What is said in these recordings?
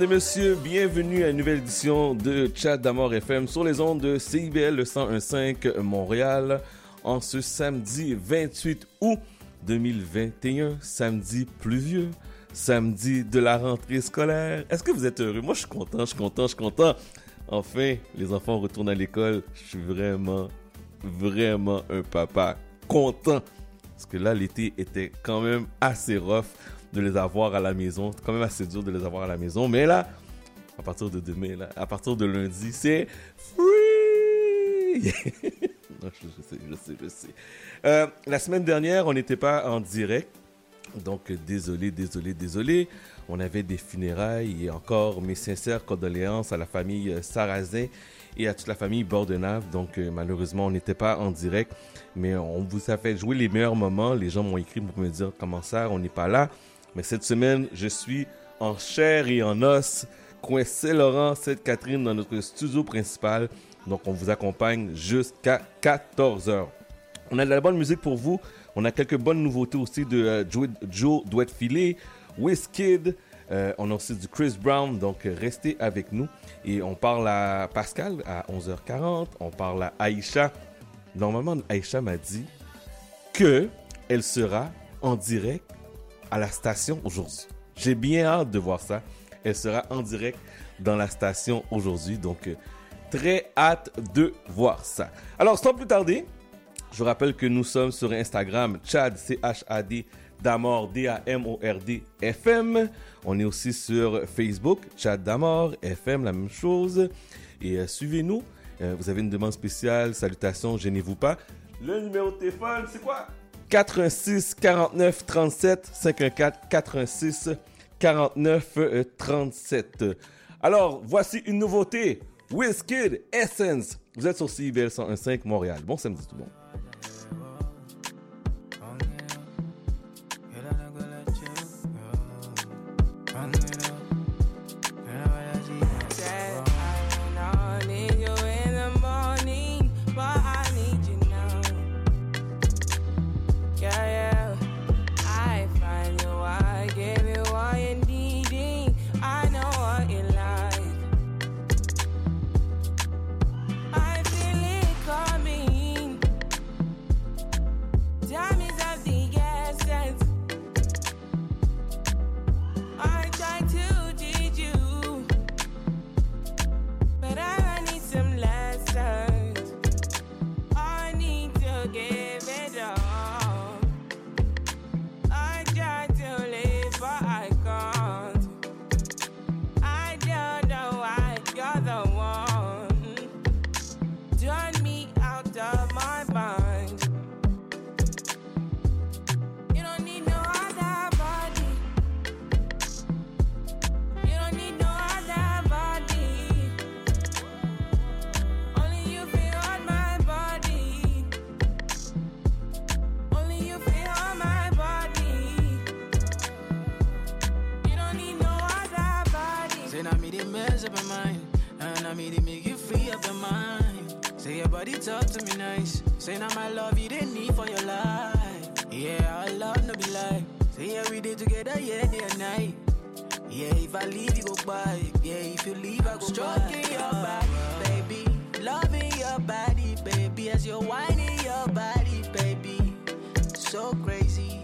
Mesdames et messieurs, bienvenue à une nouvelle édition de Chat d'Amour FM sur les ondes de CIBL le 101.5 Montréal en ce samedi 28 août 2021, samedi pluvieux, samedi de la rentrée scolaire. Est-ce que vous êtes heureux? Moi, je suis content, je suis content, je suis content. Enfin, les enfants retournent à l'école. Je suis vraiment, vraiment un papa content. Parce que là, l'été était quand même assez rough de les avoir à la maison. C'est quand même assez dur de les avoir à la maison. Mais là, à partir de demain, à partir de lundi, c'est free! non, je, je, sais, je sais, je sais. Euh, la semaine dernière, on n'était pas en direct. Donc, désolé, désolé, désolé. On avait des funérailles et encore mes sincères condoléances à la famille Sarrazin et à toute la famille Bordenave. Donc, euh, malheureusement, on n'était pas en direct, mais on vous a fait jouer les meilleurs moments. Les gens m'ont écrit pour me dire comment ça, on n'est pas là? Mais cette semaine, je suis en chair et en os, coin Saint-Laurent, Sainte-Catherine, dans notre studio principal. Donc, on vous accompagne jusqu'à 14h. On a de la bonne musique pour vous. On a quelques bonnes nouveautés aussi de euh, Joe, Joe Douette Filet, Wizkid. Euh, on a aussi du Chris Brown. Donc, restez avec nous. Et on parle à Pascal à 11h40. On parle à Aïcha. Normalement, Aïcha m'a dit que elle sera en direct à la station aujourd'hui. J'ai bien hâte de voir ça. Elle sera en direct dans la station aujourd'hui. Donc, euh, très hâte de voir ça. Alors, sans plus tarder, je rappelle que nous sommes sur Instagram, Chad, C-H-A-D, Damor, D-A-M-O-R-D, FM. On est aussi sur Facebook, Chad Damor, FM, la même chose. Et euh, suivez-nous. Euh, vous avez une demande spéciale, salutations, gênez-vous pas. Le numéro de téléphone, c'est quoi? 86 49 37 514 86 49 37. Alors, voici une nouveauté. Wizkid Essence. Vous êtes sur CIBL 101.5 Montréal. Bon samedi tout le monde. they make you free up your mind. Say your body talk to me nice. Say now my love you didn't need for your life. Yeah, I love no be like. Say yeah, we did together, yeah, day and night. Yeah, if I leave, you go by. Yeah, if you leave, I go Stroking by. your back, baby. Loving your body, baby. As you're whining your body, baby. So crazy.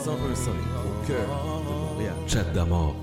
101.5 au cœur de Montréal. Chat d'amour.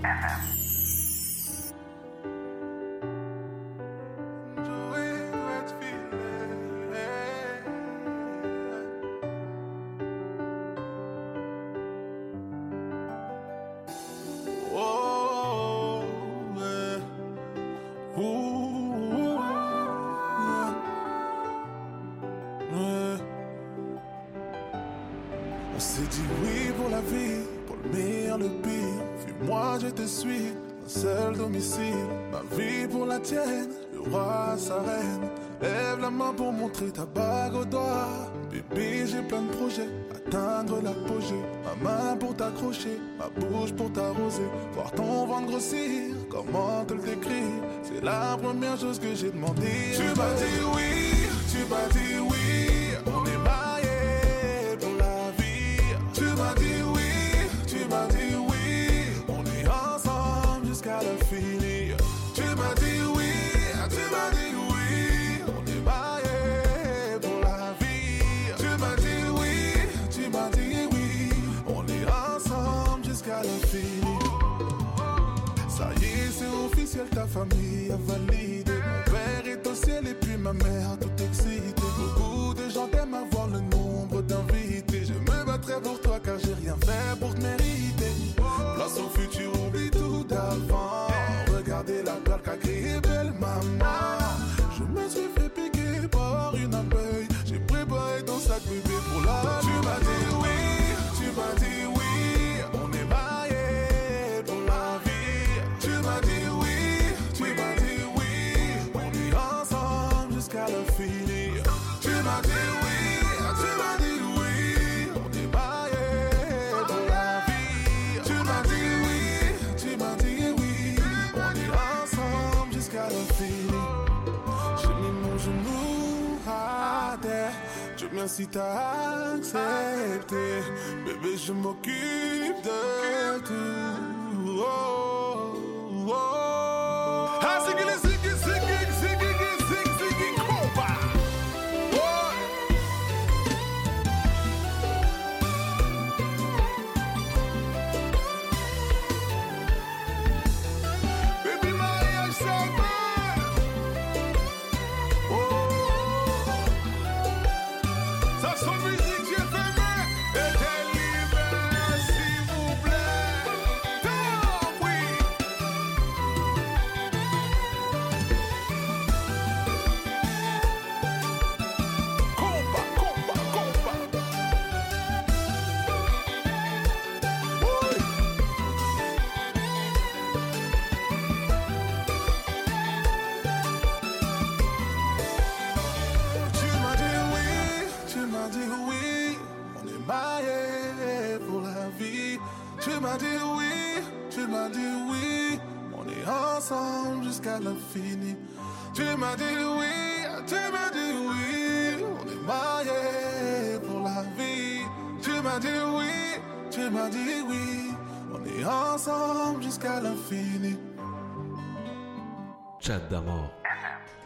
Dieu jusqu'à l'infini. Chat d'amour.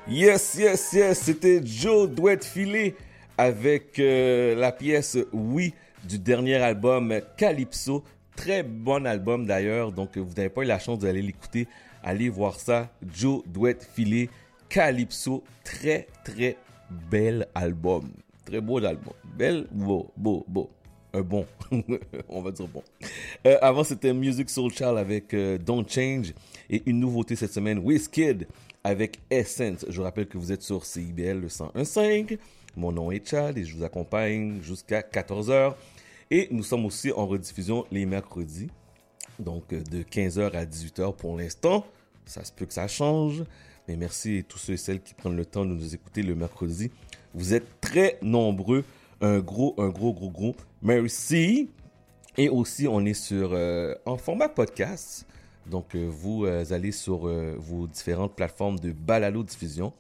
Yes, yes, yes, c'était Joe Douette Filet avec euh, la pièce Oui du dernier album Calypso. Très bon album d'ailleurs, donc vous n'avez pas eu la chance d'aller l'écouter. Allez voir ça. Joe Douette Filet, Calypso. Très, très bel album. Très beau album. Bel, beau, beau, beau. Un bon. On va dire bon. Euh, avant, c'était Music Soul Child avec euh, Don't Change. Et une nouveauté cette semaine, Wizkid avec Essence. Je rappelle que vous êtes sur CIBL le 101.5. Mon nom est Chad et je vous accompagne jusqu'à 14h. Et nous sommes aussi en rediffusion les mercredis. Donc euh, de 15h à 18h pour l'instant. Ça se peut que ça change. Mais merci à tous ceux et celles qui prennent le temps de nous écouter le mercredi. Vous êtes très nombreux. Un gros, un gros, gros, gros merci. Et aussi, on est sur euh, en format podcast. Donc, euh, vous euh, allez sur vos différentes plateformes de balado diffusion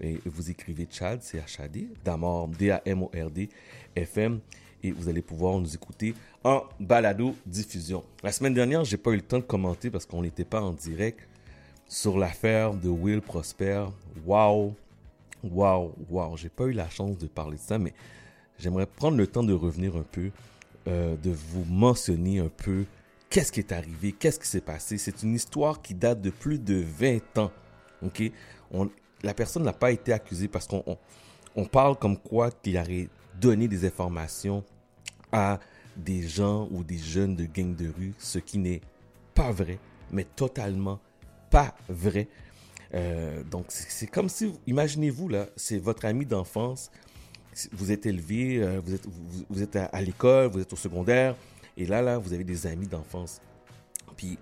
et vous écrivez Chad, C-H-A-D, Damord, D-A-M-O-R-D, FM, et vous allez pouvoir nous écouter en balado diffusion. La semaine dernière, j'ai pas eu le temps de commenter parce qu'on n'était pas en direct sur l'affaire de Will Prosper. Waouh, waouh, waouh. J'ai pas eu la chance de parler de ça, mais j'aimerais prendre le temps de revenir un peu, euh, de vous mentionner un peu qu'est-ce qui est arrivé, qu'est-ce qui s'est passé. C'est une histoire qui date de plus de 20 ans. Ok, la personne n'a pas été accusée parce qu'on on, on parle comme quoi qu'il aurait donné des informations à des gens ou des jeunes de gang de rue, ce qui n'est pas vrai, mais totalement pas vrai. Euh, donc c'est comme si, imaginez-vous là, c'est votre ami d'enfance, vous êtes élevé, euh, vous êtes, vous, êtes à, l'école, vous êtes au secondaire, et là là, vous avez des amis d'enfance. Puis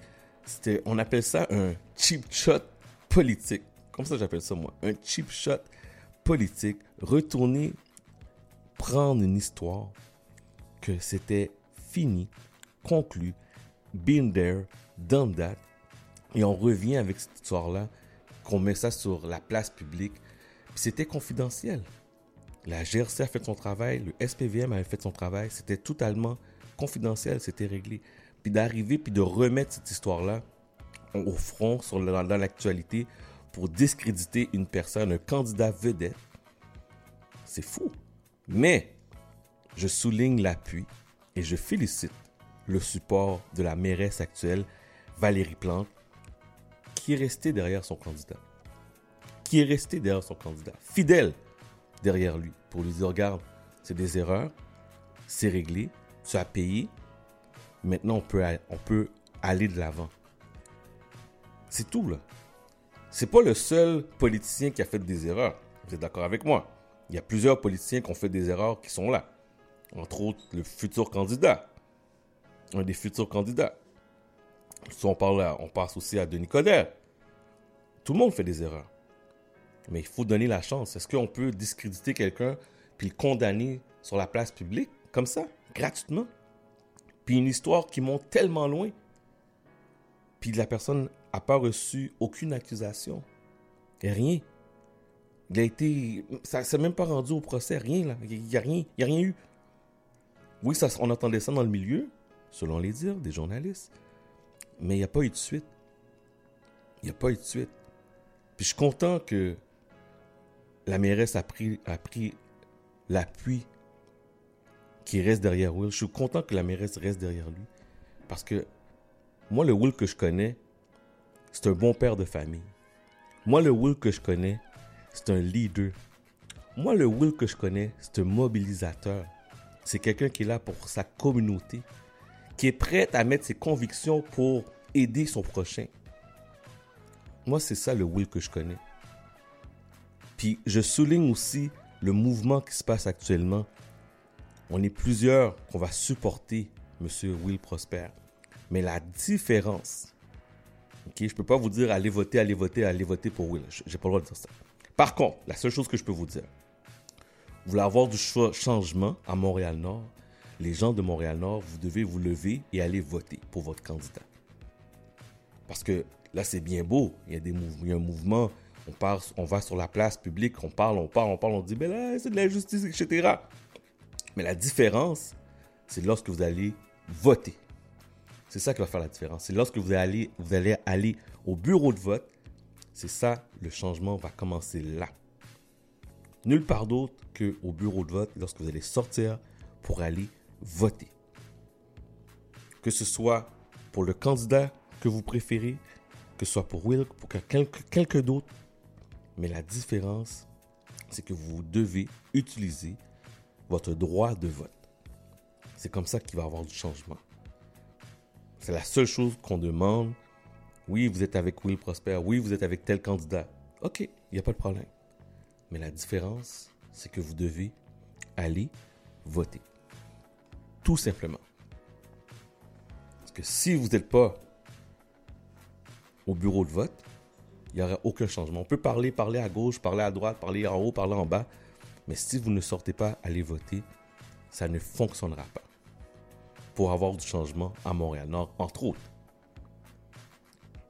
on appelle ça un cheap shot politique. Comme ça j'appelle ça moi, un cheap shot politique, retourner prendre une histoire que c'était fini, conclu, been there, done that, et on revient avec cette histoire-là, qu'on met ça sur la place publique, puis c'était confidentiel. La GRC a fait son travail, le SPVM avait fait son travail, c'était totalement confidentiel, c'était réglé. Puis d'arriver, puis de remettre cette histoire-là au front sur, dans, dans l'actualité pour discréditer une personne, un candidat vedette, c'est fou. Mais je souligne l'appui et je félicite le support de la mairesse actuelle, Valérie Plante, qui est restée derrière son candidat. Qui est restée derrière son candidat, fidèle derrière lui, pour lui dire, regarde, c'est des erreurs, c'est réglé, tu as payé, maintenant on peut, on peut aller de l'avant. C'est tout là. C'est pas le seul politicien qui a fait des erreurs. Vous êtes d'accord avec moi? Il y a plusieurs politiciens qui ont fait des erreurs qui sont là. Entre autres, le futur candidat. Un des futurs candidats. Si on, parle on passe aussi à Denis Coderre. Tout le monde fait des erreurs. Mais il faut donner la chance. Est-ce qu'on peut discréditer quelqu'un puis le condamner sur la place publique comme ça, gratuitement? Puis une histoire qui monte tellement loin. Puis la personne n'a pas reçu aucune accusation. Et rien. Il a été. Ça s'est même pas rendu au procès, rien là. Il n'y a rien. Il a rien eu. Oui, ça, on entendait ça dans le milieu, selon les dires des journalistes. Mais il n'y a pas eu de suite. Il n'y a pas eu de suite. Puis je suis content que la mairesse a pris, l'appui qui reste derrière Will. Je suis content que la mairesse reste derrière lui. Parce que moi, le Will que je connais, c'est un bon père de famille. Moi, le Will que je connais, c'est un leader. Moi, le Will que je connais, c'est un mobilisateur. C'est quelqu'un qui est là pour sa communauté, qui est prêt à mettre ses convictions pour aider son prochain. Moi, c'est ça le Will que je connais. Puis je souligne aussi le mouvement qui se passe actuellement. On est plusieurs qu'on va supporter M. Will Prosper. Mais la différence, ok, je ne peux pas vous dire allez voter, allez voter, allez voter pour Will. J'ai pas le droit de dire ça. Par contre, la seule chose que je peux vous dire, vous voulez avoir du changement à Montréal-Nord, les gens de Montréal-Nord, vous devez vous lever et aller voter pour votre candidat. Parce que là, c'est bien beau. A, il y a un mouvement. On, va sur la place publique, on parle, on parle, on parle, on dit, ben là, c'est de l'injustice, etc. Mais la différence, c'est lorsque vous allez voter. C'est ça qui va faire la différence. C'est lorsque vous allez, aller au bureau de vote c'est ça, le changement va commencer là. Nulle part d'autre qu'au bureau de vote lorsque vous allez sortir pour aller voter. Que ce soit pour le candidat que vous préférez, que ce soit pour Will, pour quelqu'un d'autre. Mais la différence, c'est que vous devez utiliser votre droit de vote. C'est comme ça qu'il va y avoir du changement. C'est la seule chose qu'on demande oui, vous êtes avec Will Prosper. Oui, vous êtes avec tel candidat. OK, il n'y a pas de problème. Mais la différence, c'est que vous devez aller voter. Tout simplement. Parce que si vous n'êtes pas au bureau de vote, il n'y aura aucun changement. On peut parler, parler à gauche, parler à droite, parler en haut, parler en bas. Mais si vous ne sortez pas aller voter, ça ne fonctionnera pas. Pour avoir du changement à Montréal-Nord, entre autres.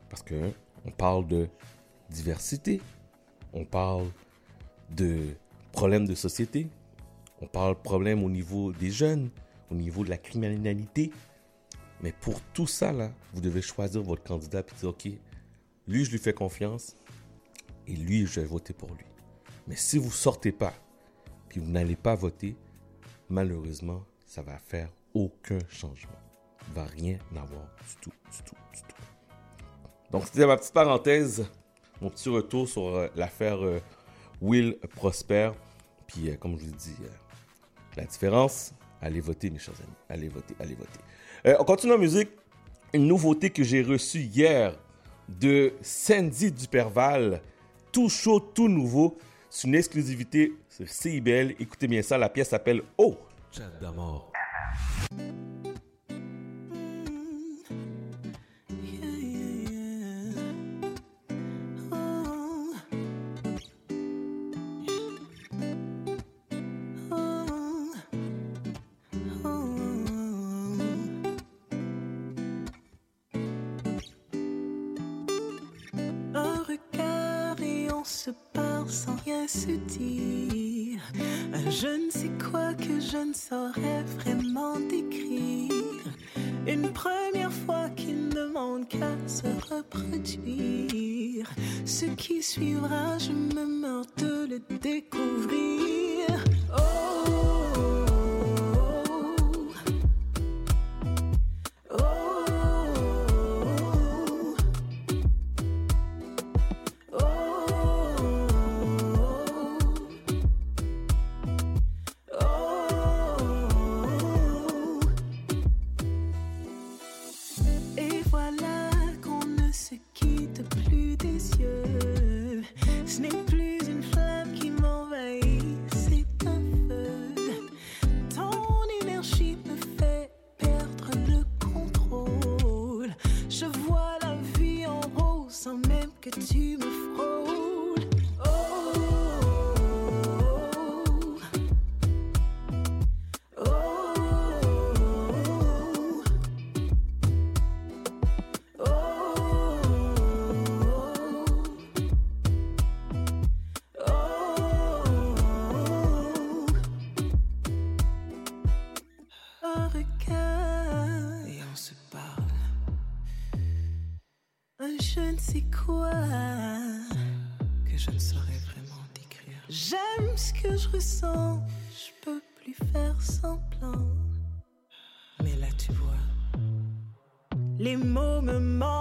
Parce que on parle de diversité, on parle de problèmes de société, on parle de problèmes au niveau des jeunes, au niveau de la criminalité. Mais pour tout ça, là, vous devez choisir votre candidat et dire, OK, lui, je lui fais confiance et lui, je vais voter pour lui. Mais si vous sortez pas, puis vous n'allez pas voter, malheureusement, ça va faire aucun changement. Il va rien avoir du tout, du tout, du tout. Donc, c'était ma petite parenthèse, mon petit retour sur euh, l'affaire euh, Will Prosper. Puis, euh, comme je vous dit, la différence, allez voter, mes chers amis. Allez voter, allez voter. on continue en musique. Une nouveauté que j'ai reçue hier de Sandy Duperval. Tout chaud, tout nouveau. C'est une exclusivité CIBL. Écoutez bien ça, la pièce s'appelle Oh! Chat d'amour. Découvrir. Écoutez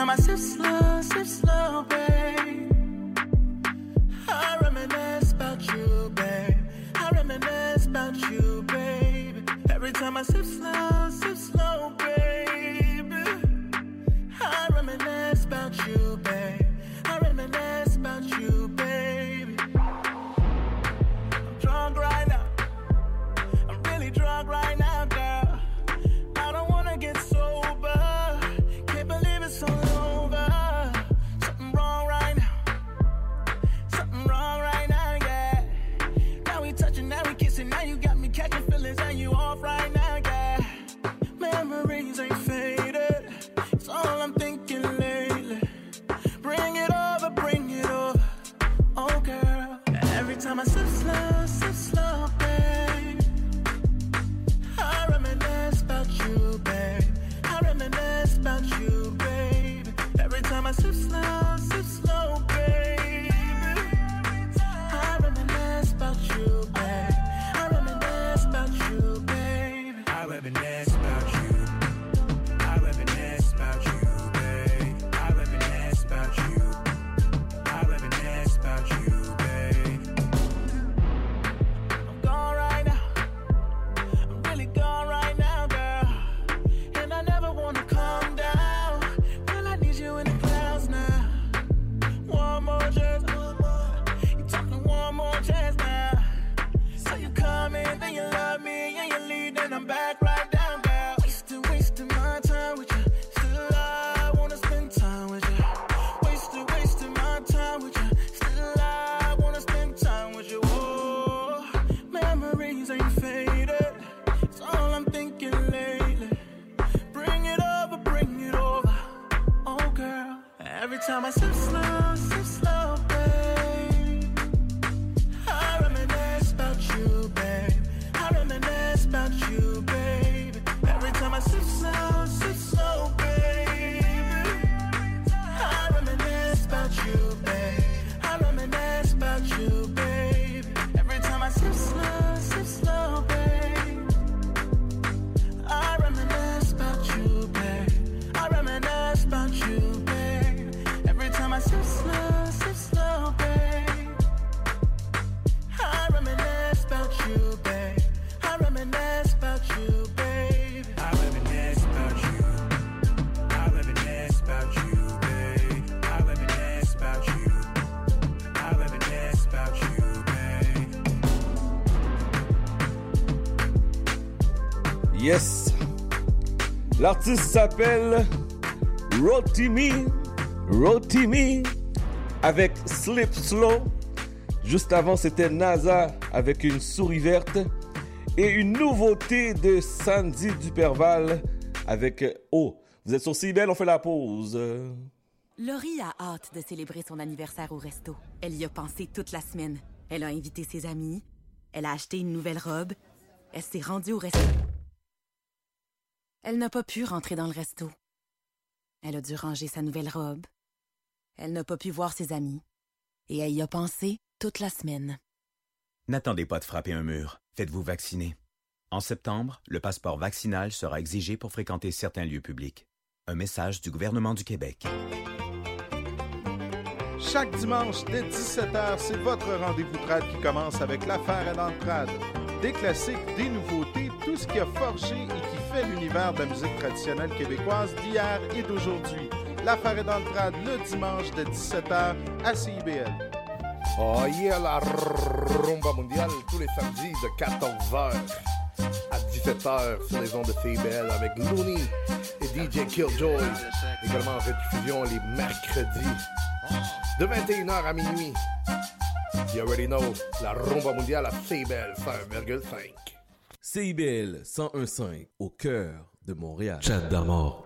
time I sip L'artiste s'appelle Rotimi. Rotimi avec Slip Slow. Juste avant, c'était NASA avec une souris verte. Et une nouveauté de Sandy Duperval avec Oh. Vous êtes sur CBL, on fait la pause. Laurie a hâte de célébrer son anniversaire au resto. Elle y a pensé toute la semaine. Elle a invité ses amis. Elle a acheté une nouvelle robe. Elle s'est rendue au resto. Elle n'a pas pu rentrer dans le resto. Elle a dû ranger sa nouvelle robe. Elle n'a pas pu voir ses amis. Et elle y a pensé toute la semaine. N'attendez pas de frapper un mur. Faites-vous vacciner. En septembre, le passeport vaccinal sera exigé pour fréquenter certains lieux publics. Un message du gouvernement du Québec. Chaque dimanche dès 17h, c'est votre rendez-vous trad qui commence avec l'affaire à l'entrade. Des classiques, des nouveautés, tout ce qui a forgé et qui fait l'univers de la musique traditionnelle québécoise d'hier et d'aujourd'hui. L'affaire est dans le le dimanche de 17h à CIBL. Oh yeah, la rumba mondiale tous les samedis de 14h à 17h sur les ondes de CBL avec Looney et DJ Killjoy. Également en rediffusion les mercredis de 21h à minuit. You already know, la rumba mondiale à CBL 5,5. CIBL 101.5 au cœur de Montréal. Chat d'amour.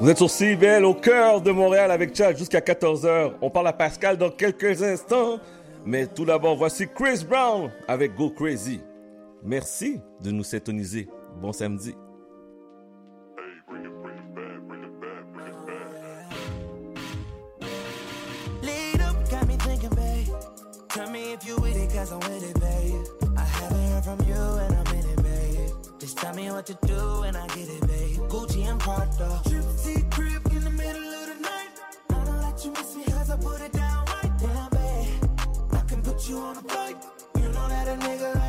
Vous êtes sur CIBL au cœur de Montréal avec Chad jusqu'à 14h. On parle à Pascal dans quelques instants. Mais tout d'abord, voici Chris Brown avec Go Crazy. Merci de nous syntoniser. Bon samedi. Lead up, got me thinking, babe. Tell me if you with it, cause I'm with it, babe. I from you and I'm in it, babe. Just tell me what to do and I get it, babe. Gucci and Prada. Trip crib in the middle of the night. I know that you miss me as I put it down right down, babe. I can put you on a flight. You know that a nigga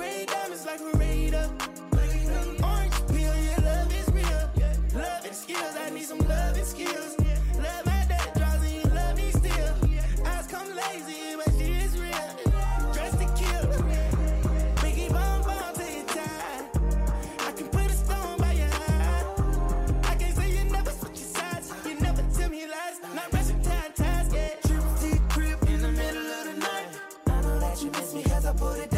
Gray diamonds like a radar. Orange peel, your love is real. Love and skills, I need some love and skills. Love my dad draws and you love me still. Eyes come lazy, but she is real. Dressed to kill. Biggie bomb bomb till you tired. I can put a stone by your eye. I can say you never switch your sides. You never tell me lies. Not rushing time, ties, yeah. Trip to crib in the middle of the night. I know that you miss me cause I put it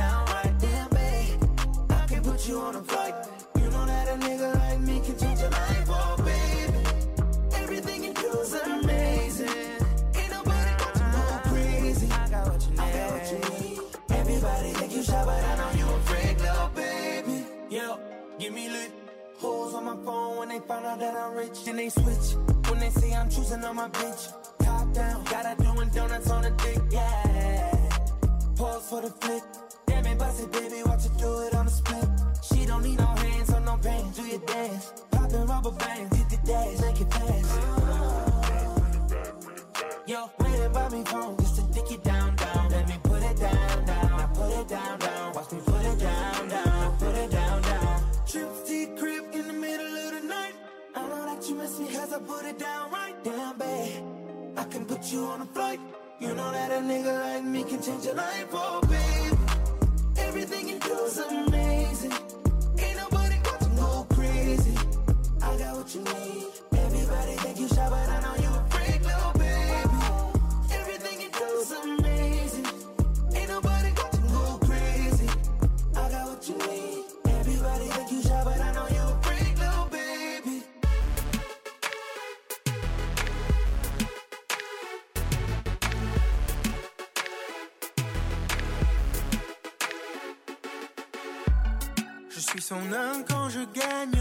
put you on a flight. You know that a nigga like me can change your life, oh baby. Everything you do is amazing. Ain't nobody got you go crazy. I got what you need. I got what you need. Everybody think you shy, but I know you a freak, little baby. Yo, give me lit. Hoes on my phone when they find out that I'm rich. Then they switch. When they say I'm choosing on my bitch. Top down, got her doing donuts on the dick, yeah. Pause for the flick. Damn it, it, baby, watch her do it on the split. Don't need no hands or no pain, do your dance. Poppin' rubber bands, hit the dash, make it pass. Yo, waiting by me phone just to dick it down, down. Let me put it down, down. Now put it down, down. Watch me put it down, down. Now put it down, down. Trip to crib in the middle of the night. I know that you miss me as I put it down right down, babe. I can put you on a flight. You know that a nigga like me can change your life, oh babe. Everything you do is amazing. I got what you need. Everybody think you shy, but I know you a freak, little baby. Everything you do is amazing. Ain't nobody got to go crazy. I got what you need. Everybody think you shy, but I know you a freak, little baby. Je suis son homme quand je gagne,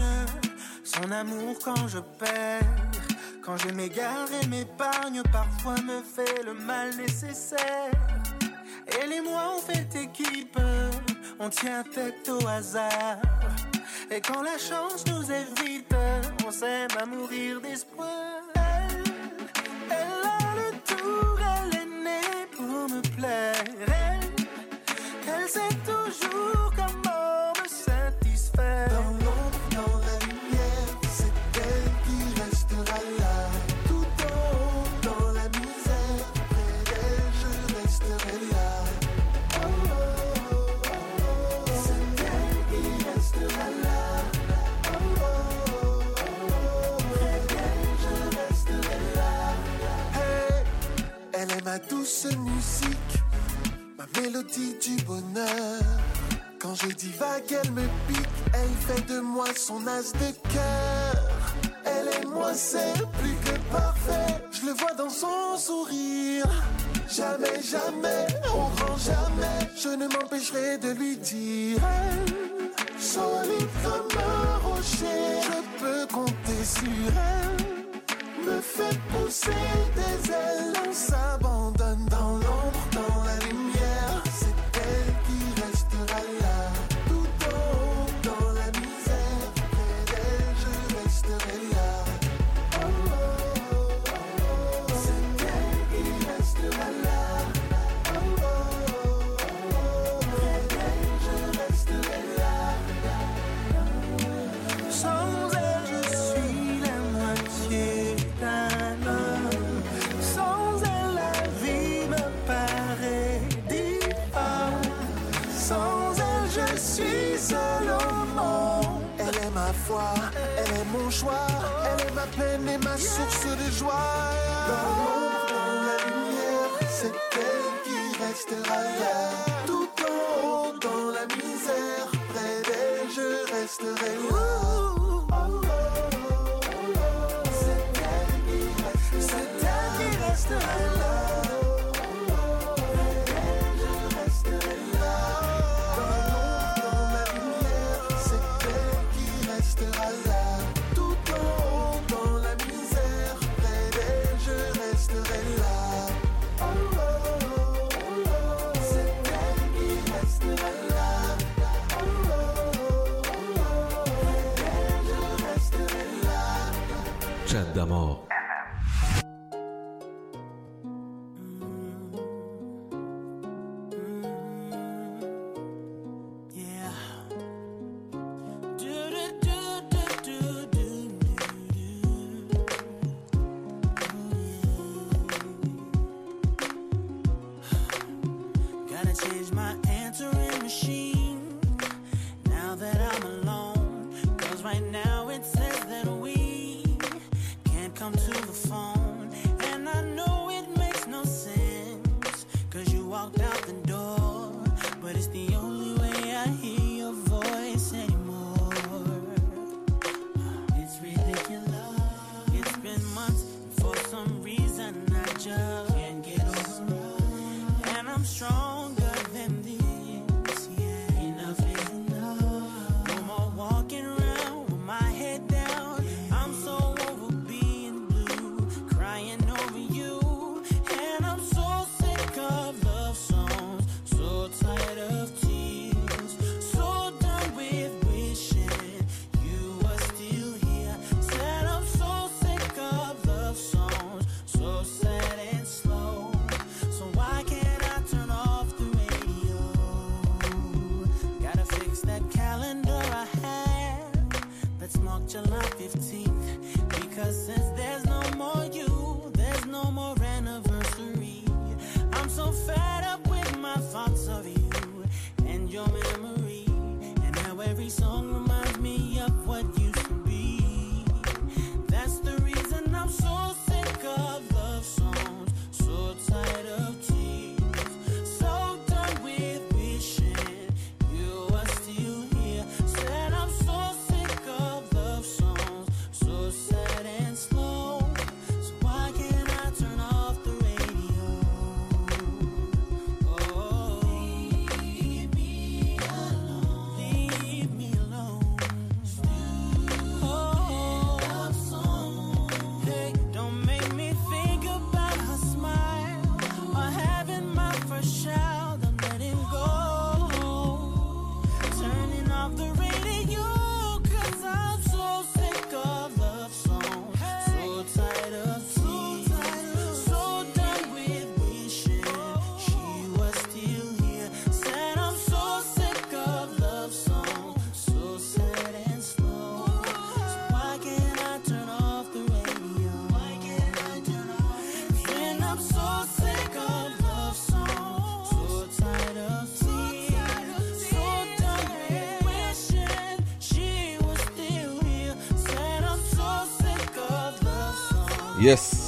son amour quand je perds. Quand je m'égare et m'épargne, parfois me fait le mal nécessaire. Elle et moi on fait équipe, on tient tête au hasard. Et quand la chance nous évite, on s'aime à mourir d'espoir. Elle, a le tour, elle est née pour me plaire. Elle, elle sait toujours comment ma douce musique, ma mélodie du bonheur. Quand je divague, elle me pique, elle fait de moi son as de cœur. Elle et moi, c'est plus que parfait. Je le vois dans son sourire. Jamais, jamais, au grand jamais, je ne m'empêcherai de lui dire. Elle, solide comme un rocher, je peux compter sur elle. Me fait pousser des ailes, on s'abandonne dans peine est ma source de joie. Dans l'ombre, dans la lumière, c'est elle qui restera là. Tout en haut, dans la misère, près d'elle, je resterai là. C'est elle qui restera là.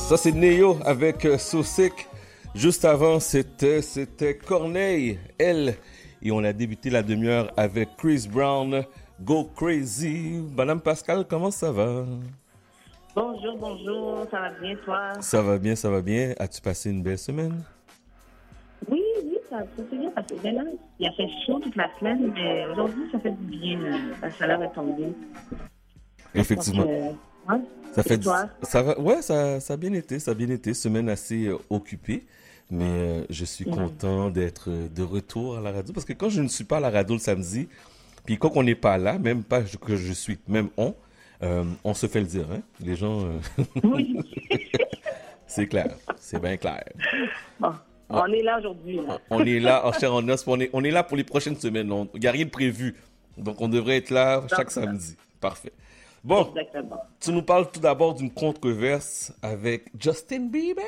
Ça c'est Neo avec euh, So Sick. Juste avant, c'était c'était Corneille, elle. Et on a débuté la demi-heure avec Chris Brown, Go Crazy. Madame Pascal, comment ça va? Bonjour, bonjour, ça va bien toi? Ça va bien, ça va bien. As-tu passé une belle semaine? Oui, oui, ça, ça s'est bien passé. Ben là, il a fait chaud toute la semaine, mais aujourd'hui, ça fait du bien. La chaleur est tombée. Effectivement. Donc, euh, ouais. Ça fait toi? ça va ouais ça, ça a bien été ça a bien été semaine assez euh, occupée mais euh, je suis Mhm. content d'être euh, de retour à la radio parce que quand je ne suis pas à la radio le samedi puis quand on n'est pas là même pas que je suis même on euh, on se fait le dire hein les gens euh, c'est clair c'est bien clair Bon, on est là aujourd'hui. là. on est là en chair en os on est on est là pour les prochaines semaines il n'y a rien de prévu donc on devrait être là chaque samedi parfait bon Exactement. tu nous parles tout d'abord d'une controverse avec Justin Bieber.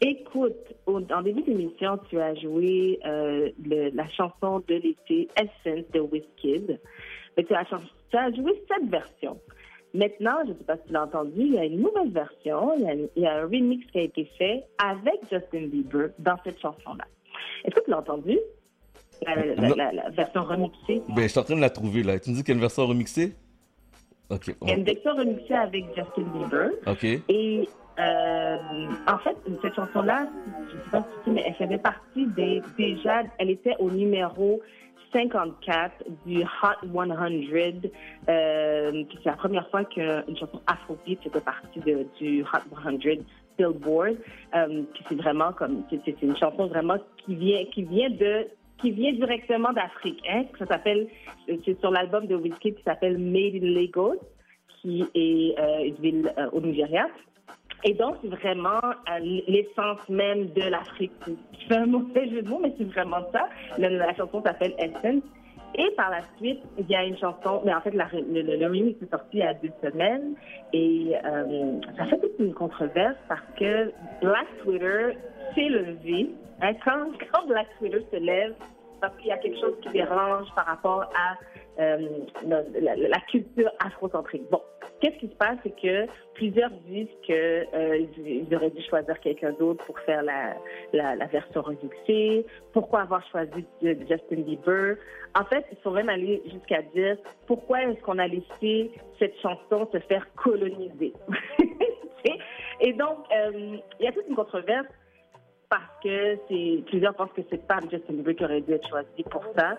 Écoute, au- en début d'émission, tu as joué euh, le- la chanson de l'été Essence de Wizkid. Mais tu as, chan- tu as joué cette version. Maintenant, je ne sais pas si tu l'as entendu, il y a une nouvelle version, il y a, une- il y a un remix qui a été fait avec Justin Bieber dans cette chanson-là. Est-ce que tu l'as entendu? La, la- la- Non. la- la version remixée. Ben, je suis en train de la trouver là. Tu me dis qu'il y a une version remixée? Ok. Il y a une version remixée avec Justin Bieber. Ok. Et Euh, en fait, cette chanson-là, je ne sais pas si tu sais, mais elle faisait partie des déjà, elle était au numéro 54 du Hot 100. Euh, c'est la première fois qu'une chanson afrobeat faisait partie de, du Hot 100 Billboard. Euh, c'est vraiment comme, c'est c'est une chanson vraiment qui vient, qui vient de qui vient directement d'Afrique. Hein? Ça s'appelle, c'est sur l'album de Wizkid qui s'appelle Made in Lagos, qui est euh, une ville euh, au Nigeria. Et donc, c'est vraiment euh, l'essence même de l'Afrique. Fais un mauvais jeu de mots, mais c'est vraiment ça. La, chanson s'appelle Essence. Et par la suite, il y a une chanson, mais en fait, le, le, le remix est sorti il y a deux semaines. Et euh, ça fait toute une controverse parce que Black Twitter s'est levé. Quand, quand Black Twitter se lève, parce qu'il y a quelque chose qui dérange par rapport à euh, la, culture afrocentrique. Bon, qu'est-ce qui se passe, c'est que plusieurs disent que euh, ils, ils auraient dû choisir quelqu'un d'autre pour faire la, version remixée. Pourquoi avoir choisi Justin Bieber? En fait, il faut même aller jusqu'à dire pourquoi est-ce qu'on a laissé cette chanson se faire coloniser? Et donc, euh, il y a toute une controverse parce que plusieurs pensent que c'est pas Justin Bieber qui aurait dû être choisi pour ça.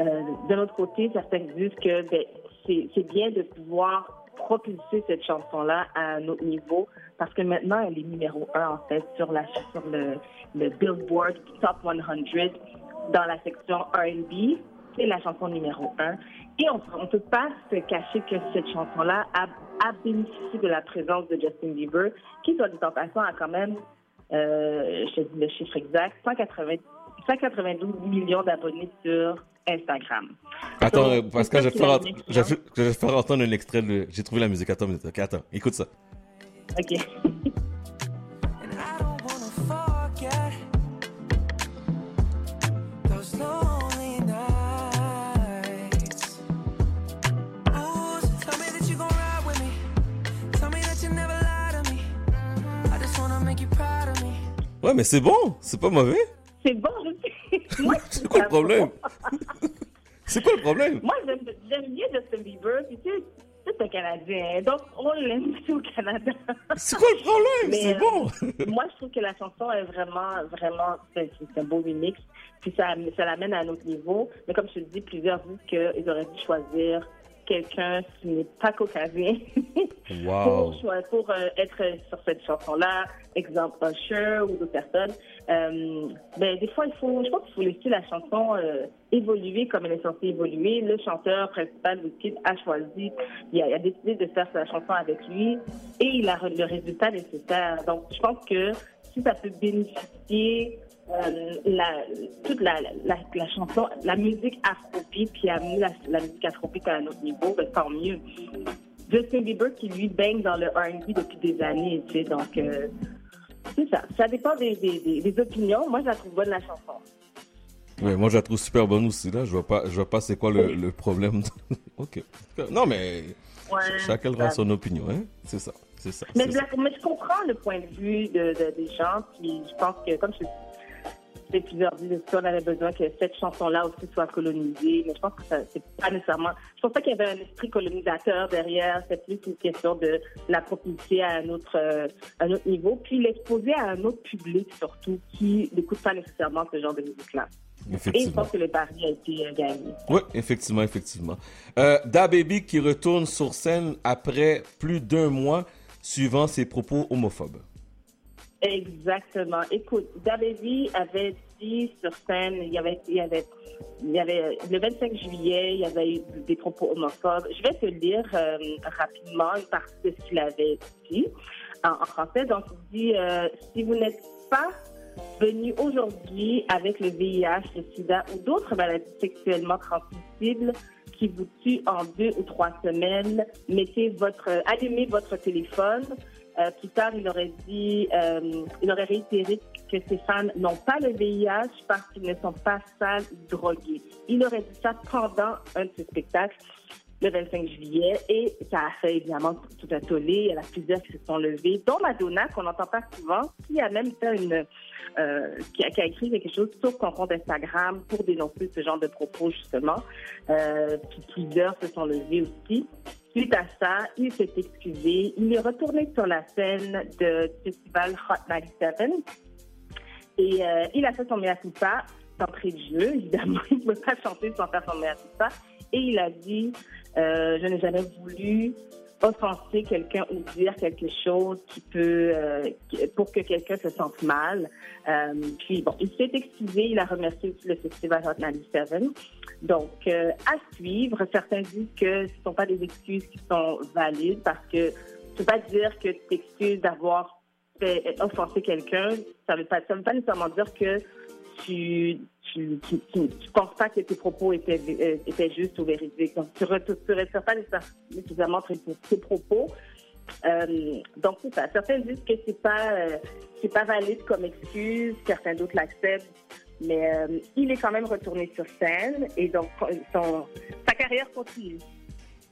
Euh, D'un autre côté, certains disent que ben, c'est bien de pouvoir propulser cette chanson-là à un autre niveau parce que maintenant elle est numéro un en fait sur la sur le, le Billboard Top 100 dans la section R&B. C'est la chanson numéro un. Et on ne peut pas se cacher que cette chanson-là a, a bénéficié de la présence de Justin Bieber, qui, soit dit en passant, a quand même je te dis le chiffre exact, 180 192 millions d'abonnés sur Instagram. Attends, euh, Donc, Pascal, je vais, faire, je, vais, je vais faire entendre un extrait de. J'ai trouvé la musique. Attends, une minute. Ok, attends, écoute ça. OK. you proud. Ouais, mais c'est bon, c'est pas mauvais. C'est bon, je sais. Moi, C'est quoi le problème? C'est quoi le problème? Moi, j'aime bien Justin Bieber, puis tu sais, c'est un Canadien, donc on l'aime aussi au Canada. C'est quoi le problème? C'est euh, bon. moi, je trouve que la chanson est vraiment, vraiment, c'est c'est un beau remix, puis ça, ça l'amène à un autre niveau. Mais comme je te dis, plusieurs disent qu'ils auraient dû choisir quelqu'un qui n'est pas caucasien Wow. pour, pour euh, être sur cette chanson-là, exemple Usher ou d'autres personnes. Euh, ben, des fois, il faut, je pense qu'il faut laisser la chanson euh, évoluer comme elle est censée évoluer. Le chanteur principal, Wizkid, a choisi, il a, il a décidé de faire sa chanson avec lui et il a le résultat nécessaire. Donc, je pense que si ça peut bénéficier euh, la, toute la, la, la chanson, la musique afrobeat, puis amener la, la musique afrobeat à un autre niveau, ben, tant mieux. Justin Bieber qui lui baigne dans le R&B depuis des années, tu sais, donc euh, c'est ça. Ça dépend des, des, des, des opinions. Moi, je la trouve bonne la chanson. Ouais, moi je la trouve super bonne aussi là. Je vois pas, je vois pas c'est quoi le, le problème. ok. Non mais Ouais, chacun aura son opinion, hein. C'est ça, c'est ça. Mais je, ça. mais je comprends le point de vue de, de- des gens, puis je pense que, comme je sais, plusieurs disent qu'on avait besoin que cette chanson-là aussi soit colonisée, mais je pense que ça, c'est pas nécessairement. Je pense pas qu'il y avait un esprit colonisateur derrière, c'est plus une question de la propulser à un autre, euh, un autre niveau, puis l'exposer à un autre public surtout qui n'écoute pas nécessairement ce genre de musique-là. Et je pense que le pari a été euh, gagné. Oui, effectivement, effectivement. Euh, Da Baby qui retourne sur scène après plus d'un mois suivant ses propos homophobes. Exactement. Écoute, Dababy avait dit sur scène, il y avait, il y avait, il y avait le 25 juillet, il y avait eu des propos homophobes. Je vais te lire euh, rapidement partie de ce qu'il avait dit en, en français. Donc, il dit euh, si vous n'êtes pas venu aujourd'hui avec le VIH, le SIDA ou d'autres maladies sexuellement transmissibles qui vous tuent en deux ou trois semaines, mettez votre, allumez votre téléphone. Euh, plus tard, il aurait dit, euh, il aurait réitéré que ces femmes n'ont pas le VIH parce qu'ils ne sont pas sales drogués. Il aurait dit ça pendant un de ses spectacles le 25 juillet et ça a fait évidemment tout un tollé. Il y a plusieurs qui se sont levés, dont Madonna, qu'on n'entend pas souvent, qui a même fait une, euh, qui, a, écrit quelque chose sur son compte Instagram pour dénoncer ce genre de propos justement. Plusieurs se sont levés aussi. Suite à ça, il s'est excusé. Il est retourné sur la scène du festival Hot 97 et euh, il a fait son mea culpa d'entrée de jeu. Évidemment, il ne peut pas chanter sans faire son mea culpa. Et il a dit euh, Je n'ai jamais voulu offenser quelqu'un ou dire quelque chose qui peut euh, pour que quelqu'un se sente mal. Euh, puis bon, il s'est excusé, il a remercié aussi le festival Hot 97. Donc euh, à suivre, certains disent que ce ne sont pas des excuses qui sont valides parce que tu peux pas dire que tu t'excuses d'avoir offensé quelqu'un, ça veut pas ça veut pas nécessairement dire que tu tu, tu penses pas que tes propos étaient, euh, étaient justes ou véridiques. Donc, tu ne retires pas nécessairement tes, tes propos. Euh, donc, c'est ça. Certains disent que c'est pas, euh, pas valide comme excuse. Certains d'autres l'acceptent. Mais il est quand même retourné sur scène et donc sa carrière continue.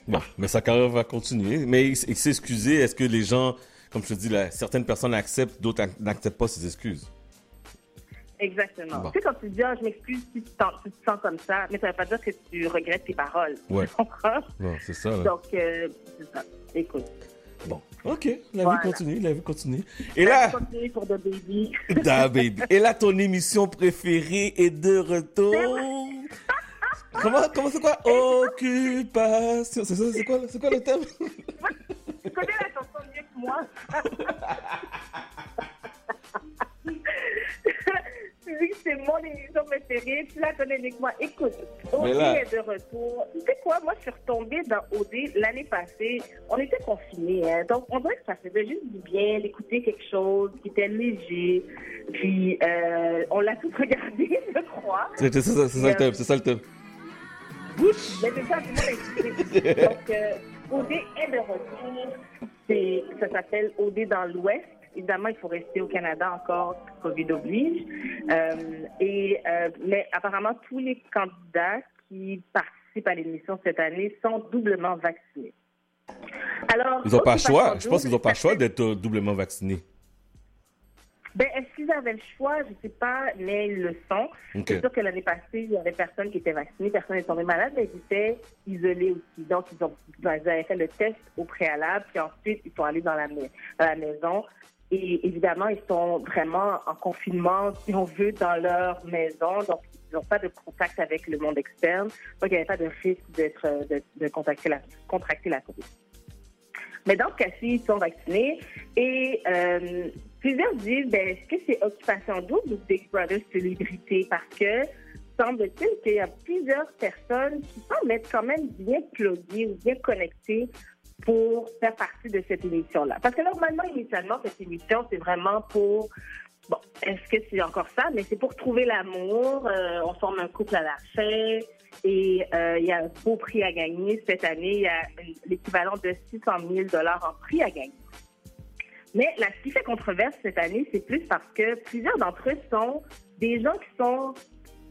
Bon, mais sa carrière va continuer. Mais il, s'est excusé. Est-ce que les gens, comme je te dis, certaines personnes acceptent, d'autres ac- n'acceptent pas ses excuses? Exactement. Bon. Tu sais, quand tu dis, ah, je m'excuse si tu, te sens comme ça, mais ça ne veut pas dire que tu regrettes tes paroles. Ouais. Tu comprends? Non, c'est ça. là. Donc, euh, c'est ça. Écoute. Bon, ok, la Voilà. vie continue, la vie continue. Et là, Continue pour The Baby. da baby. Et là, ton émission préférée est de retour. Comment, comment c'est quoi? Occupation. C'est ça, c'est quoi, c'est quoi le thème? tu connais la chanson mieux que moi. C'est mon émission préférée, tu la connais mieux que moi. Écoute, OD Mais là- est de retour. Tu sais quoi, moi, je suis retombée dans OD l'année passée. On était confinés, hein, donc on dirait que ça faisait juste du bien d'écouter quelque chose qui était léger. Puis, euh, on l'a tout regardé, je crois. C'est ça, ça le thème, c'est ça le thème. Mais est excité. Donc, euh, OD est de retour. Ça s'appelle OD dans l'Ouest. Évidemment, il faut rester au Canada encore, Covid oblige. Euh, et, euh, mais apparemment, tous les candidats qui participent à l'émission cette année sont doublement vaccinés. Alors, Ils n'ont pas le choix. Je pense qu'ils n'ont pas le choix d'être euh, doublement vaccinés. Ben, est-ce qu'ils avaient le choix? Je ne sais pas, mais ils le sont. Ok. C'est sûr que l'année passée, il y avait personne qui était vacciné, personne n'est tombé malade, mais ils étaient isolés aussi. Donc, ils, ont, ils avaient fait le test au préalable, puis ensuite, ils sont allés dans la, dans la maison. Et évidemment, ils sont vraiment en confinement, si on veut, dans leur maison. Donc, ils n'ont pas de contact avec le monde externe. Donc, il n'y avait pas de risque d'être, de, de contracter la, COVID. Mais dans ce cas-ci, ils sont vaccinés. Et euh, plusieurs disent, ben, est-ce que c'est Occupation Double ou Big Brother Célébrité? Parce que semble-t-il qu'il y a plusieurs personnes qui semblent être quand même bien pluguées ou bien connectées pour faire partie de cette émission-là. Parce que normalement, initialement, cette émission, c'est vraiment pour... Bon, est-ce que c'est encore ça? Mais c'est pour trouver l'amour. euh, on forme un couple à la fin. Et euh, il y a un beau prix à gagner. Cette année, il y a l'équivalent de 600 000 en prix à gagner. Mais la, ce qui fait controverse cette année, c'est plus parce que plusieurs d'entre eux sont des gens qui sont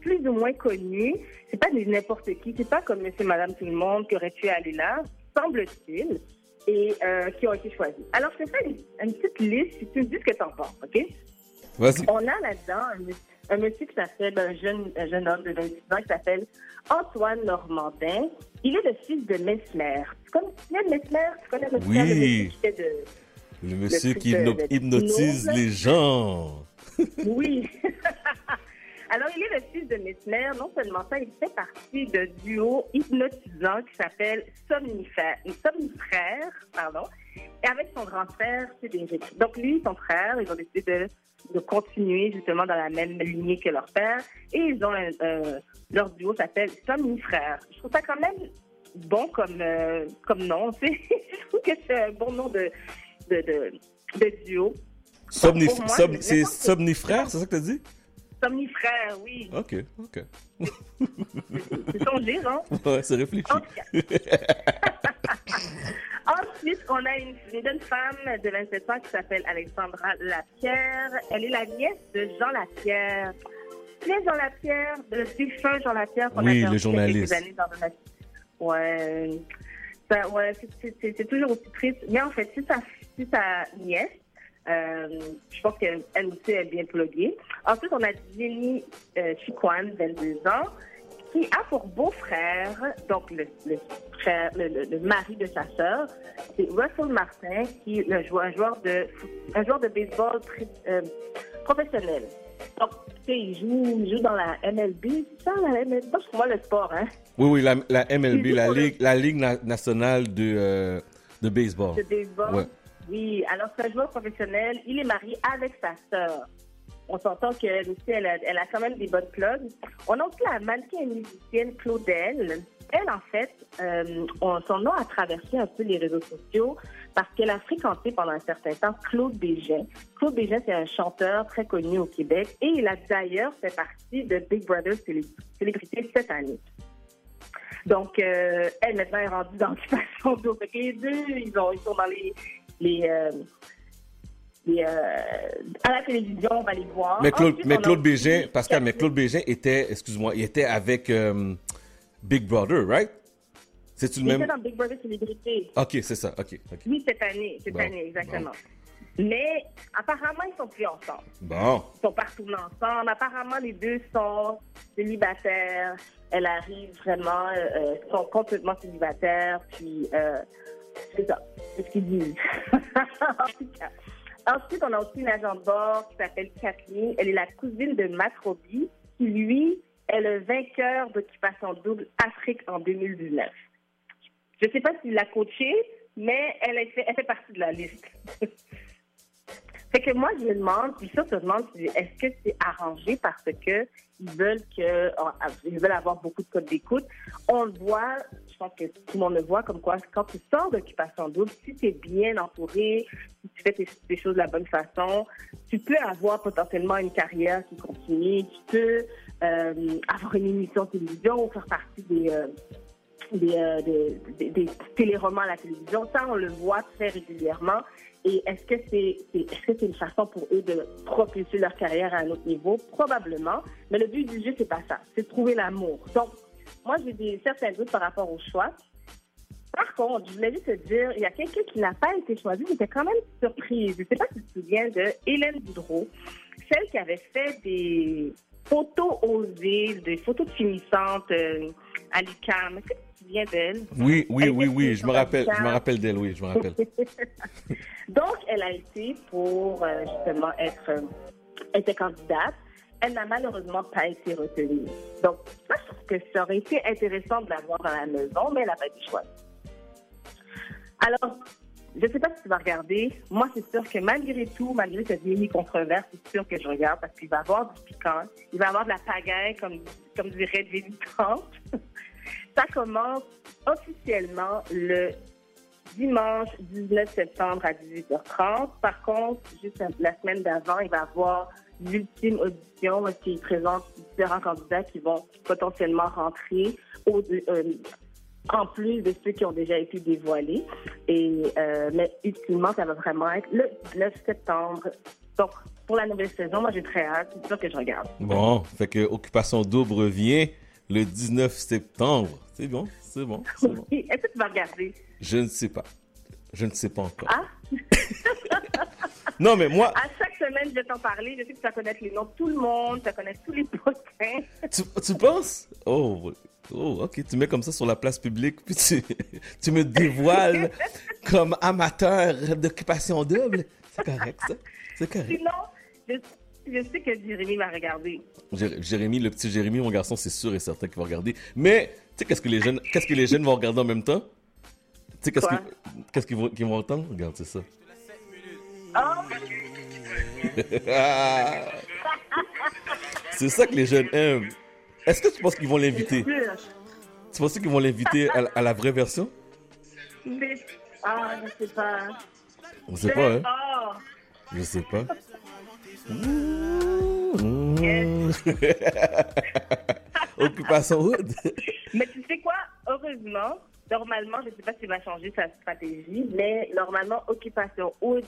plus ou moins connus. C'est pas n'importe qui. C'est pas comme Monsieur, Madame, tout le monde qui aurait pu aller là, semble-t-il, et euh, qui ont été choisis. Alors, je te fais une, une petite liste. Si tu me dis ce que tu en penses, OK? Vas-y. On a là-dedans un, monsieur- un monsieur qui s'appelle, un jeune, un jeune homme de 26 ans qui s'appelle Antoine Normandin. Il est le fils de Mesmer. Tu connais Mesmer? Tu connais Mesmer? Oui. le monsieur qui fait de, Le monsieur truc qui de- hypno- de hypnotise les gens. Oui. Alors, il est le fils de Mesmer. Non seulement ça, il fait partie de duo hypnotisant qui s'appelle Somnifère, Somnifrère, pardon, et avec son grand frère, Cédric. Donc, lui et son frère, ils ont décidé de, de continuer justement dans la même lignée que leur père, et ils ont un, euh, leur duo s'appelle Somnifrère. Je trouve ça quand même bon comme, euh, comme nom. tu. Je trouve que c'est un bon nom de, de, de, de duo. Somnif- Pour moi, som- n'importe- c'est somnifrère, c'est ça que t'as dit? Somnifrère, oui. Ok, ok. C'est son gire, hein? Ouais, c'est réfléchi. Ensuite, on a une, une jeune femme de 27 ans qui s'appelle Alexandra Lapierre. Elle est la nièce de Jean Lapierre. Sais, Jean Lapierre, le défunt Jean Lapierre qu'on Oui, a le journaliste. quelques années dans Ouais. Ça, ouais, c'est- toujours aussi triste. Mais en fait, c'est sa, c'est sa nièce. Euh, je pense qu'elle elle aussi est bien pluguée. Ensuite, on a Jenny euh, Chiquan, 22 ans, qui a pour beau-frère, donc le, le frère, le, le- le mari de sa sœur, c'est Russell Martin, qui est le joueur, un joueur de, un joueur de baseball très, euh, professionnel. Donc, tu sais, il joue, il joue dans la MLB, c'est ça, la MLB? Moi, je moi le sport, hein. Oui, oui, la, la MLB, la pour Ligue, la Ligue na- nationale de, euh, de baseball. de baseball. Ouais. Oui, alors c'est un joueur professionnel. Il est marié avec sa sœur. On s'entend qu'elle aussi, elle a, elle a quand même des bonnes plugs. On a aussi la mannequin musicienne Claudel. Elle, en fait, euh, on- son nom a traversé un peu les réseaux sociaux parce qu'elle a fréquenté pendant un certain temps Claude Bégin. Claude Bégin, c'est un chanteur très connu au Québec et il a d'ailleurs fait partie de Big Brother Célé- Célébrité cette année. Donc, euh, elle, maintenant, est rendue dans l'occupation d'eau. Les deux, ils, ont, ils sont dans les... les, euh, les, euh, à la télévision, on va les voir. Mais Claude, Ensuite, mais Claude Bégin, Pascal, mais Claude Bégin était, excuse-moi, il était avec euh, Big Brother, right? C'est-tu le Il était même? dans Big Brother Célébrité. Ok, c'est ça, ok, ok. Oui, cette année, cette Bon, année, exactement. Mais apparemment, ils sont plus ensemble. Bon. Ils sont pas retournés ensemble. Apparemment, les deux sont célibataires. Elle arrive vraiment, euh, euh, sont complètement célibataires. Puis, euh, c'est ça. C'est ce qu'ils disent. en tout cas. Ensuite, on a aussi une agent de bord qui s'appelle Kathleen. Elle est la cousine de Matt Roby, qui, lui, est le vainqueur d'Occupation Double Afrique en 2019. Je ne sais pas s'il l'a coaché, mais elle, fait, elle fait partie de la liste. Fait que moi, je me demande, puis ça, je demande, est-ce que c'est arrangé parce que ils veulent que, ils veulent avoir beaucoup de codes d'écoute? On le voit, je pense que tout le monde le voit, comme quoi, quand tu sors d'occupation double, si tu es bien entouré, si tu fais tes, choses de la bonne façon, tu peux avoir potentiellement une carrière qui continue, tu peux euh, avoir une émission télévision ou faire partie des, euh, des, euh, des, des- téléromans à la télévision. Ça, on le voit très régulièrement. Et est-ce que c'est c'est- est-ce que c'est une façon pour eux de propulser leur carrière à un autre niveau? Probablement. Mais le but du jeu, c'est pas ça. C'est trouver l'amour. Donc, moi, j'ai des certains doutes par rapport au choix. Par contre, je voulais juste te dire, il y a quelqu'un qui n'a pas été choisi. J'étais quand même surprise. Je ne sais pas si tu te souviens de Hélène Boudreau, celle qui avait fait des photos osées, des photos finissantes euh, à te souviens d'elle? Oui, oui, oui, était oui, je me rappelle, je me rappelle d'elle, oui, je me rappelle. Donc, elle a été pour euh, justement être, euh, être candidate. Elle n'a malheureusement pas été retenue. Donc, moi, je trouve que ça aurait été intéressant de la voir dans la maison, mais elle n'a pas été choisie. Alors, je ne sais pas si tu vas regarder. Moi, c'est sûr que malgré tout, malgré cette mini controverse, c'est sûr que je regarde parce qu'il va y avoir du piquant. Il va y avoir de la pagaille, comme, comme dirait Jenny Trump. Ça commence officiellement le dimanche 19 septembre à 18h30. Par contre, juste la semaine d'avant, il va y avoir l'ultime audition qui présente différents candidats qui vont potentiellement rentrer euh, en plus de ceux qui ont déjà été dévoilés. Et, euh, mais ultimement, ça va vraiment être le 19 septembre. Donc, pour la nouvelle saison, moi, j'ai très hâte. C'est sûr que je regarde. Bon, fait que Occupation Double revient le 19 septembre. C'est bon, c'est bon. Est-ce que tu vas regarder? Je ne sais pas. Je ne sais pas encore. Ah? Non, mais moi, À chaque semaine, je vais t'en parler. Je sais que tu vas connaître les noms de tout le monde, tu vas connaître tous les potins. tu, tu penses? Oh, oh, ok, tu mets comme ça sur la place publique, puis tu, tu me dévoiles comme amateur d'Occupation Double. C'est correct, ça. C'est correct. Sinon, je, je sais que Jérémy va regarder. Jé- Jérémy, le petit Jérémy, mon garçon, c'est sûr et certain qu'il va regarder. Mais, tu sais, qu'est-ce que les jeunes, qu'est-ce que les jeunes vont regarder en même temps? Tu sais, qu'est-ce qu'ils vont, entendre? Regarde, c'est ça. Oh! c'est ça que les jeunes aiment. Est-ce que tu penses qu'ils vont l'inviter? Tu penses qu'ils vont l'inviter à, à la vraie version? Ah, je sais pas. On sait pas, hein? Oh! Je sais pas. Occupation Hood. Mais tu sais quoi? Heureusement, normalement, je ne sais pas s'il va changer sa stratégie, mais normalement, Occupation Août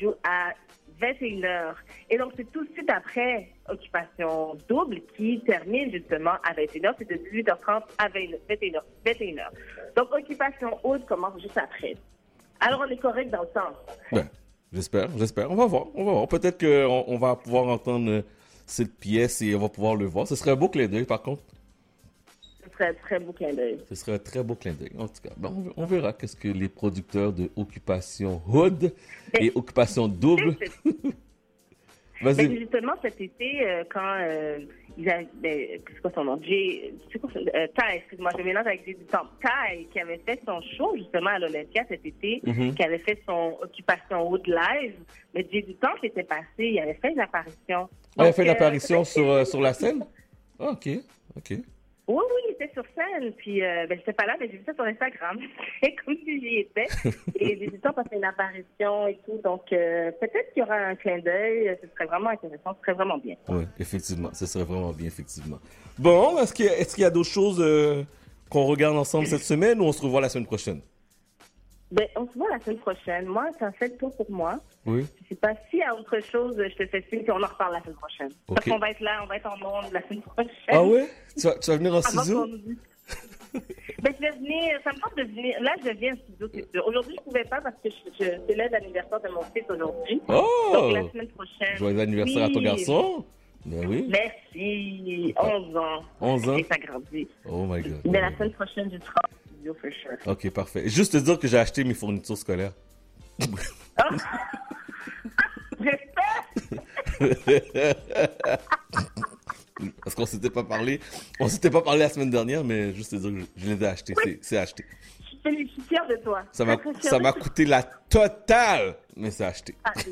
joue à 21h. Et donc, c'est tout de suite après Occupation Double qui termine justement à 21h. C'est de 18h30 à 21h. 21h. Donc, Occupation Août commence juste après. Alors, on est correct dans le temps. J'espère, j'espère. On va voir, on va voir. Peut-être qu'on on va pouvoir entendre cette pièce et on va pouvoir le voir. Ce serait un beau clin d'œil, par contre. serait un très beau clin d'œil. Ce serait un très beau clin d'œil. En tout cas, bon, on verra qu'est-ce que les producteurs de Occupation Hood et Occupation Double. Justement, cet été, euh, quand euh, ils avaient, ben, c'est quoi son nom? Jay, c'est quoi son, euh, Ty, excuse-moi, je mélange avec Jay du Temple. Ty, qui avait fait son show, justement, à l'Olympia cet été, Mhm. qui avait fait son Occupation Wood Live. Mais Jay du Temple était passé, il avait fait une apparition. Il a Donc, fait une euh, apparition sur, sur la scène? Ah, ok, ok. Oui, oui, il était sur scène. Puis, euh, ben, j'étais pas là, mais j'ai vu ça sur Instagram. Comme si j'y étais. Et les éditeurs ont fait une apparition et tout. Donc, euh, peut-être qu'il y aura un clin d'œil. Ce serait vraiment intéressant. Ce serait vraiment bien. Oui, effectivement, ce serait vraiment bien, effectivement. Bon, est-ce qu'il y a, a d'autres choses euh, qu'on regarde ensemble cette semaine ou on se revoit la semaine prochaine? Ben, on se voit la semaine prochaine. Moi, ça fait le tour pour moi. Oui. Je sais pas y a autre chose, je te fais signe, puis on en reparle la semaine prochaine. Parce qu'on va être là, on va être en monde la semaine prochaine. Ah ouais? Tu vas, tu vas venir en dise- ben, je vais venir, ça me tente de venir. Là, je viens en studio, c'est sûr. Aujourd'hui, je pouvais pas parce que je, je célèbre l'anniversaire de mon fils aujourd'hui. Oh! Donc, la semaine prochaine. Joyeux anniversaire à ton Oui. garçon. Ben oui. Merci. 11 ans. 11 ans? Et ça grandit. Oh my god. Mais la semaine prochaine, je serai en studio, for sure. Ok, parfait. Juste te dire que j'ai acheté mes fournitures scolaires. Parce qu'on s'était pas parlé. On s'était pas parlé la semaine dernière, mais juste te dire que je les ai achetés. C'est- C'est acheté. Je suis fière de toi. Ça m'a, ça coûté la totale, mais c'est acheté. Ah.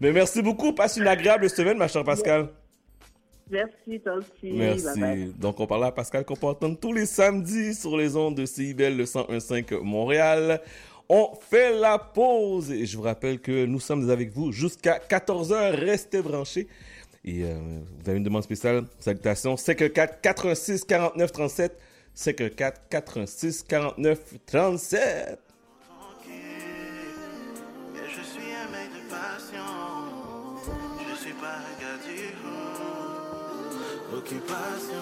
Mais merci beaucoup. Passe une agréable semaine, ma chère Pascal. Merci, toi aussi. Merci. Donc, on parle à Pascal entendre tous les samedis sur les ondes de CIBEL le 101.5 Montréal. On fait la pause et je vous rappelle que nous sommes avec vous jusqu'à 14h. Restez branchés. Et euh, vous avez une demande spéciale? Salutations. 514 86 49 37. 514 86 49 37. Occupation.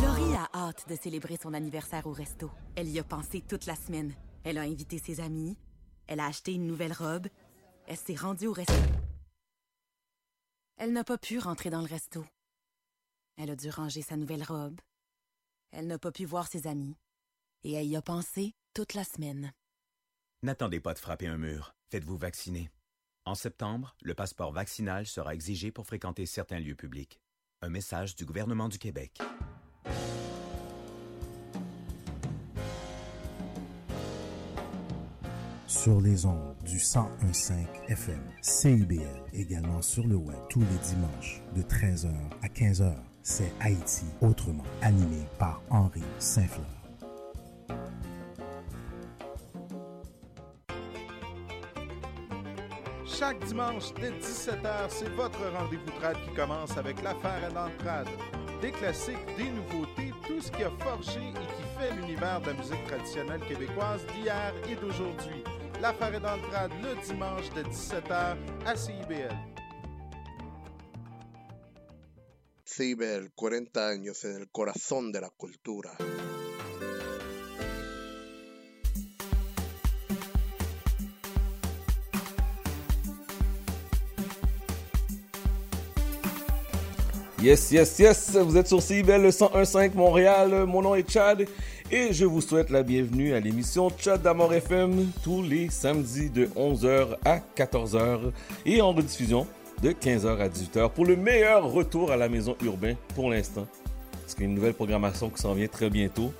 Laurie a hâte de célébrer son anniversaire au resto. Elle y a pensé toute la semaine. Elle a invité ses amis. Elle a acheté une nouvelle robe. Elle s'est rendue au resto. Elle n'a pas pu rentrer dans le resto. Elle a dû ranger sa nouvelle robe. Elle n'a pas pu voir ses amis. Et elle y a pensé toute la semaine. N'attendez pas de frapper un mur. Faites-vous vacciner. En septembre, le passeport vaccinal sera exigé pour fréquenter certains lieux publics. Un message du gouvernement du Québec. sur les ondes du 1015 FM, CIBL, également sur le web tous les dimanches de 13h à 15h. C'est Haïti autrement, animé par Henri Saint-Fleur. Chaque dimanche dès 17h, c'est votre rendez-vous trad qui commence avec l'affaire à l'entrade. Des classiques, des nouveautés, tout ce qui a forgé et qui fait l'univers de la musique traditionnelle québécoise d'hier et d'aujourd'hui. L'affaire est dans le le dimanche de 17h à CIBL. CIBEL, 40 años en el corazón de la cultura. Yes, yes, yes, vous êtes sur CIBEL le 101.5 Montréal, mon nom est Chad et je vous souhaite la bienvenue à l'émission Chad d'Amour FM tous les samedis de 11h à 14h et en rediffusion de 15h à 18h pour le meilleur retour à la maison urbain pour l'instant. Parce qu'il y a une nouvelle programmation qui s'en vient très bientôt.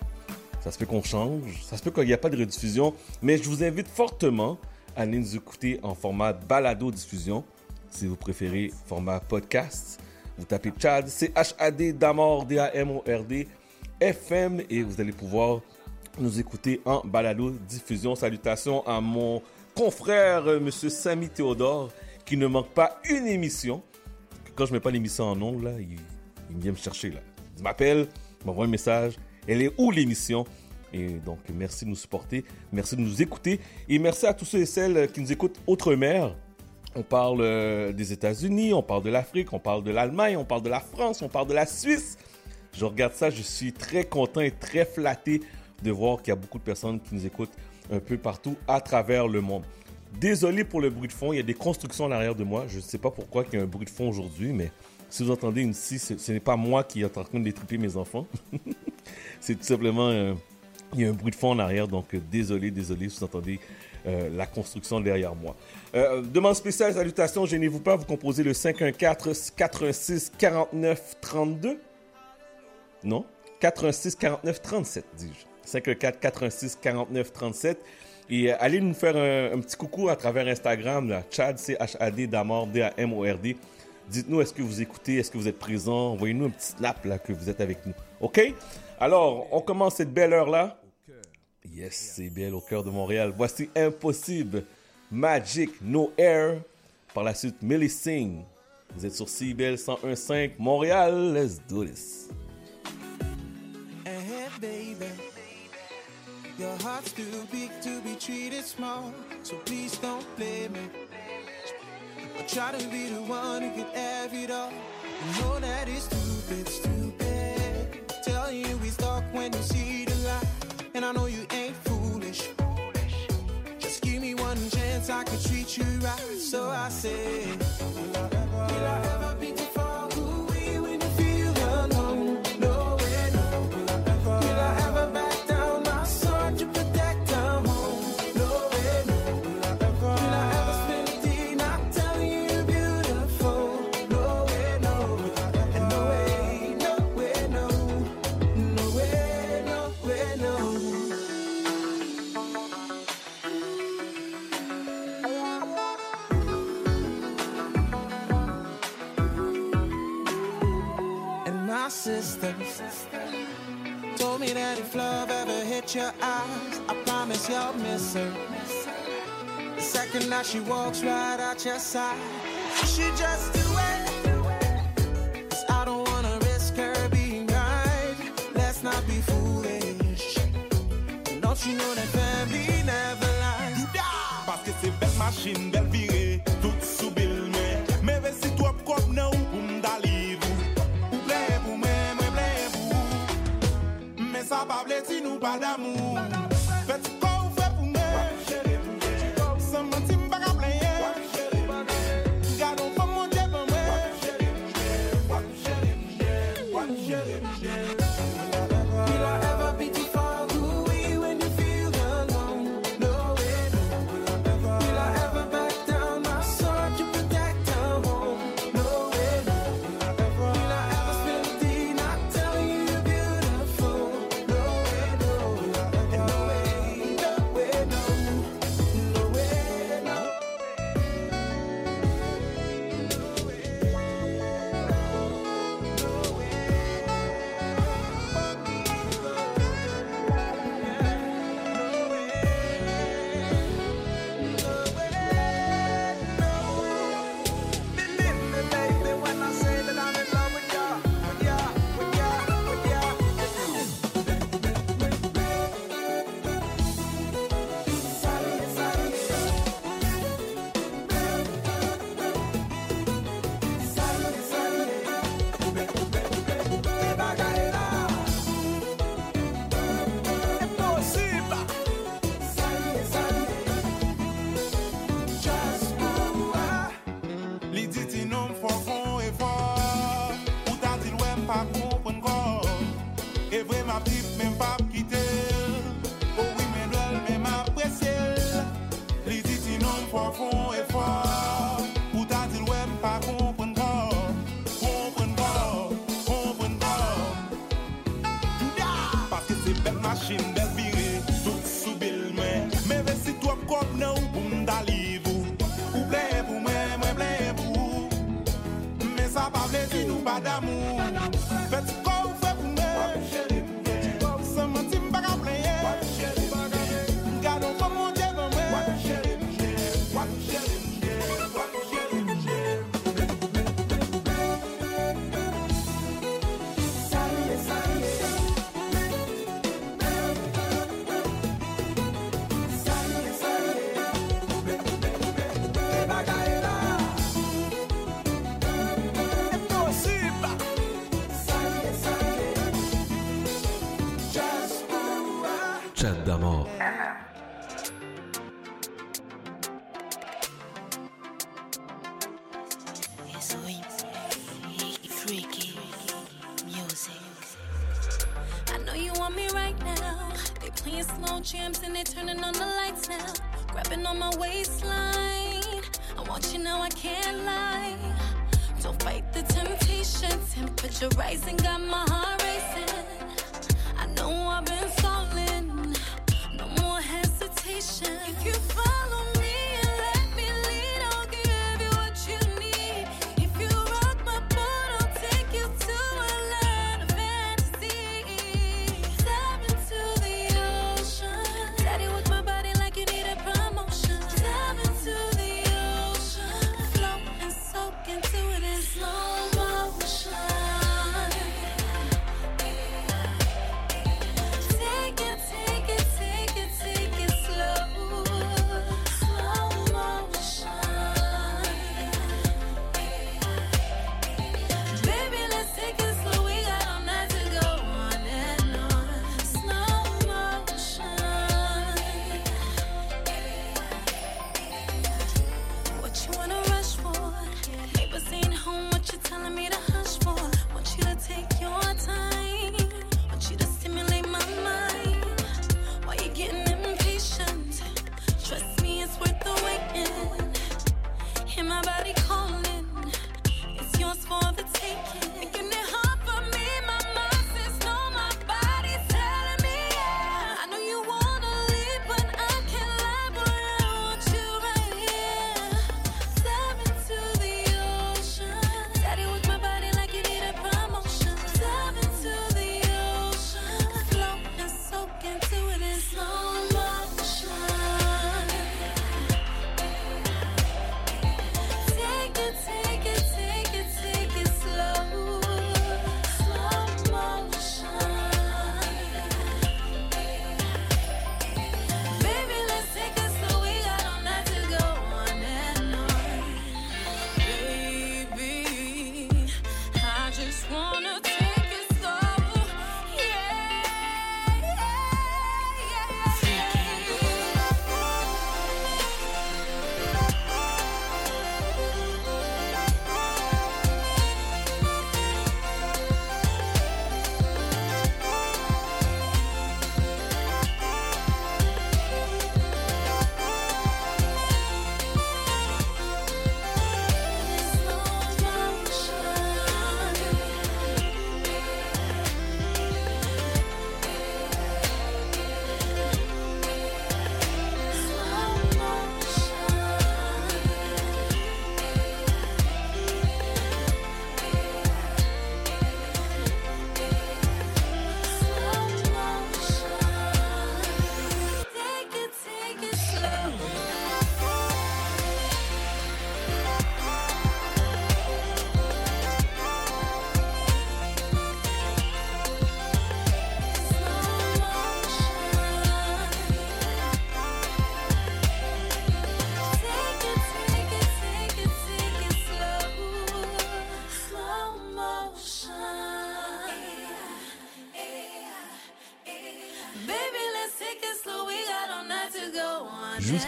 Ça se peut qu'on change, ça se peut qu'il n'y a pas de rediffusion, mais je vous invite fortement à aller nous écouter en format balado-diffusion, si vous préférez format podcast. Vous tapez Chad, C-H-A-D, Damord, D-A-M-O-R-D, FM, et vous allez pouvoir nous écouter en balado diffusion. Salutations à mon confrère, euh, Monsieur Samy Théodore, qui ne manque pas une émission. Quand je mets pas l'émission en ondes, là, il, il vient me chercher. Là. Il m'appelle, m'envoie un message. Elle est où l'émission? Et donc, merci de nous supporter, merci de nous écouter, et merci à tous ceux et celles qui nous écoutent outre-mer. On parle euh, des États-Unis, on parle de l'Afrique, on parle de l'Allemagne, on parle de la France, on parle de la Suisse. Je regarde ça, je suis très content et très flatté de voir qu'il y a beaucoup de personnes qui nous écoutent un peu partout à travers le monde. Désolé pour le bruit de fond, il y a des constructions en arrière de moi. Je ne sais pas pourquoi il y a un bruit de fond aujourd'hui, mais si vous entendez une scie, ce, n'est pas moi qui est en train de détriper mes enfants. C'est tout simplement, euh, il y a un bruit de fond en arrière, donc euh, désolé, désolé si vous entendez euh, la construction derrière moi. Demande spéciale, salutations, gênez-vous pas, vous composez le 514 86 49 32. Non? 86 49 37, dis-je. 514 86 49 37. Et euh, allez nous faire un, petit coucou à travers Instagram, là, Chad, C-H-A-D, Damord, D-A-M-O-R-D. Dites-nous, est-ce que vous écoutez, est-ce que vous êtes présent? Envoyez-nous un petit snap, là, que vous êtes avec nous. OK? Alors, on commence cette belle heure-là. Yes, c'est belle au cœur de Montréal. Voici Impossible, Magic, No Air. Par la suite, Millie Sing. Vous êtes sur CBL 101.5 Montréal. Let's do this. Hey, baby. Your heart's too big to be treated small, so please don't blame me. I try to be the one who could have it all. You know that it's stupid, stupid. Tell you we stuck when you see the light, and I know you ain't foolish. Just give me one chance, I could treat you right. So I say, told me that if love ever hit your eyes, I promise you'll miss her. The second that she walks right out your side, you should just do it. I don't wanna risk her being right. Let's not be foolish. Don't you know that family never lies? Parce que c'est belle machine, belle virée, kapable si nou pa d'amou Amen.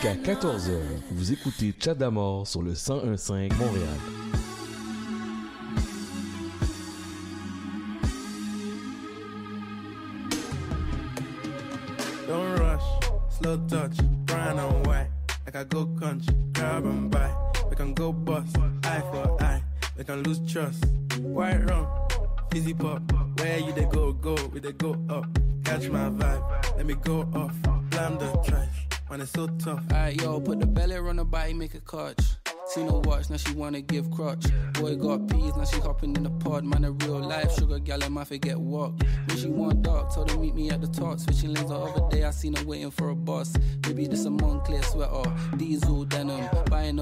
Jusqu'à 14h, vous écoutez Tchadamor sur le 1015 Montréal. forget what. When she want dark, told her meet me at the top. Switching lanes the other day, I seen her waiting for a bus. Maybe this a Moncler sweater. Diesel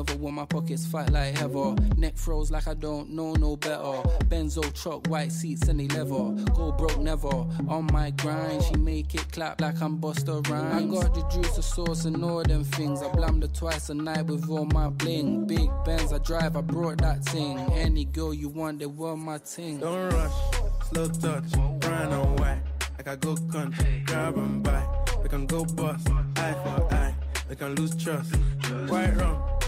Another one, my pockets fat like heather. Neck froze like I don't know no better. Benzo truck, white seats and they leather. Go broke never. On my grind, she make it clap like I'm Busta Rhymes. I got the juice, the sauce, and all them things. I blammed her twice a night with all my bling. Big Benz, I drive, I brought that thing. Any girl you want, they were my thing. Don't rush, slow touch, brown and white. Like I go country, grab and buy. We can go bust, eye for eye. We can lose trust. White rum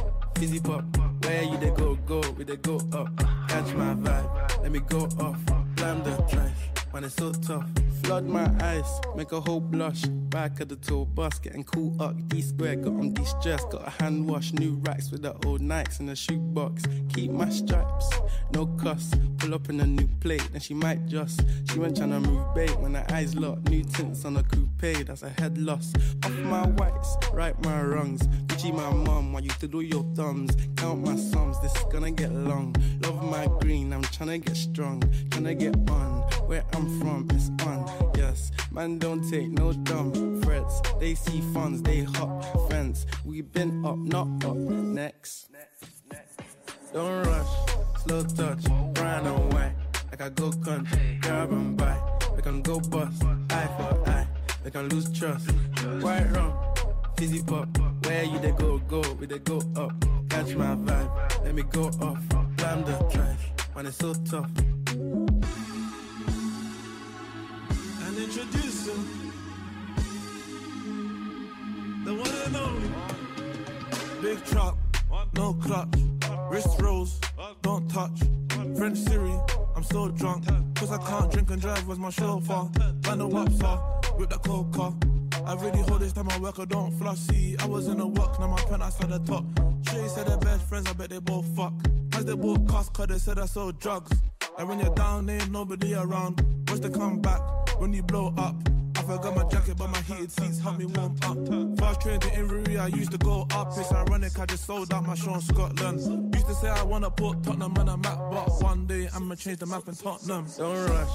fizzy pop. Where you they go, go, we they go up. Catch my vibe, let me go off. Blam the when it's so tough. Flood my eyes, make a whole blush. Back of the tour bus, getting cool up. D square, got on de-stress. Got a hand wash, new racks with the old Nikes in the shoebox. Keep my stripes, no cuss. Pull up in a new plate, then she might just. She went tryna move bait when her eyes locked. New tints on a coupe, that's a head loss. Off my whites, right my wrongs. Gucci my mom, while you to do your thumbs. Count my sums, this is gonna get long. Love my green, I'm tryna get strong. Tryna get on, where I'm from, it's on. Yes, man, don't take no dumb threats. They see funds, they hop fence. We been up, not up. Next. Don't rush, slow touch, brown and white. Like I go country, grab and buy. We can go bust, eye for eye. We can lose trust. White rum, fizzy pop. Where you they go, go, we they go up. Catch my vibe, let me go off. Blam the drive, when it's so tough. Big Truck, no clutch, wrist rolls, don't touch. French Siri, I'm so drunk, cause I can't drink and drive was my chauffeur. Man, the waps are with the coca. I really hold this time I work, I don't floss. See, I was in the work, now my penthouse at the top. Shay said they're best friends, I bet they both fuck. As they both cost, cause they said I sold drugs. And when you're down, there ain't nobody around. What's the comeback when you blow up? I forgot my jacket, but my heated seats help me warm up. Fast train to Inverie, I used to go up. It's ironic, I just sold out my show in Scotland. Used to say I wanna put Tottenham on a map, but one day I'ma change the map in Tottenham. Don't rush,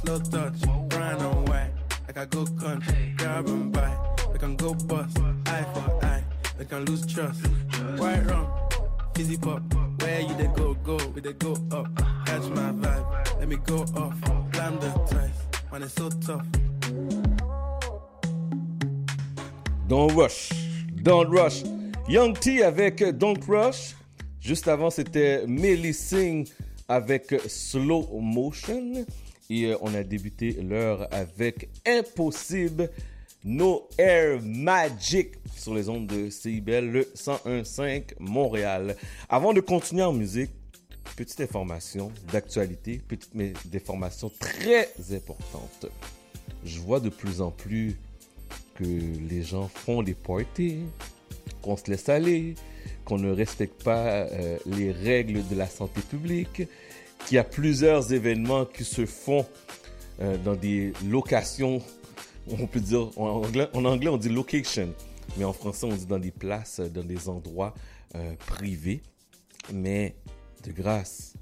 slow touch, brown and white. Like I go country, grab and buy. We can go bust, eye for eye. We can lose trust. White rum, fizzy pop. Where you they go, go, we they go up. Catch my vibe, let me go off. Blam the drive, when it's so tough. Don't rush. Don't rush. Young T avec Don't Rush. Juste avant, c'était Millie Singh avec Slow Motion. Et euh, on a débuté l'heure avec Impossible No Air Magic sur les ondes de CIBL, le 101.5 Montréal. Avant de continuer en musique, petite information d'actualité, petite mais d'information très importante. Je vois de plus en plus que les gens font des parties, qu'on se laisse aller, qu'on ne respecte pas euh, les règles de la santé publique, qu'il y a plusieurs événements qui se font euh, dans des locations, on peut dire, en anglais, on dit location, mais en français on dit dans des places, dans des endroits euh, privés. Mais de grâce,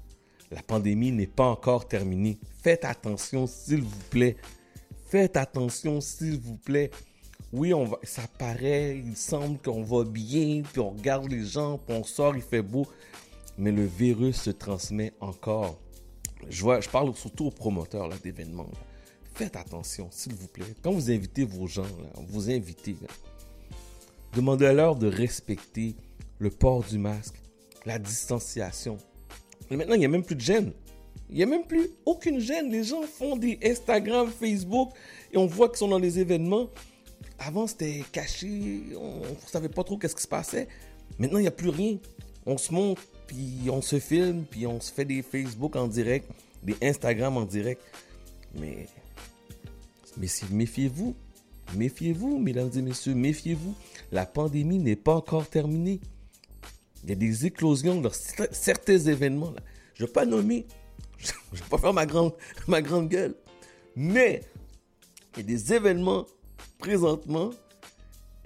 la pandémie n'est pas encore terminée. Faites attention, s'il vous plaît. Faites attention, s'il vous plaît. Oui, on va, ça paraît, il semble qu'on va bien, puis on regarde les gens, puis on sort, il fait beau, mais le virus se transmet encore. Je, vois, je parle surtout aux promoteurs d'événements. Faites attention, s'il vous plaît. Quand vous invitez vos gens, là, vous invitez, demandez-leur de respecter le port du masque, la distanciation. Et maintenant, il n'y a même plus de gêne. Il n'y a même plus aucune gêne. Les gens font des Instagram, Facebook, et on voit qu'ils sont dans les événements. Avant, c'était caché, on ne savait pas trop qu'est-ce qui se passait. Maintenant, il n'y a plus rien. On se monte, puis on se filme, puis on se fait des Facebook en direct, des Instagram en direct. Mais, mais méfiez-vous. Méfiez-vous, mesdames et messieurs, méfiez-vous. La pandémie n'est pas encore terminée. Il y a des éclosions dans cer- certains événements. Je ne vais pas nommer. Je ne vais pas faire ma grande, ma grande gueule. Mais il y a des événements présentement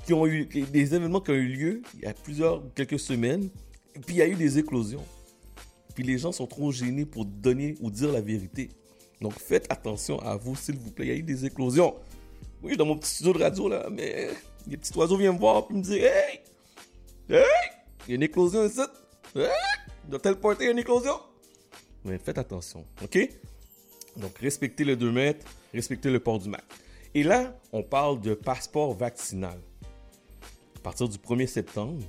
qui ont eu des événements qui ont eu lieu il y a plusieurs quelques semaines et puis il y a eu des éclosions. Puis les gens sont trop gênés pour donner ou dire la vérité. Donc faites attention à vous s'il vous plaît. Il y a eu des éclosions. Oui, dans mon petit studio de radio là, mais les petits oiseaux viennent me voir puis me dire "Hey! Hey! Il y a une éclosion ici. Hey! Dans tel party, il y a une éclosion." Mais faites attention, OK? Donc respectez le 2 mètres, respectez le port du masque. Et là, on parle de passeport vaccinal. À partir du 1er septembre,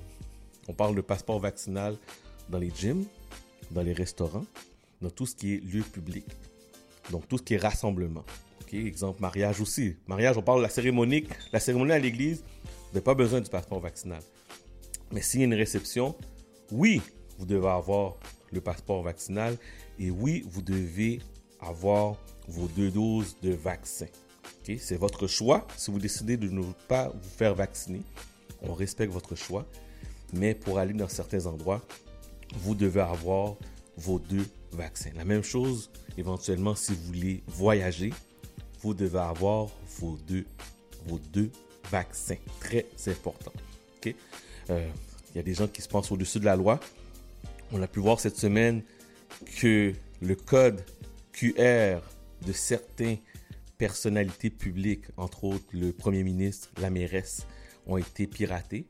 on parle de passeport vaccinal dans les gyms, dans les restaurants, dans tout ce qui est lieu public. Donc tout ce qui est rassemblement. Ok, exemple, mariage aussi. Mariage, on parle de la cérémonie. La cérémonie à l'église, vous n'avez pas besoin du passeport vaccinal. Mais s'il y a une réception, oui, vous devez avoir le passeport vaccinal et oui, vous devez avoir vos deux doses de vaccin. C'est votre choix. Si vous décidez de ne pas vous faire vacciner, on respecte votre choix. Mais pour aller dans certains endroits, vous devez avoir vos deux vaccins. La même chose, éventuellement, si vous voulez voyager, vous devez avoir vos deux, vos deux vaccins. Très important. Euh, Il y a des gens qui se pensent au-dessus de la loi. On a pu voir cette semaine que le code QR de certaines personnalités publiques, entre autres le Premier ministre, la mairesse, ont été piratés.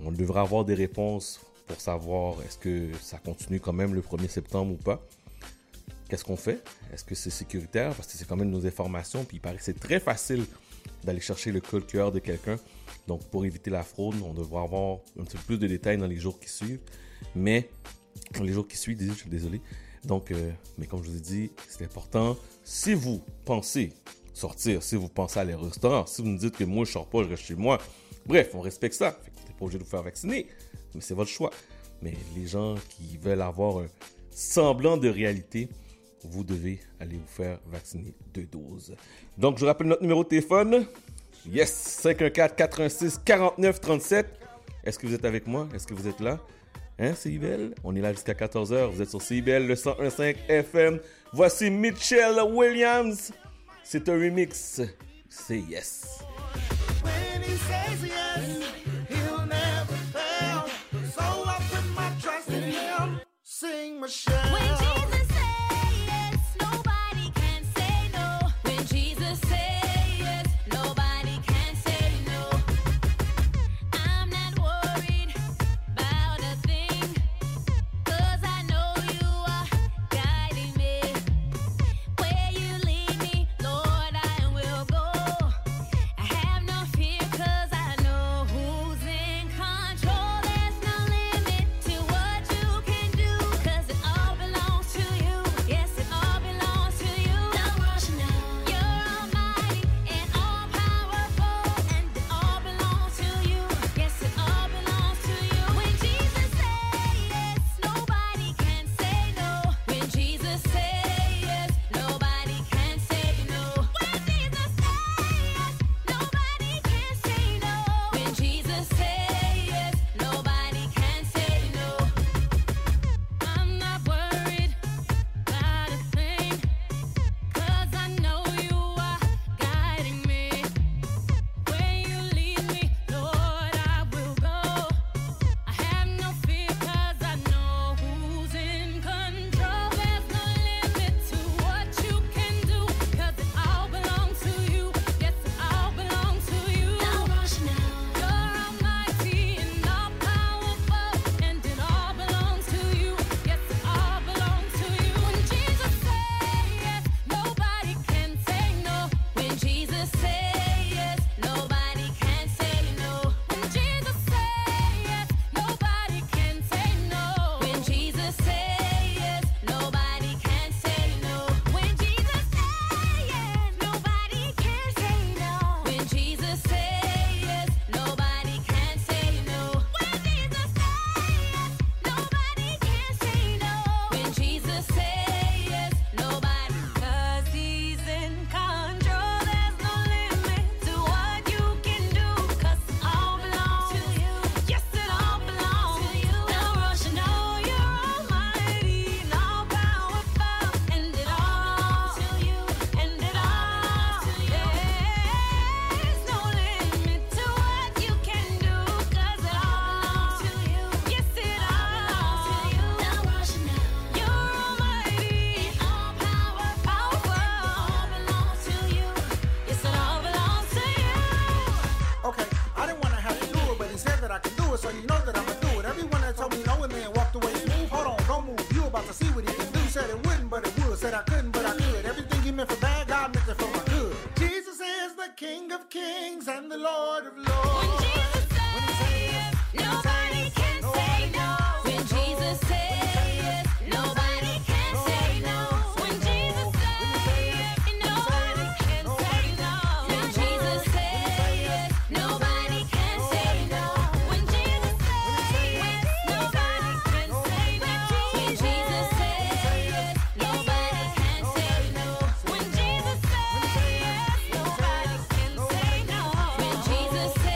On devrait avoir des réponses pour savoir est-ce que ça continue quand même le 1er septembre ou pas. Qu'est-ce qu'on fait? Est-ce que c'est sécuritaire? Parce que c'est quand même nos informations. Puis il paraît que c'est très facile d'aller chercher le code QR de quelqu'un. Donc pour éviter la fraude, on devrait avoir un petit peu plus de détails dans les jours qui suivent. Mais les jours qui suivent, désolé, désolé. Donc, euh, mais comme je vous ai dit, c'est important. Si vous pensez sortir, si vous pensez aller au restaurant, si vous me dites que moi je sors pas, je reste chez moi, bref, on respecte ça. Vous n'êtes pas obligé de vous faire vacciner, mais c'est votre choix. Mais les gens qui veulent avoir un semblant de réalité, vous devez aller vous faire vacciner deux doses. Donc, je rappelle notre numéro de téléphone. Yes, 514-416-4937. Est-ce que vous êtes avec moi? Est-ce que vous êtes là? Hein, CIBL? On est là jusqu'à 14h. Vous êtes sur CIBL, le 101.5 FM. Voici Mitchell Williams. C'est un remix. C'est yes. When he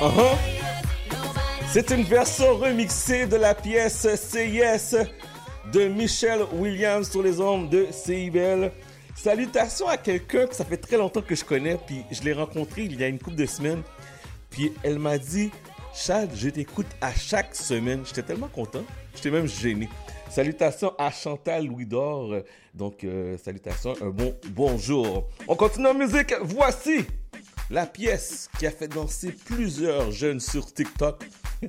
Uh-huh. C'est une version remixée de la pièce Yes de Michelle Williams sur les ondes de CIBL. Salutations à quelqu'un que ça fait très longtemps que je connais, puis je l'ai rencontré il y a une couple de semaines. Puis elle m'a dit, Chad, je t'écoute à chaque semaine. J'étais tellement content, j'étais même gêné. Salutations à Chantal Louis d'Or. Donc, euh, salutations, un bon bonjour. On continue en musique. Voici la pièce qui a fait danser plusieurs jeunes sur TikTok.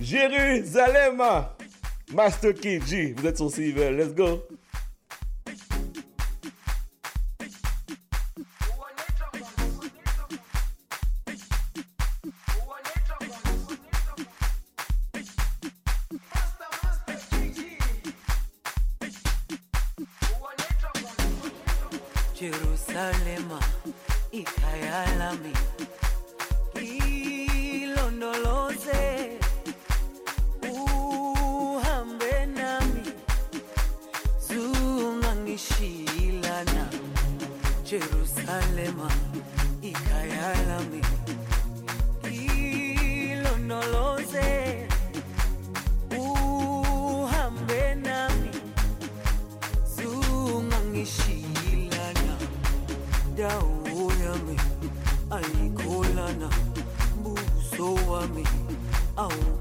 Jérusalem, Master KG, vous êtes sur CIVL, let's go. for me. Oh.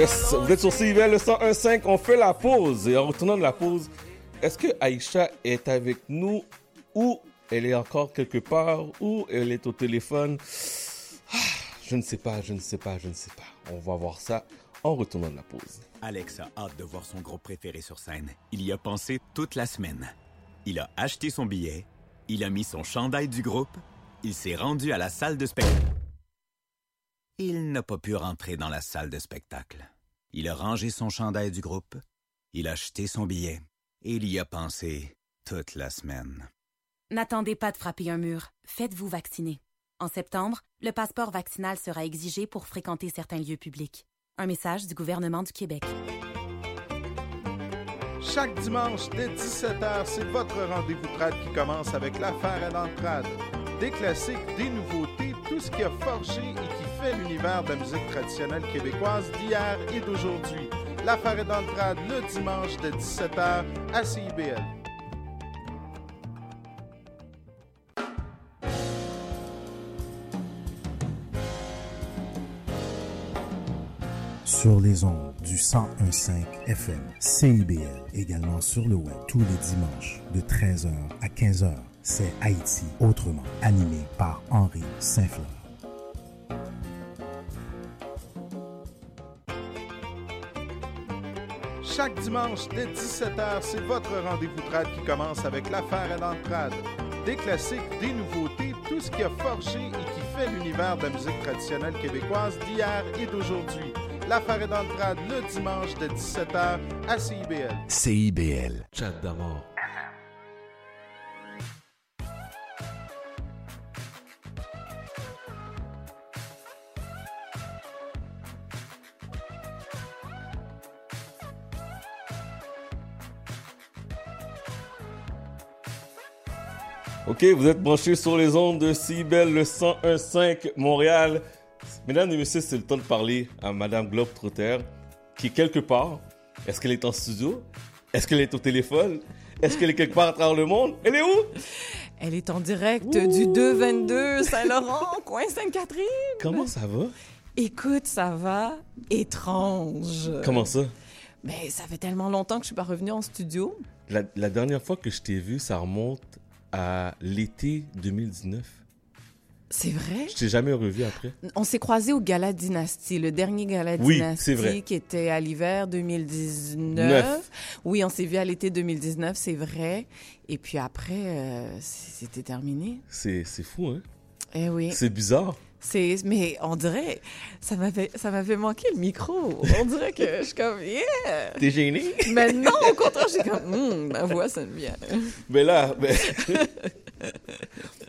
Yes, vous êtes sur CIVL le 101.5, on fait la pause. Et en retournant de la pause, est-ce que Aïcha est avec nous ou elle est encore quelque part ou elle est au téléphone? Ah, Je ne sais pas, je ne sais pas, je ne sais pas. On va voir ça en retournant de la pause. Alex a hâte de voir son groupe préféré sur scène. Il y a pensé toute la semaine. Il a acheté son billet, il a mis son chandail du groupe, il s'est rendu à la salle de spectacle. Il n'a pas pu rentrer dans la salle de spectacle. Il a rangé son chandail du groupe, il a acheté son billet et il y a pensé toute la semaine. N'attendez pas de frapper un mur. Faites-vous vacciner. En septembre, le passeport vaccinal sera exigé pour fréquenter certains lieux publics. Un message du gouvernement du Québec. Chaque dimanche dès 17h, c'est votre rendez-vous trad qui commence avec l'affaire à l'entrade. Des classiques, des nouveautés, tout ce qui a forgé et qui l'univers de la musique traditionnelle québécoise d'hier et d'aujourd'hui. L'affaire est dans le le dimanche de 17h à CIBL. Sur les ondes du 1015 FM, CIBL, également sur le web tous les dimanches de 13h à 15h. C'est Haïti autrement, animé par Henri Saint-Fleur. Chaque dimanche dès 17h, c'est votre rendez-vous trad qui commence avec l'affaire à l'entrade. Des classiques, des nouveautés, tout ce qui a forgé et qui fait l'univers de la musique traditionnelle québécoise d'hier et d'aujourd'hui. L'affaire est dans le trad le dimanche de 17h à CIBL. CIBL. Chat d'amour. Ok, vous êtes branchés sur les ondes de CIBEL, le 101.5 Montréal. Mesdames et messieurs, c'est le temps de parler à Madame Globetrotter, qui est quelque part. Est-ce qu'elle est en studio? Est-ce qu'elle est au téléphone? Est-ce qu'elle est quelque part à travers le monde? Elle est où? Elle est en direct du 222 Saint-Laurent, coin Sainte-Catherine. Comment ça va? Écoute, ça va étrange. Comment ça? Mais ça fait tellement longtemps que je suis pas revenue en studio. La, la dernière fois que je t'ai vu, ça remonte à l'été 2019. C'est vrai? Je t'ai jamais revu après. On s'est croisés au Gala Dynastie, le dernier Gala Oui, Dynastie c'est vrai. qui était à l'hiver 2019. Neuf. Oui, on s'est vu à l'été 2019, c'est vrai. Et puis après, euh, c'était terminé. C'est c'est fou, hein? Eh oui. C'est bizarre. C'est, mais on dirait, ça m'avait, ça m'avait manqué le micro. On dirait que je suis comme, yeah! T'es gêné? Mais non, au contraire, j'ai comme, Hum, ma voix sonne bien. Mais là, ben...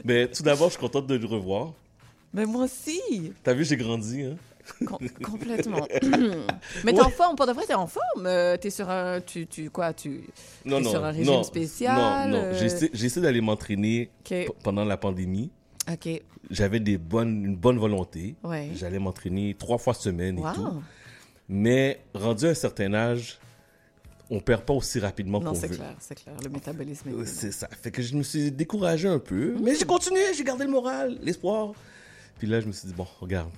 mais tout d'abord, je suis contente de le revoir. Mais moi aussi, T'as vu, j'ai grandi, hein? Com- complètement. Mais t'es en forme, pour de vrai, t'es en forme. Euh, T'es sur un, tu, tu, quoi, tu, Non, t'es non, sur un régime non, spécial. Non, non. euh, J'essaie, d'aller m'entraîner pendant la pandémie. J'avais des bonnes, une bonne volonté. Ouais. J'allais m'entraîner trois fois semaine et tout. Mais rendu à un certain âge, on perd pas aussi rapidement Non, qu'on c'est veut. clair, c'est clair. Le métabolisme est Euh, C'est ça. Fait que je me suis découragé un peu. Mais j'ai continué, j'ai gardé le moral, l'espoir. Puis là, je me suis dit, bon, regarde,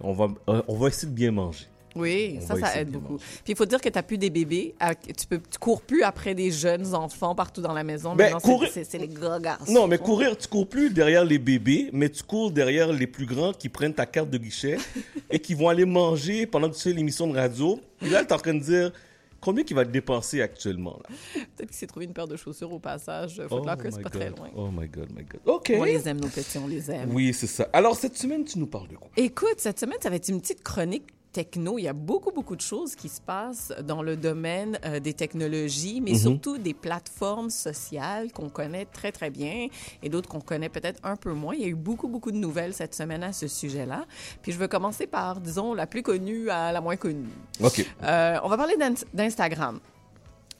on va, euh, on va essayer de bien manger. Oui, On ça, ça aide de beaucoup. Puis il faut dire que tu plus des bébés. Tu peux, tu cours plus après des jeunes enfants partout dans la maison. Ben, c'est- courir- c'est c'est les gros garçons. Non, mais courir, tu cours plus derrière les bébés, mais tu cours derrière les plus grands qui prennent ta carte de guichet et qui vont aller manger pendant que tu fais l'émission de radio. Et là, tu es en train de dire combien qu'il va te dépenser actuellement. Peut-être qu'il s'est trouvé une paire de chaussures au passage. Oh Footlocker, c'est my pas très God. loin. Oh my God, my God. OK. On les aime, nos petits, on les aime. Oui, c'est ça. Alors, cette semaine, tu nous parles de quoi? Écoute, cette semaine, ça va être une petite chronique techno. Il y a beaucoup, beaucoup de choses qui se passent dans le domaine euh, des technologies, mais Mhm. surtout des plateformes sociales qu'on connaît très, très bien et d'autres qu'on connaît peut-être un peu moins. Il y a eu beaucoup, beaucoup de nouvelles cette semaine à ce sujet-là. Puis je veux commencer par, disons, la plus connue à la moins connue. OK. Euh, on va parler d'In- d'Instagram.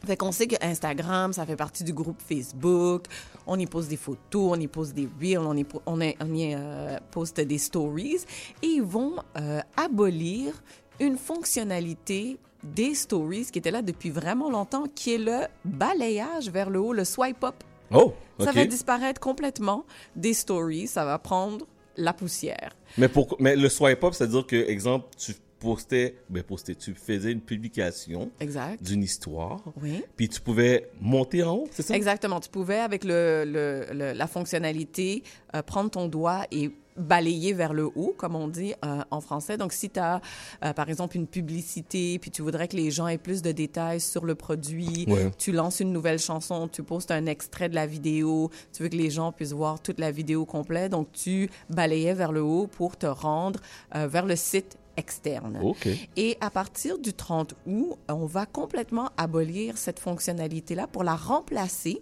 Fait qu'on sait que Instagram, ça fait partie du groupe Facebook. On y pose des photos, on y pose des reels, on y, on y- on y, euh, poste des stories. Et ils vont euh, abolir une fonctionnalité des stories qui était là depuis vraiment longtemps, qui est le balayage vers le haut, le swipe up. Oh, Ça OK. va disparaître complètement des stories. Ça va prendre la poussière. Mais, pour, mais le swipe up, c'est-à-dire que, exemple, tu postais, ben postais, tu faisais une publication Exact. d'une histoire. Oui. Puis tu pouvais monter en haut, c'est ça? Exactement. Tu pouvais, avec le, le- le- la fonctionnalité, euh, prendre ton doigt et balayer vers le haut, comme on dit euh, en français. Donc, si tu as, par exemple, une publicité, puis tu voudrais que les gens aient plus de détails sur le produit, Ouais. tu lances une nouvelle chanson, tu postes un extrait de la vidéo, tu veux que les gens puissent voir toute la vidéo complète, donc tu balayais vers le haut pour te rendre euh, vers le site externe. Et à partir du 30 août, on va complètement abolir cette fonctionnalité-là pour la remplacer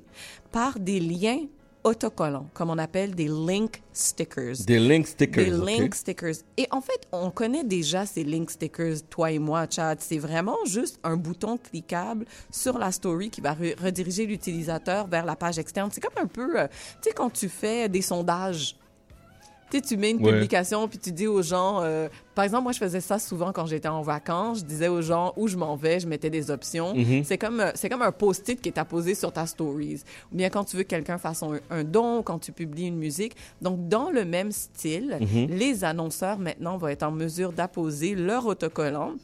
par des liens autocollants, comme on appelle des link stickers. Des link stickers, Des link stickers. Et en fait, on connaît déjà ces link stickers, toi et moi, Chad. C'est vraiment juste un bouton cliquable sur la story qui va re- rediriger l'utilisateur vers la page externe. C'est comme un peu, euh, tu sais, quand tu fais des sondages. Tu sais, tu mets une Ouais. publication puis tu dis aux gens, euh, par exemple, moi je faisais ça souvent quand j'étais en vacances, je disais aux gens où je m'en vais, je mettais des options. Mhm. C'est comme euh, c'est comme un post-it qui est apposé sur ta stories. Ou bien quand tu veux que quelqu'un fasse un, un don, quand tu publies une musique. Donc dans le même style, Mhm. les annonceurs maintenant vont être en mesure d'apposer leur autocollant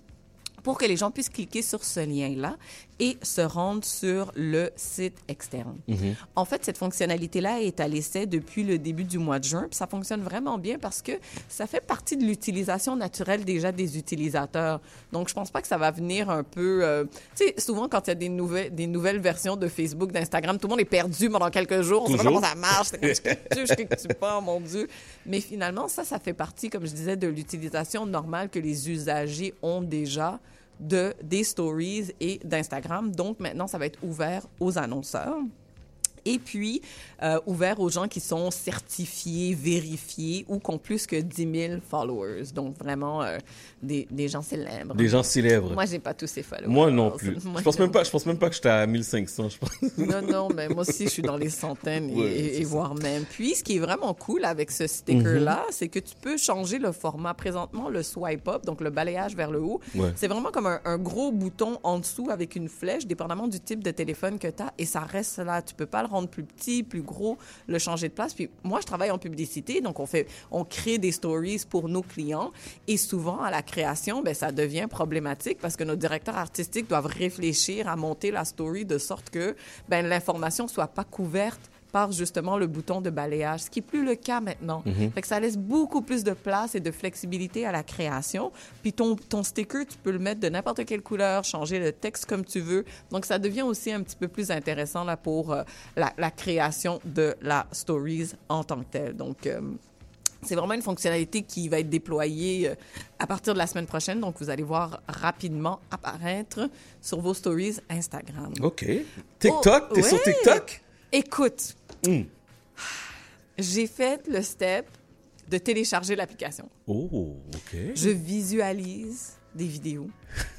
pour que les gens puissent cliquer sur ce lien-là et se rendre sur le site externe. Mhm. En fait, cette fonctionnalité-là est à l'essai depuis le début du mois de juin, puis ça fonctionne vraiment bien parce que ça fait partie de l'utilisation naturelle déjà des utilisateurs. Donc, je pense pas que ça va venir un peu... euh, tu sais, souvent, quand il y a des nouvelles, des nouvelles versions de Facebook, d'Instagram, tout le monde est perdu pendant quelques jours. On sait pas comment ça marche. Je clique-tu, je clique-tu pas, mon Dieu. Mais finalement, ça, ça fait partie, comme je disais, de l'utilisation normale que les usagers ont déjà de des stories et d'Instagram. Donc maintenant, ça va être ouvert aux annonceurs. Et puis, euh, ouvert aux gens qui sont certifiés, vérifiés ou qui ont plus que 10 000 followers. Donc, vraiment, euh, des, des gens célèbres. Des gens célèbres. Moi, j'ai pas tous ces followers. Moi non plus. Moi, je pense non. même pas, je pense même pas que j'étais à 1500, je pense. Non, non, mais moi aussi, je suis dans les centaines et, Ouais, et- c'est et ça. voire même. Puis, ce qui est vraiment cool avec ce sticker-là, Mhm. c'est que tu peux changer le format. Présentement, le swipe up, donc le balayage vers le haut, Ouais. c'est vraiment comme un, un gros bouton en dessous avec une flèche, dépendamment du type de téléphone que tu as, et ça reste là. Tu peux pas le rendre plus petit, plus gros, le changer de place. Puis, moi, je travaille en publicité, donc on fait, on crée des stories pour nos clients, et souvent, à la création, ben, ça devient problématique parce que nos directeurs artistiques doivent réfléchir à monter la story de sorte que ben, l'information soit pas couverte par justement le bouton de balayage, ce qui est plus le cas maintenant. Fait que ça laisse beaucoup plus de place et de flexibilité à la création. Puis ton, ton sticker, tu peux le mettre de n'importe quelle couleur, changer le texte comme tu veux. Donc ça devient aussi un petit peu plus intéressant là pour euh, la, la création de la stories en tant que telle. Donc euh, c'est vraiment une fonctionnalité qui va être déployée euh, à partir de la semaine prochaine. Donc, vous allez voir rapidement apparaître sur vos stories Instagram. OK. TikTok? Oh, T'es sur. TikTok? Écoute, Hmm. j'ai fait le step de télécharger l'application. Oh, OK. Je visualise des vidéos,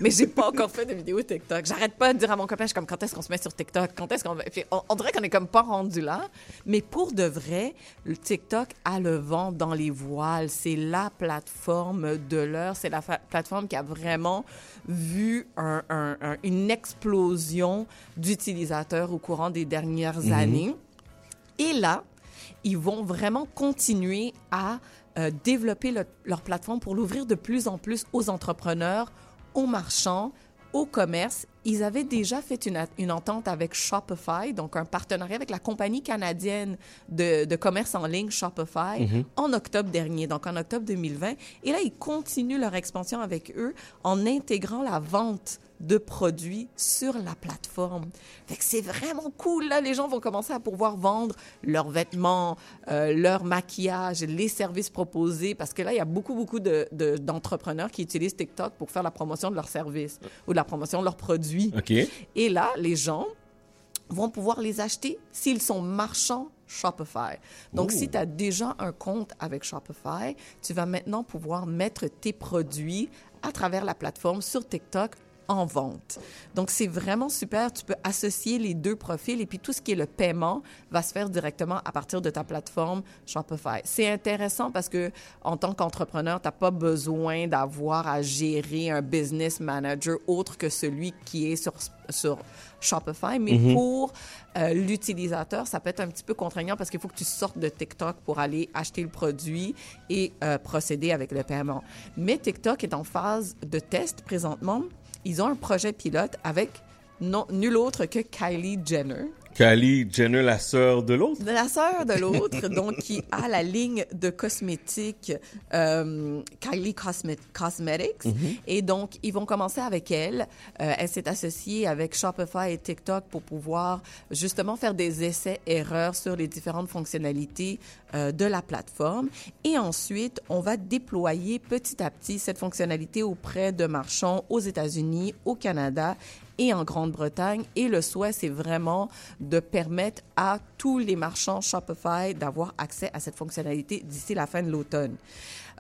mais j'ai pas encore fait de vidéos TikTok. J'arrête pas de dire à mon copain, je suis comme, quand est-ce qu'on se met sur TikTok? Quand est-ce qu'on va... On, on dirait qu'on est comme pas rendu là. Mais pour de vrai, le TikTok a le vent dans les voiles. C'est la plateforme de l'heure. C'est la plateforme qui a vraiment vu un- un- un- une explosion d'utilisateurs au courant des dernières Mhm. années. Et là, ils vont vraiment continuer à euh, développer le- leur plateforme pour l'ouvrir de plus en plus aux entrepreneurs, aux marchands, au commerce. Ils avaient déjà fait une, entente avec Shopify, donc un partenariat avec la compagnie canadienne de, de commerce en ligne Shopify Mhm. en octobre dernier, donc en octobre 2020. Et là, ils continuent leur expansion avec eux en intégrant la vente de produits sur la plateforme. Fait que c'est vraiment cool. Là, les gens vont commencer à pouvoir vendre leurs vêtements, euh, leur maquillage, les services proposés, parce que là, il y a beaucoup, beaucoup de- de- d'entrepreneurs qui utilisent TikTok pour faire la promotion de leurs services ou de la promotion de leurs produits. Et là, les gens vont pouvoir les acheter s'ils sont marchands Shopify. Donc, si tu as déjà un compte avec Shopify, tu vas maintenant pouvoir mettre tes produits à travers la plateforme sur TikTok en vente. Donc, c'est vraiment super. Tu peux associer les deux profils et puis tout ce qui est le paiement va se faire directement à partir de ta plateforme Shopify. C'est intéressant parce que en tant qu'entrepreneur, tu n'as pas besoin d'avoir à gérer un business manager autre que celui qui est sur, sur Shopify. Mais Mhm. pour euh, l'utilisateur, ça peut être un petit peu contraignant parce qu'il faut que tu sortes de TikTok pour aller acheter le produit et euh, procéder avec le paiement. Mais TikTok est en phase de test présentement. Ils ont un projet pilote avec non, nul autre que Kylie Jenner. Kylie Jenner, la sœur de l'autre. De la sœur de l'autre, donc qui a la ligne de cosmétiques euh, Kylie Cosme- Cosmetics. Mhm. Et donc, ils vont commencer avec elle. Euh, elle s'est associée avec Shopify et TikTok pour pouvoir justement faire des essais-erreurs sur les différentes fonctionnalités euh, de la plateforme. Et ensuite, on va déployer petit à petit cette fonctionnalité auprès de marchands aux États-Unis, au Canada et en Grande-Bretagne. Et le souhait, c'est vraiment de permettre à tous les marchands Shopify d'avoir accès à cette fonctionnalité d'ici la fin de l'automne.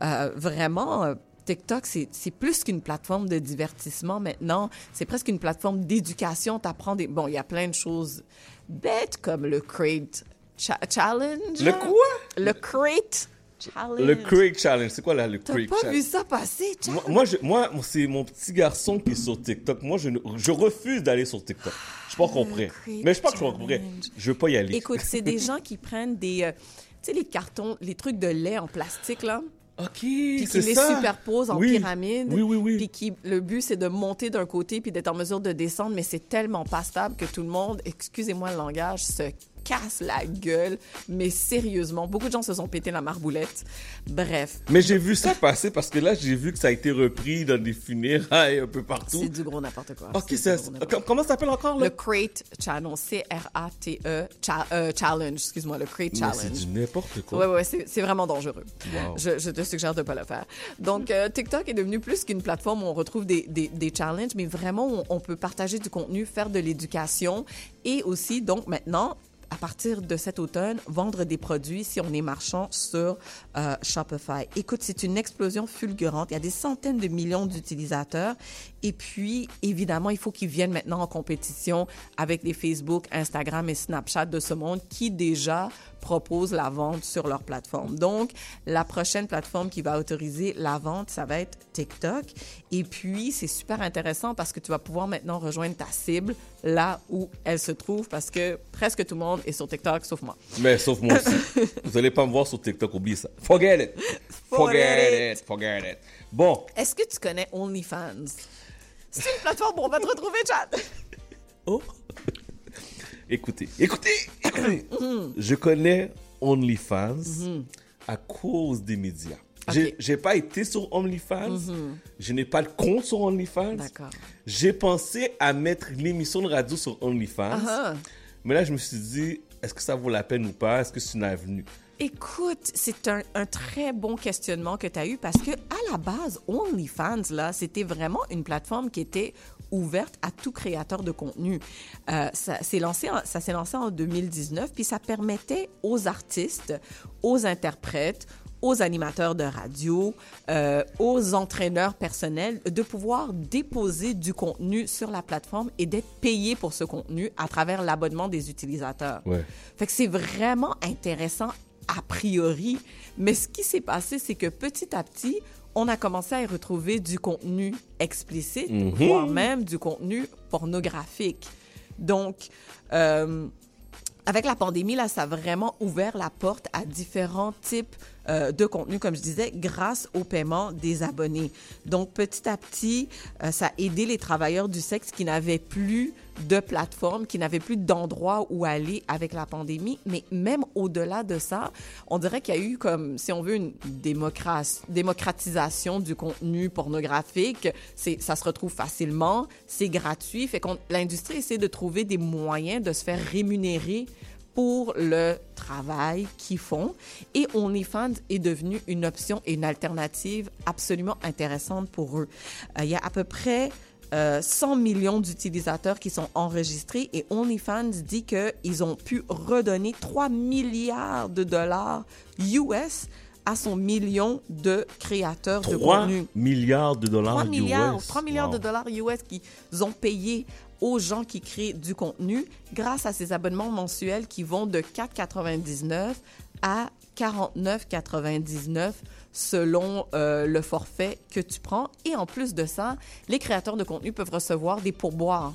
Euh, vraiment, euh, TikTok, c'est plus qu'une plateforme de divertissement maintenant. C'est presque une plateforme d'éducation. T'apprends des... Bon, il y a plein de choses bêtes comme le Crate Cha- Challenge. Le quoi? Le Crate Challenge. Le Craig Challenge. C'est quoi là, le T'as Craig pas Challenge? vu ça passer? Moi, moi, je- moi, c'est mon petit garçon qui est sur TikTok. Moi, je, ne- je refuse d'aller sur TikTok. Je suis pas. Great Mais je pense que je suis encore prêt. Je veux pas y aller. Écoute, c'est des gens qui prennent des... euh, tu sais, les cartons, les trucs de lait en plastique, là. OK, Puis qui c'est les ça. superposent en Oui. pyramide. Oui, oui, oui. Puis qui, le but, c'est de monter d'un côté puis d'être en mesure de descendre, mais c'est tellement pas stable que tout le monde, excusez-moi le langage, se casse la gueule. Mais sérieusement, beaucoup de gens se sont pété la marboulette. Bref. Mais j'ai vu ça passer parce que là, j'ai vu que ça a été repris dans des funérailles un peu partout. C'est du gros n'importe quoi. Ok, ça- comment ça s'appelle encore, là? Le Crate Channel. C-R-A-T-E. cha- euh, challenge, excuse-moi, le Crate Challenge. c'est du n'importe Ouais, quoi. ouais, c'est c'est vraiment dangereux. Wow. Je, je te suggère de pas le faire. Donc, euh, TikTok est devenu plus qu'une plateforme où on retrouve des, des, des challenges, mais vraiment, on, on peut partager du contenu, faire de l'éducation et aussi, donc, maintenant, à partir de cet automne, vendre des produits si on est marchand sur euh, Shopify. Écoute, c'est une explosion fulgurante. Il y a des centaines de millions d'utilisateurs. Et puis, évidemment, il faut qu'ils viennent maintenant en compétition avec les Facebook, Instagram et Snapchat de ce monde qui déjà proposent la vente sur leur plateforme. Donc, la prochaine plateforme qui va autoriser la vente, ça va être TikTok. Et puis, c'est super intéressant parce que tu vas pouvoir maintenant rejoindre ta cible là où elle se trouve parce que presque tout le monde est sur TikTok sauf moi. Mais sauf moi aussi. Vous allez pas me voir sur TikTok, oubliez ça. Forget it. Forget it. Forget it. Bon, Est-ce que tu connais OnlyFans? C'est une plateforme où on va te retrouver, Chad. écoutez, écoutez, écoutez. Je connais OnlyFans Mhm. à cause des médias. J'ai- J'ai pas été sur OnlyFans. Mhm. Je n'ai pas de compte sur OnlyFans. D'accord. J'ai pensé à mettre l'émission de radio sur OnlyFans. Mais là, je me suis dit, est-ce que ça vaut la peine ou pas? Est-ce que c'est une avenue? Écoute, c'est un, un très bon questionnement que tu as eu parce que à la base, OnlyFans, là, c'était vraiment une plateforme qui était ouverte à tout créateur de contenu. Euh, ça s'est lancé, en- ça s'est lancé en 2019, puis ça permettait aux artistes, aux interprètes, aux animateurs de radio, euh, aux entraîneurs personnels de pouvoir déposer du contenu sur la plateforme et d'être payés pour ce contenu à travers l'abonnement des utilisateurs. Ouais. Fait que c'est vraiment intéressant a priori, mais ce qui s'est passé, c'est que petit à petit, on a commencé à y retrouver du contenu explicite, Mhm. voire même du contenu pornographique. Donc, euh, avec la pandémie, là, ça a vraiment ouvert la porte à différents types euh, de contenus, comme je disais, grâce au paiement des abonnés. Donc, petit à petit, euh, ça a aidé les travailleurs du sexe qui n'avaient plus de plateforme, qui n'avaient plus d'endroit où aller avec la pandémie. Mais même au-delà de ça, on dirait qu'il y a eu comme, si on veut, une démocratisation du contenu pornographique. C'est, ça se retrouve facilement, c'est gratuit. Fait qu'on, l'industrie essaie de trouver des moyens de se faire rémunérer pour le travail qu'ils font. Et OnlyFans est devenu une option et une alternative absolument intéressante pour eux. Euh, il y a à peu près euh, 100 millions d'utilisateurs qui sont enregistrés et OnlyFans dit qu'ils ont pu redonner 3 milliards de dollars US à son million de créateurs de 3 contenu. milliards de dollars 3 milliards, US. 3 milliards de dollars US qu'ils ont payé aux gens qui créent du contenu grâce à ces abonnements mensuels qui vont de 4,99 à 49,99 selon euh, le forfait que tu prends. Et en plus de ça, les créateurs de contenu peuvent recevoir des pourboires.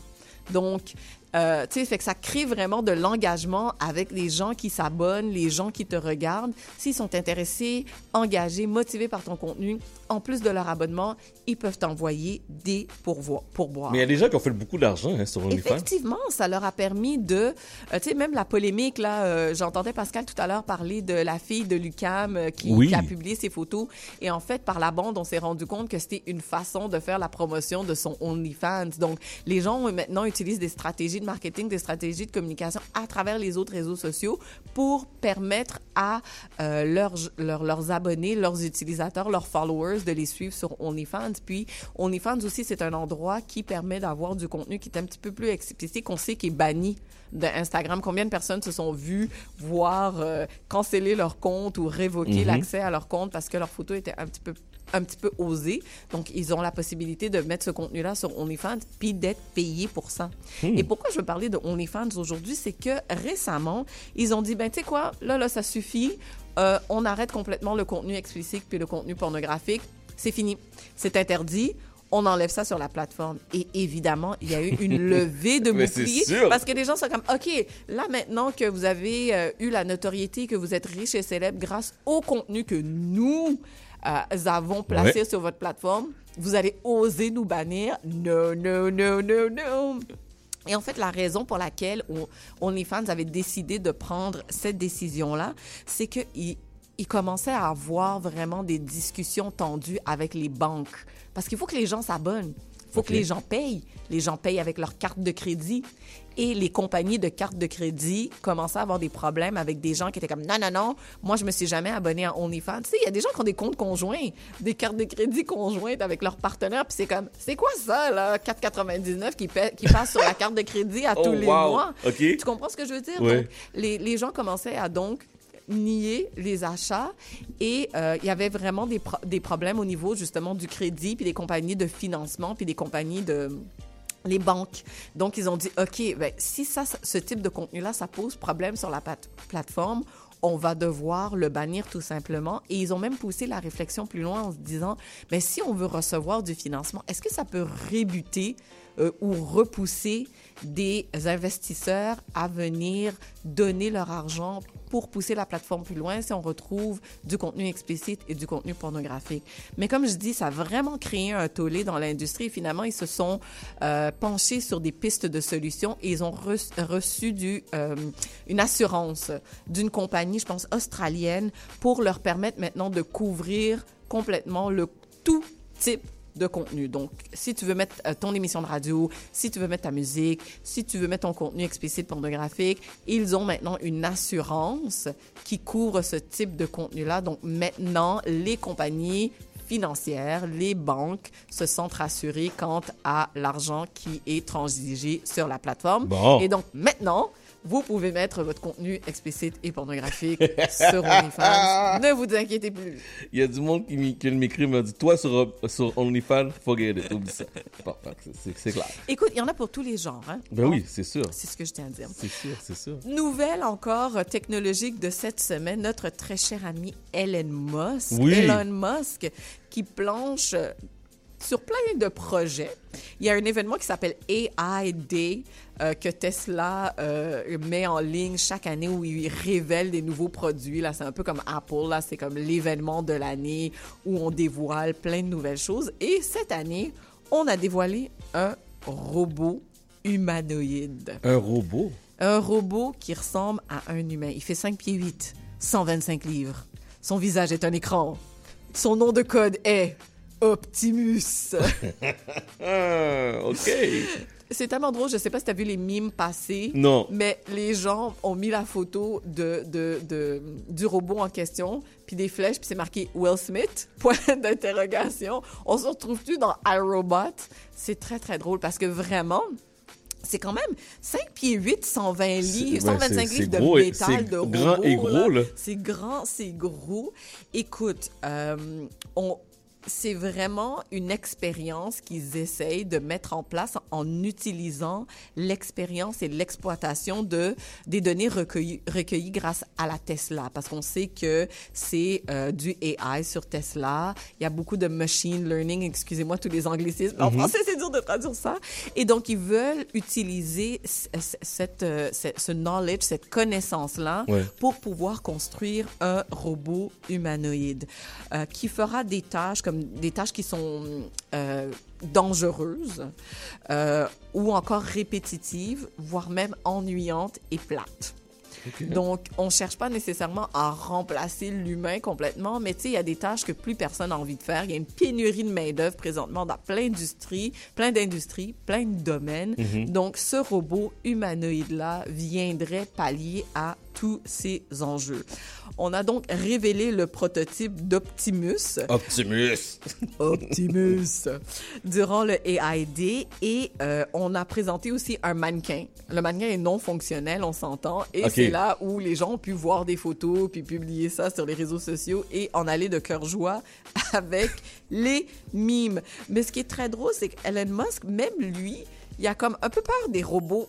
Donc, euh, tu sais, fait que ça crée vraiment de l'engagement avec les gens qui s'abonnent, les gens qui te regardent. S'ils sont intéressés, engagés, motivés par ton contenu, en plus de leur abonnement, ils peuvent t'envoyer des pourboires. Mais il y a des gens qui ont fait beaucoup d'argent hein, sur OnlyFans. Effectivement, ça leur a permis de, euh, tu sais, même la polémique là, euh, j'entendais Pascal tout à l'heure parler de la fille de Lucam euh, qui, Oui. qui a publié ses photos et en fait par la bande, on s'est rendu compte que c'était une façon de faire la promotion de son OnlyFans. Donc les gens maintenant utilisent des stratégies de marketing, des stratégies de communication à travers les autres réseaux sociaux pour permettre à euh, leurs, leurs leurs abonnés, leurs utilisateurs, leurs followers de les suivre sur OnlyFans. Puis OnlyFans aussi, c'est un endroit qui permet d'avoir du contenu qui est un petit peu plus explicité, qu'on sait qui est banni d'Instagram. Combien de personnes se sont vues voir euh, canceller leur compte ou révoquer Mhm. l'accès à leur compte parce que leur photo était un petit peu un petit peu osée. Donc, ils ont la possibilité de mettre ce contenu-là sur OnlyFans puis d'être payés pour ça. Hmm. Et pourquoi je veux parler de OnlyFans aujourd'hui, c'est que récemment, ils ont dit, ben, tu sais quoi, là, là, ça suffit. Euh, on arrête complètement le contenu explicite puis le contenu pornographique. C'est fini. C'est interdit. On enlève ça sur la plateforme. Et évidemment, il y a eu une levée de boucliers parce que les gens sont comme, OK, là maintenant que vous avez euh, eu la notoriété, que vous êtes riche et célèbre grâce au contenu que nous euh, avons placé Ouais. sur votre plateforme, vous allez oser nous bannir. Non, non, non, non, non. Et en fait, la raison pour laquelle on- OnlyFans avait décidé de prendre cette décision-là, c'est qu'ils ils commençaient à avoir vraiment des discussions tendues avec les banques. Parce qu'il faut que les gens s'abonnent. Il faut que les gens payent. Les gens payent avec leur carte de crédit. Et les compagnies de cartes de crédit commençaient à avoir des problèmes avec des gens qui étaient comme non, non, non, moi, je me suis jamais abonné à OnlyFans. Tu sais, il y a des gens qui ont des comptes conjoints, des cartes de crédit conjointes avec leurs partenaires. Puis c'est comme, c'est quoi ça, là, 4,99 qui, paie- qui passe sur la carte de crédit à Oh, tous les wow. mois? Tu comprends ce que je veux dire? Ouais. Donc, les, les gens commençaient à donc nier les achats et euh, il y avait vraiment des, pro- des problèmes au niveau justement du crédit puis des compagnies de financement puis des compagnies de les banques. Donc, ils ont dit, OK, ben, si ça, ce type de contenu-là, ça pose problème sur la plate- plateforme, on va devoir le bannir tout simplement. Et ils ont même poussé la réflexion plus loin en se disant, mais si on veut recevoir du financement, est-ce que ça peut rébuter euh, ou repousser des investisseurs à venir donner leur argent pour pousser la plateforme plus loin si on retrouve du contenu explicite et du contenu pornographique. Mais comme je dis, ça a vraiment créé un tollé dans l'industrie. Finalement, ils se sont euh, penchés sur des pistes de solutions et ils ont reçu, euh, une assurance d'une compagnie, je pense, australienne pour leur permettre maintenant de couvrir complètement le tout type de contenu. Donc, si tu veux mettre euh, ton émission de radio, si tu veux mettre ta musique, si tu veux mettre ton contenu explicite pornographique, ils ont maintenant une assurance qui couvre ce type de contenu-là. Donc, maintenant, les compagnies financières, les banques se sentent rassurées quant à l'argent qui est transigé sur la plateforme. Bon. Et donc, maintenant, vous pouvez mettre votre contenu explicite et pornographique sur OnlyFans. ne vous inquiétez plus. Il y a du monde qui m'écrit, m'a dit Toi sur, sur OnlyFans, forget it, oublie ça. C'est- clair. Écoute, il y en a pour tous les genres. Hein? Ben oui, c'est sûr. C'est ce que je tiens à dire. C'est sûr, c'est sûr. Nouvelle encore technologique de cette semaine, notre très cher ami Elon Musk. Oui. Elon Musk qui planche sur plein de projets. Il y a un événement qui s'appelle AI Day euh, que Tesla euh, met en ligne chaque année où il révèle des nouveaux produits. Là, c'est un peu comme Apple. Là, c'est comme l'événement de l'année où on dévoile plein de nouvelles choses. Et cette année, on a dévoilé un robot humanoïde. Un robot? Un robot qui ressemble à un humain. Il fait 5 pieds 8, 125 livres. Son visage est un écran. Son nom de code est Optimus. OK. C'est tellement drôle, je sais pas si tu as vu les mimes passer. Non. Mais les gens ont mis la photo de, de, de- du robot en question, puis des flèches, puis c'est marqué Will Smith, point d'interrogation. On se retrouve-tu dans iRobot? C'est très, très drôle parce que vraiment, c'est quand même 5 pieds 8, 120 livres, C'est- ouais, 125 c'est- livres c'est de gros métal, c'est de grand robot, et gros, là. C'est grand, c'est gros. Écoute, euh, on... C'est vraiment une expérience qu'ils essayent de mettre en place en utilisant l'expérience et l'exploitation de des données recueillies, recueillies grâce à la Tesla, parce qu'on sait que c'est euh, du AI sur Tesla. Il y a beaucoup de machine learning. Excusez-moi tous les anglicismes. En Mhm. français, c'est dur de traduire ça. Et donc, ils veulent utiliser cette, euh, ce ce knowledge, cette connaissance-là, Ouais. pour pouvoir construire un robot humanoïde euh, qui fera des tâches comme des tâches qui sont euh, dangereuses euh, ou encore répétitives, voire même ennuyantes et plates. Donc, on cherche pas nécessairement à remplacer l'humain complètement, mais tu sais, il y a des tâches que plus personne n'a envie de faire. Il y a une pénurie de main-d'œuvre présentement dans plein d'industries, plein d'industries, plein de domaines. Mhm. Donc, ce robot humanoïde-là viendrait pallier à tous ces enjeux. On a donc révélé le prototype d'Optimus. Optimus. Optimus. Durant le AID et euh, on a présenté aussi un mannequin. Le mannequin est non fonctionnel, on s'entend. Et c'est là où les gens ont pu voir des photos puis publier ça sur les réseaux sociaux et en aller de cœur joie avec les mimes. Mais ce qui est très drôle, c'est qu'Elon Musk, même lui, il a comme un peu peur des robots.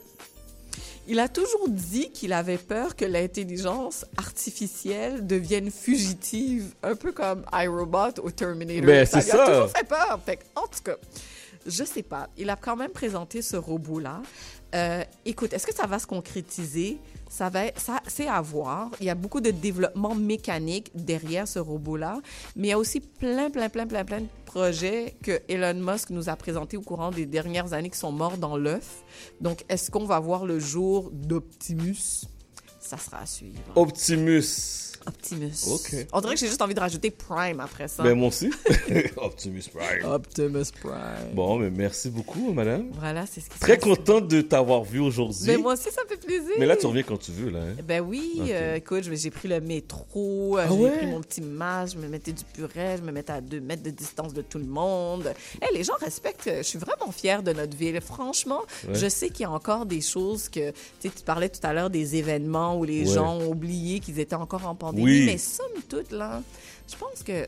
Il a toujours dit qu'il avait peur que l'intelligence artificielle devienne fugitive, un peu comme iRobot ou Terminator. Ben, ça c'est lui a ça. toujours fait peur. Fait en tout cas, je sais pas. Il a quand même présenté ce robot-là. Euh, écoute, est-ce que ça va se concrétiser? Ça va, ça, c'est à voir. Il y a beaucoup de développement mécanique derrière ce robot-là, mais il y a aussi plein, plein, plein, plein, plein de projets que Elon Musk nous a présentés au courant des dernières années qui sont morts dans l'œuf. Donc, est-ce qu'on va voir le jour d'Optimus? Ça sera à suivre. Optimus. Optimus. Ok. On dirait que j'ai juste envie de rajouter Prime après ça. Ben, moi aussi. Optimus Prime. Optimus Prime. Bon, mais merci beaucoup, madame. Voilà, c'est ce qui Très content de t'avoir vu aujourd'hui. Mais moi aussi, ça me fait plaisir. Mais là, tu reviens quand tu veux, là. hein? Ben oui, Ok. euh, écoute, j'ai pris le métro, euh, Ah j'ai ouais? pris mon petit masque, je me mettais du purée, je me mettais à deux mètres de distance de tout le monde. Hey, les gens respectent, je suis vraiment fière de notre ville. Franchement, Ouais. je sais qu'il y a encore des choses que, tu sais, tu parlais tout à l'heure des événements où les Ouais. gens ont oublié qu'ils étaient encore en pandémie, Oui. mais somme toute, là, je pense que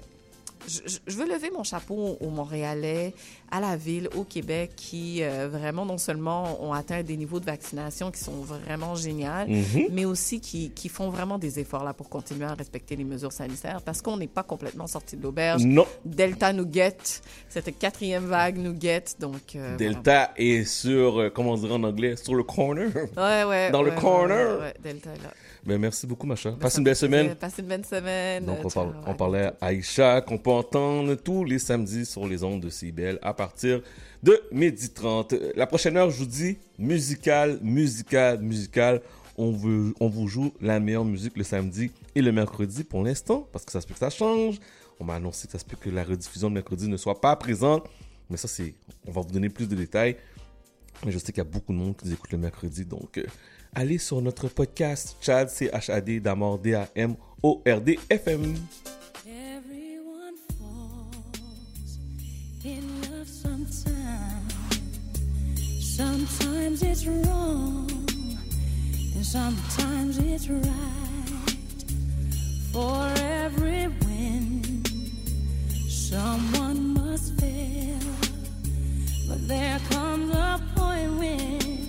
je, veux lever mon chapeau aux Montréalais, à la ville, au Québec, qui euh, vraiment non seulement ont atteint des niveaux de vaccination qui sont vraiment géniaux, Mhm. mais aussi qui, qui font vraiment des efforts là pour continuer à respecter les mesures sanitaires parce qu'on n'est pas complètement sorti de l'auberge. Non. Delta nous guette, cette quatrième vague nous guette, donc. euh, Delta est sur, euh, comment on dirait en anglais, sur le corner. Ouais, ouais. Dans le ouais, corner. ouais, ouais, Delta est là. Ben, merci beaucoup, Macha. Ben, Passe une belle semaine. Passez une bonne semaine. Donc, on, parle- on parlait à Aïcha, qu'on peut entendre tous les samedis sur les ondes de CIBL à partir de midi 30. La prochaine heure, je vous dis musical, musical, musical. On, veut, on vous joue la meilleure musique le samedi et le mercredi pour l'instant, parce que ça se peut que ça change. On m'a annoncé que ça se peut que la rediffusion de mercredi ne soit pas présente. Mais ça, c'est. On va vous donner plus de détails. Mais je sais qu'il y a beaucoup de monde qui nous écoute le mercredi. Donc, euh, allez sur notre podcast Chad, C-H-A-D, d'Amor, D-A-M-O-R-D, FM. Everyone falls in love sometimes. Sometimes it's wrong, and sometimes it's right. For every win, someone must fail. But there comes a point when,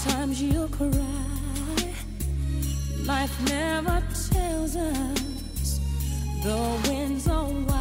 sometimes you cry. Life never tells us the winds are wise.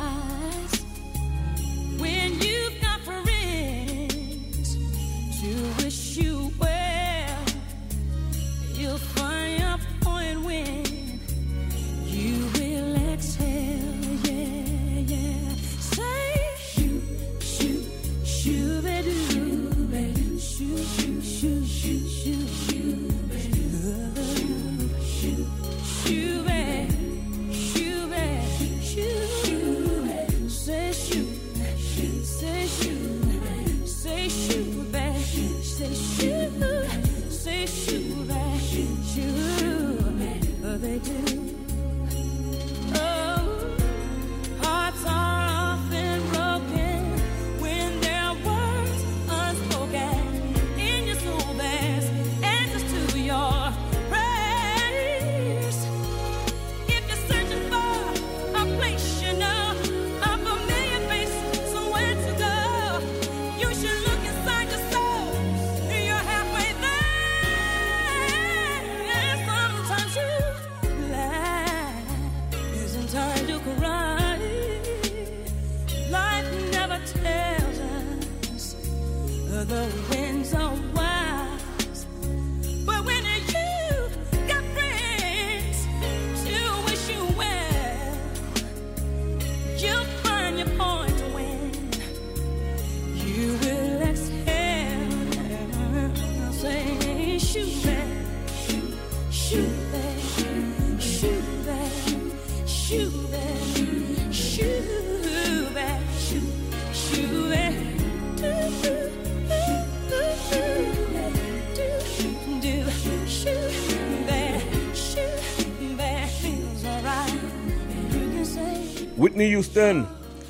Houston,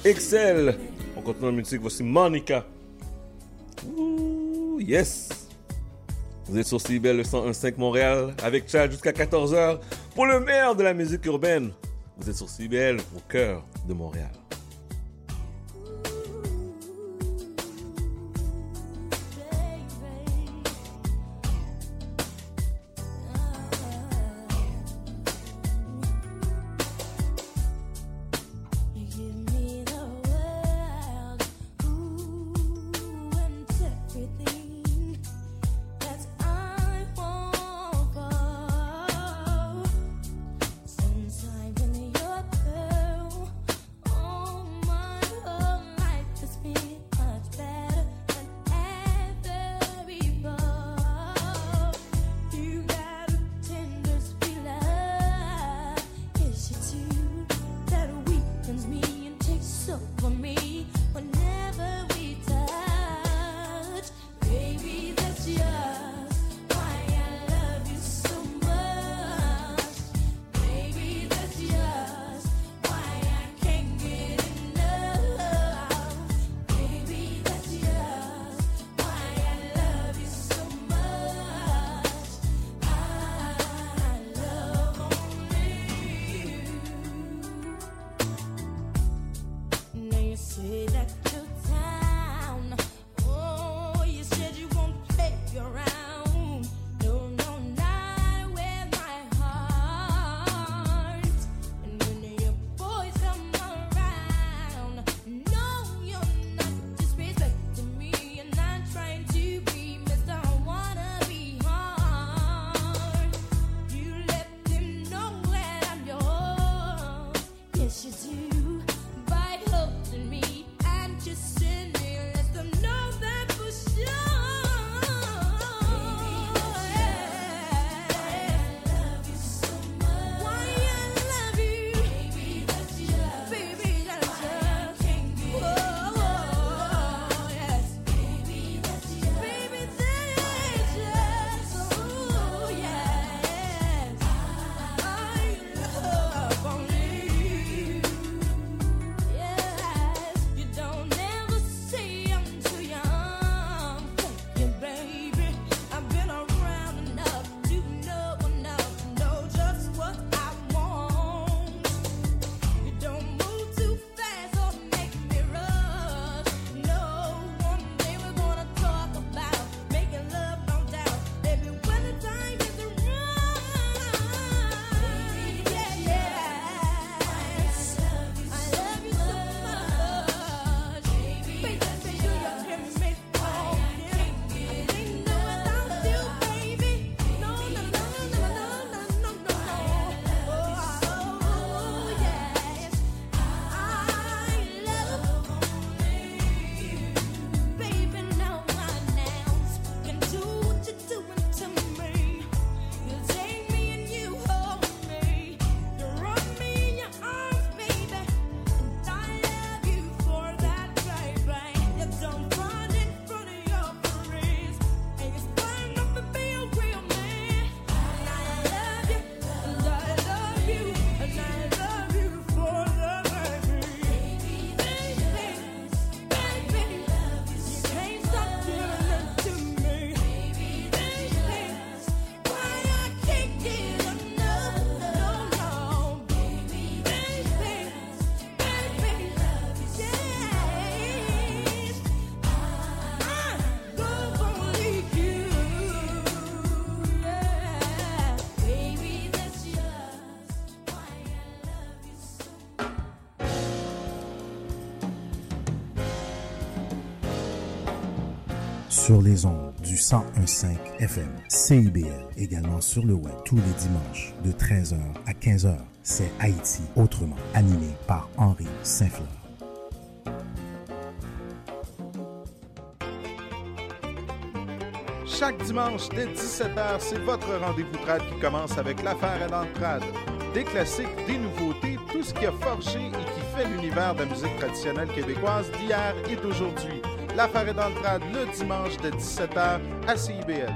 Excel. On continue la musique, voici Monica. Ouh, yes! Vous êtes sur Cibel 1015 Montréal avec Chad jusqu'à 14h pour le meilleur de la musique urbaine. Vous êtes sur CIBEL au cœur de Montréal. Sur les ondes du 1015 FM CIBL, également sur le web tous les dimanches de 13h à 15h. C'est Haïti autrement, animé par Henri Saint-Fleur. Chaque dimanche dès 17h, c'est votre rendez-vous trad qui commence avec l'affaire à l'entrade. Des classiques, des nouveautés, tout ce qui a forgé et qui fait l'univers de la musique traditionnelle québécoise d'hier et d'aujourd'hui. L'affaire est dans le trad le dimanche de 17h à CIBL.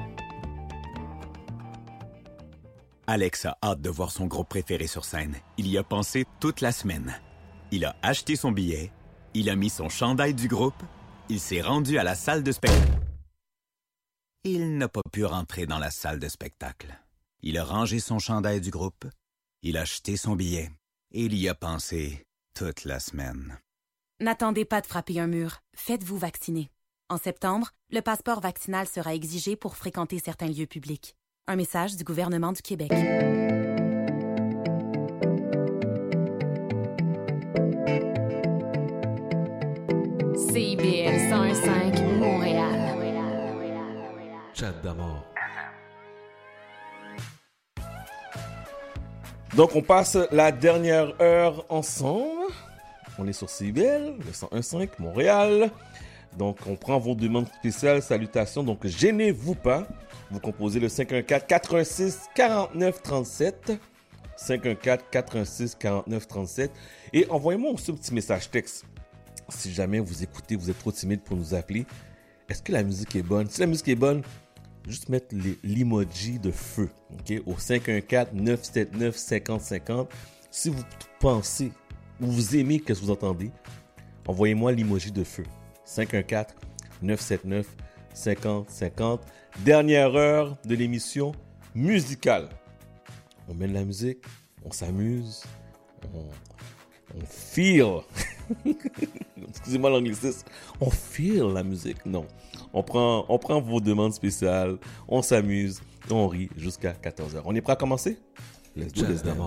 Alex a hâte de voir son groupe préféré sur scène. Il y a pensé toute la semaine. Il a acheté son billet, il a mis son chandail du groupe, il s'est rendu à la salle de spectacle. Il n'a pas pu rentrer dans la salle de spectacle. Il a rangé son chandail du groupe, il a acheté son billet et il y a pensé toute la semaine. N'attendez pas de frapper un mur. Faites-vous vacciner. En septembre, le passeport vaccinal sera exigé pour fréquenter certains lieux publics. Un message du gouvernement du Québec. CIBL 101.5 Montréal. Chat d'amour. Donc, on passe la dernière heure ensemble. On est sur CIBL, le 101.5 Montréal. Donc, on prend vos demandes spéciales. Salutations. Donc, gênez-vous pas. Vous composez le 514 86 49 37. 514 86 49 37. Et envoyez-moi aussi un petit message texte. Si jamais vous écoutez, vous êtes trop timide pour nous appeler. Est-ce que la musique est bonne? Si la musique est bonne, juste mettre l'emoji de feu, ok, au 514-979-5050. Si vous pensez, ou vous aimez ce que vous entendez, envoyez-moi l'emoji de feu. 514-979-5050. Dernière heure de l'émission musicale. On met de la musique, on s'amuse, on, on feel. Excusez-moi l'anglicisme. On feel la musique. Non. On prend, on prend vos demandes spéciales, on s'amuse, on rit jusqu'à 14h. On est prêt à commencer? Let's do this then.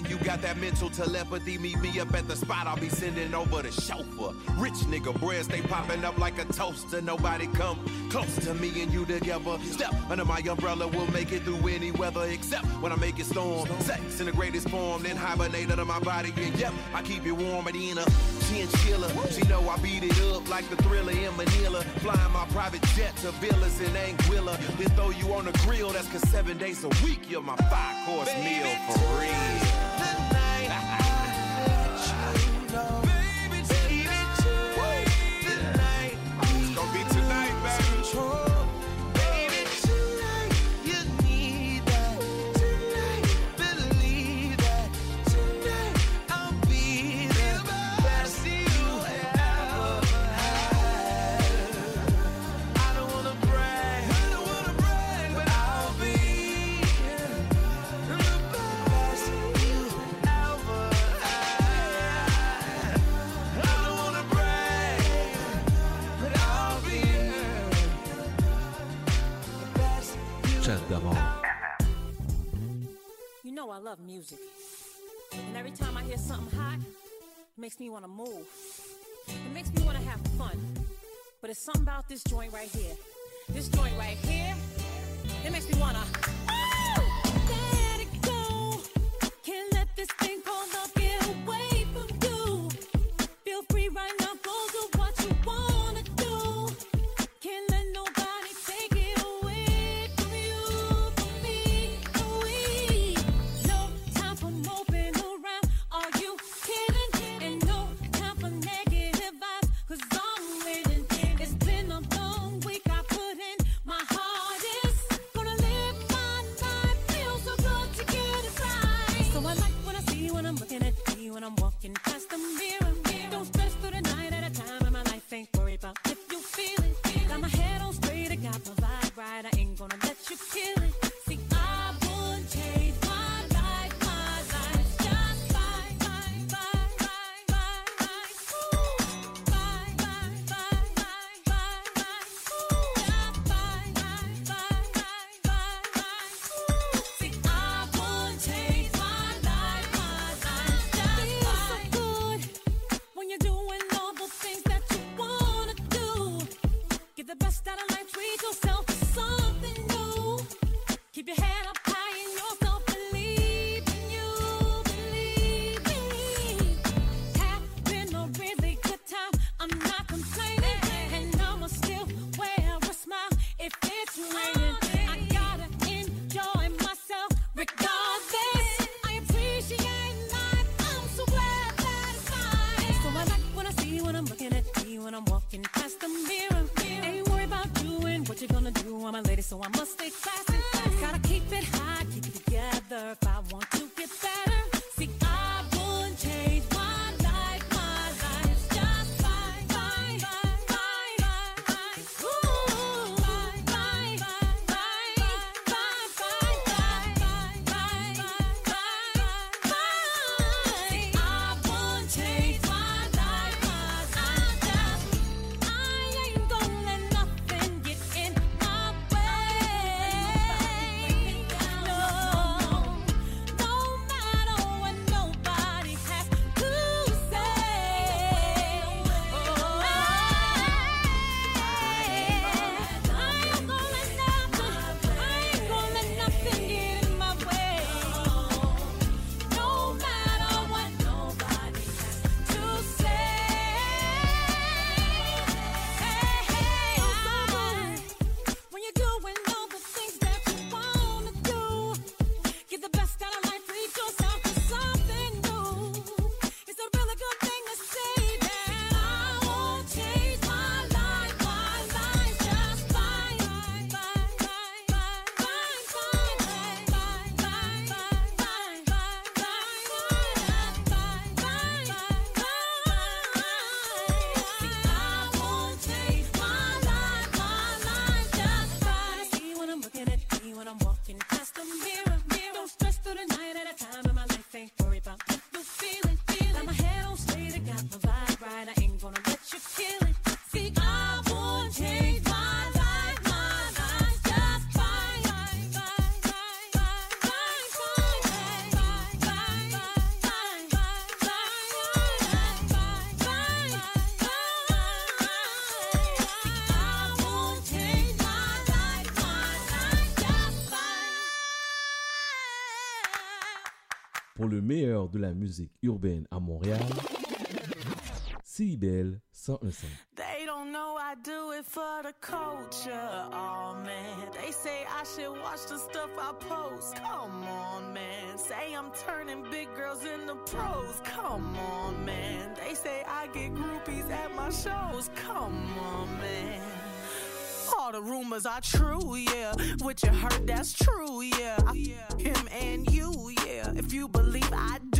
you got that mental telepathy. Meet me up at the spot, I'll be sending over the chauffeur. Rich nigga breads, they popping up like a toaster. Nobody come close to me and you together. Step under my umbrella, we'll make it through any weather except when I make it storm. Sex in the greatest form, then hibernate under my body. And yep, I keep you warm at the end of chinchilla. She know I beat it up like the thriller in Manila. Flying my private jet to villas in Anguilla. Then throw you on the grill, that's cause seven days a week, you're my five course meal for real. hear something hot, it makes me want to move. It makes me want to have fun. But it's something about this joint right here. This joint right here, it makes me want to. Oh! Let it go. Can't let this thing called. De la musique urbaine à Montréal, CIBL 101.5. They don't know I do it for the culture. Oh man, they say I should watch the stuff I post. Come on, man. Say I'm turning big girls into pros. Come on, man. They say I get groupies at my shows. Come on, man. All the rumors are true, yeah. What you heard, that's true, yeah. Him and you, yeah. If you believe I do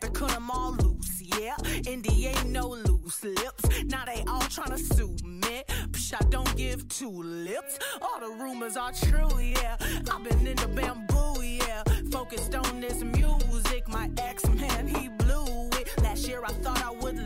had to cut them all loose, yeah. Indy ain't no loose lips. Now they all tryna sue me. Psh, I don't give two lips. All the rumors are true, yeah. I've been in the bamboo, yeah. Focused on this music. My ex man, he blew it. Last year I thought I would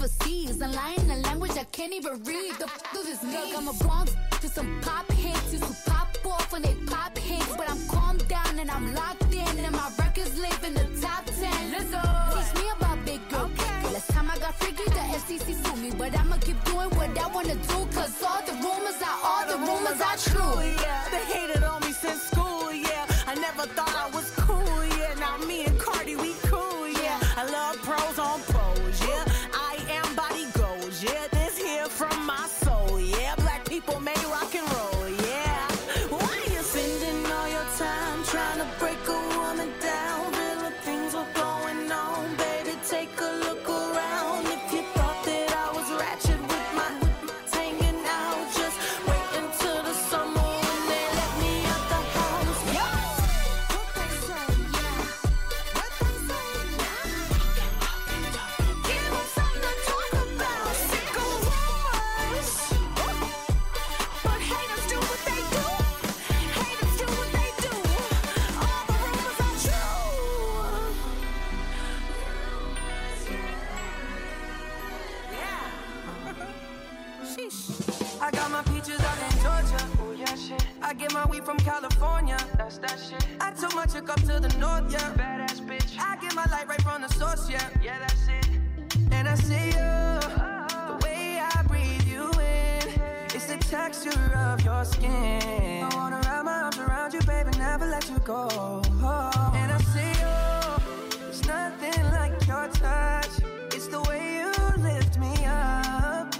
overseas. And lying in a language I can't even read. The f does this mean? I'm a Bronx to some pop hits. Used to pop off when they pop hits. But I'm down and I'm locked in. And my records live in the top 10. Let's go. Teach me about big girl. Okay. Last time I got freaky, the FCC sued me. But I'ma keep doing what I wanna do. Cause all the rumors are, all the rumors are true. Yeah, right from the source, yeah. Yeah, that's it. And I see you, the way I breathe you in. It's the texture of your skin. I wanna wrap my arms around you, baby, never let you go. And I see you, there's nothing like your touch. It's the way you lift me up.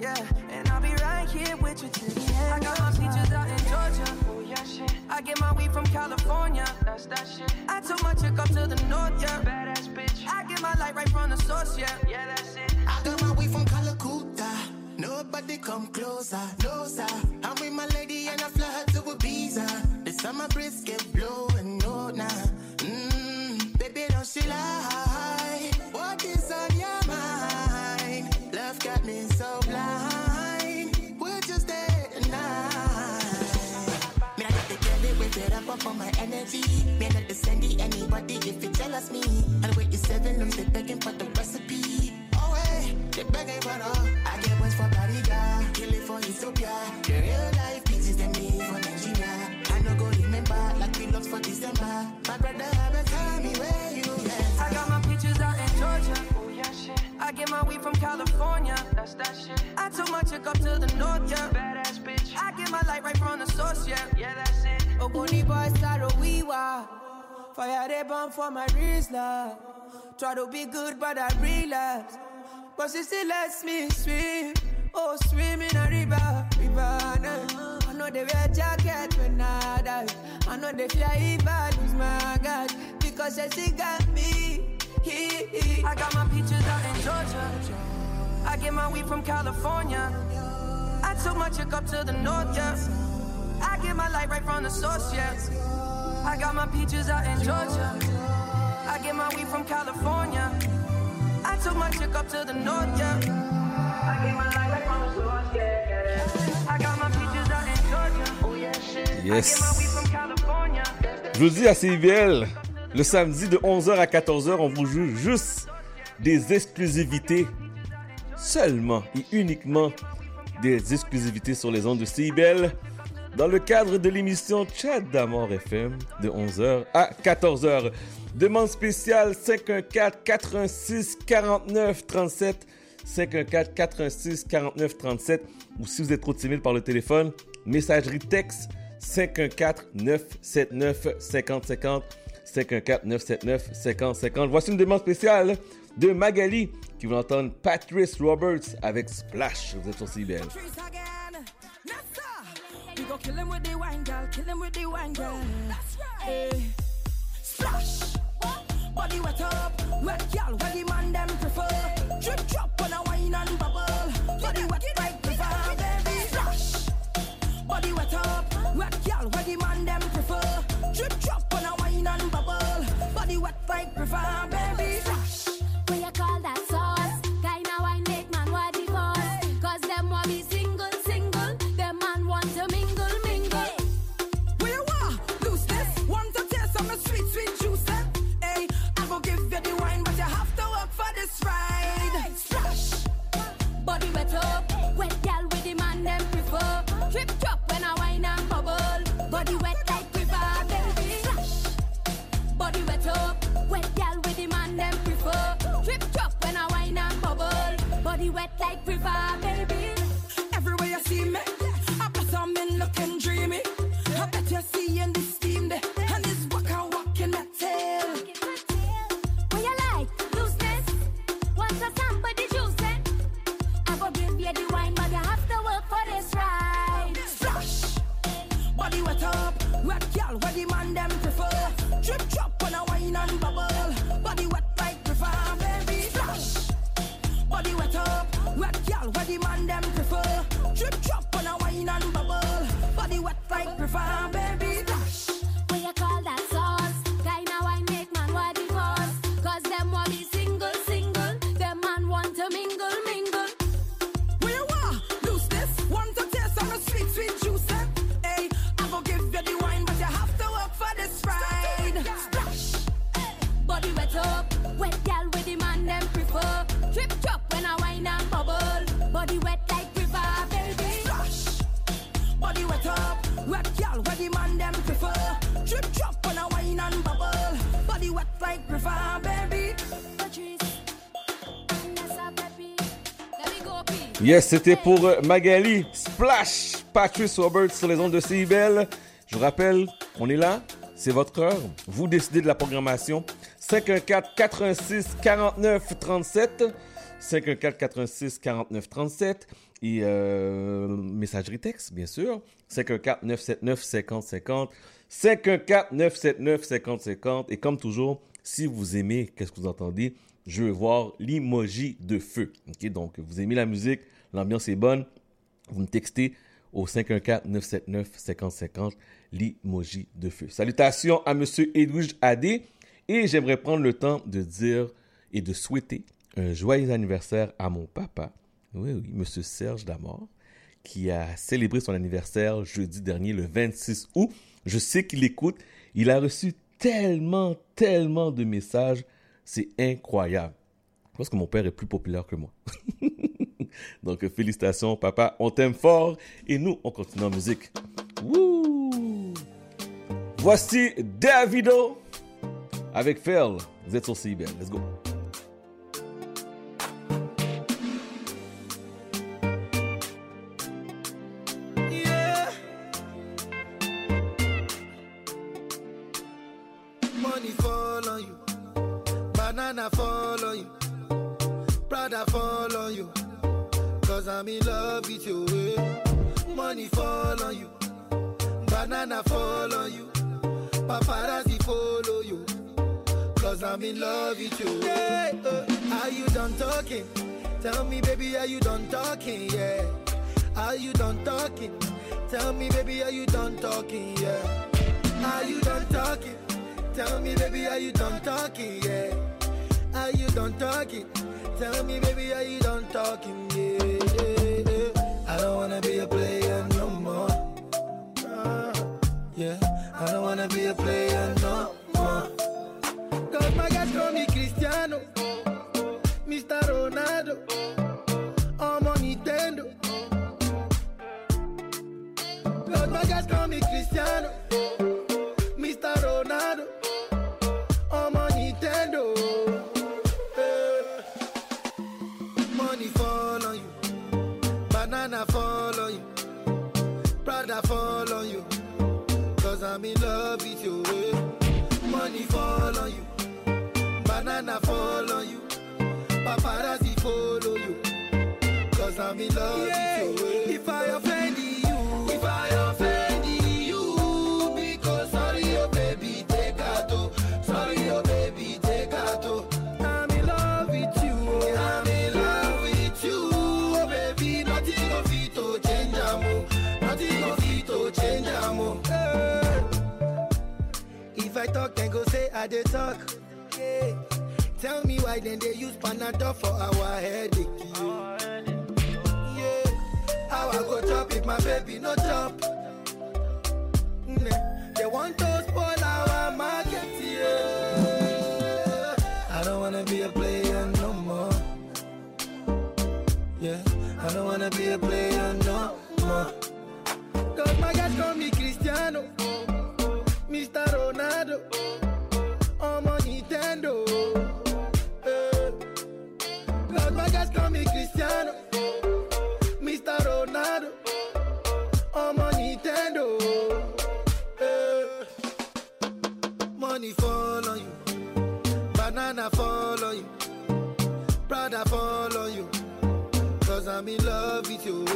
Yeah, and I'll be right here with you till the end. I got my peaches out in Georgia. Oh yeah, shit. I get my weed from California. That's that shit. I took my chick up to the north, yeah. Bitch. I get my light right from the source, yeah. Yeah, that's it. I got my way from Calacuta. Nobody come closer, closer. I'm with my lady and I fly her to Ibiza. The summer breeze get blowing, no nah. Mmm, baby, don't she lie? What is on your mind? Love got me so blind. Would you stay tonight? Me, I got the girl they wait it my energy. Me, not to send anybody if it jealous me. And you seven rooms, they begging for the recipe. Oh, hey, they begging for no. I get ones for Bariga, kill it for Ethiopia. The real life pieces they me for Nigeria. I no go remember like we lost for December. My brother have a time me where you at. I got my peaches out in Georgia. Oh yeah, shit. I get my weed from California. That's that shit. I took my chick up to the north, yeah. Badass bitch. I get my light right from the source, yeah. Yeah, that's it. Ogoni boy sorrow we were. Fire they burn for my wrist, love. Try to be good, but I relapse. But she still lets me swim. Oh, swim in a river, river. nah. I know they wear jacket when I die. I know they fly if I lose my God. Because she got me. He I got my peaches out in Georgia. I get my weed from California. I took my chick up to the north, yeah. I get my light right from the source, yeah. I got my peaches out in Georgia. Get my weed from California. I took my chick up to the north, yeah. I get my light right from the source, yeah. I got my peaches out in Georgia. Oh yeah, shit. Yes. I get my weed from California. Dis à CIVL, le samedi de 11h à 14h, on vous joue juste des exclusivités. Seulement et uniquement des exclusivités sur les ondes de CIBL dans le cadre de l'émission Chat d'Amour FM de 11h à 14h. Demande spéciale 514 86 49 37 514 86 49 37 ou si vous êtes trop timide par le téléphone, messagerie texte 514 979 50 50 514 979 50 50. Voici une demande spéciale de Magali qui veut entendre Patrice Roberts avec Splash. Vous êtes sur CBL. We go kill him with the wine. Kill him with the wine. Hey. Splash. Body wet up. Wet girl. Where the man them prefer. Drip drop on a wine and bubble. Body wet like river, baby. Splash. Body wet up. Wet girl. Where the man them prefer. Drip drop on a wine and bubble. Body wet like river, baby. Splash. Yes, c'était pour euh, Magali Splash, Patrice Roberts sur les ondes de CIBL. Je vous rappelle, on est là, c'est votre heure. Vous décidez de la programmation. 514 86 49 37. 514 86 49 37. Et euh, messagerie texte, bien sûr. 514 979 50 50. 514 979 50 50. Et comme toujours, si vous aimez, qu'est-ce que vous entendez? Je veux voir l'emoji de feu. Donc vous aimez la musique, l'ambiance est bonne. Vous me textez au 514-979-5050 l'emoji de feu. Salutations à Monsieur Edwige Adé et j'aimerais prendre le temps de dire et de souhaiter un joyeux anniversaire à mon papa, oui, oui, Monsieur Serge Damor, qui a célébré son anniversaire jeudi dernier, le 26 août. Je sais qu'il écoute. Il a reçu tellement, tellement de messages. C'est incroyable. Je pense que mon père est plus populaire que moi. Donc, félicitations, papa. On t'aime fort. Et nous, on continue en musique. Wouh! Voici Davido avec Phil. Vous êtes sur CIBL. Let's go. Money fall on you, banana fall on you, paparazzi follow you. Cause I'm in love with you. Yeah, uh, Are you done talking? Tell me, baby, are you done talking? Yeah. Are you done talking? Tell me, baby, are you done talking? Yeah. Are you done talking? Tell me, baby, are you done talking? Yeah. Are you done talking? Tell me, baby, are you done talking? Yeah. yeah, yeah. I don't wanna be a player Ronaldo, I'm on Nintendo. My guys call me Cristiano, Mr. Ronaldo, I'm on Nintendo. Eh. Money fall on you, banana fall on you, Prada fall on you. Cause I'm in love with you. eh. Money fall on you, banana fall on you, paparazzi follow you. Cause I'm in love with you. eh. If I offend you, if I offend you, because sorry, oh baby, take out. oh. Sorry, oh baby, take out. oh. I'm in love with you. oh. I'm in love with you. Oh baby, nothing of it to change, amo. Nothing of it to change, amo. Eh. If I talk, then go say I dey talk. Yeah. Tell me why then they use Panadol for our headache. Yeah. How I go chop if my baby no chop? They want to spoil our market. Yeah. I don't wanna be a player no more. Yeah. I don't wanna be a player no more. Cause my guys call me Cristiano. Mr. Ronaldo, I'm on Nintendo. Prada fall on you. Cause I'm in love with you.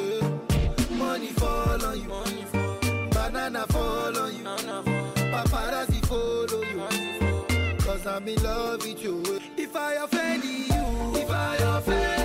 Money fall on you, banana fall on you. Paparazzi follow you. Cause I'm in love with you. If I offend you, if I offend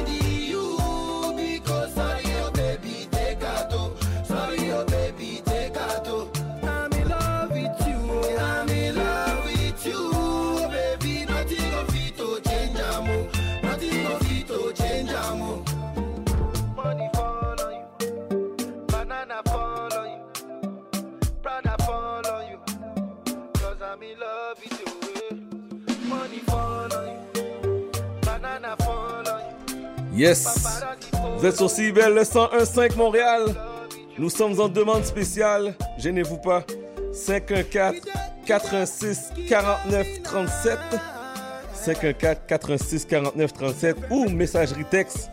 Yes. Vous êtes sur CIBEL, le 101.5 Montréal. Nous sommes en demande spéciale. Gênez-vous pas. 514 86 49 37. 514 86 49 37 ou messagerie texte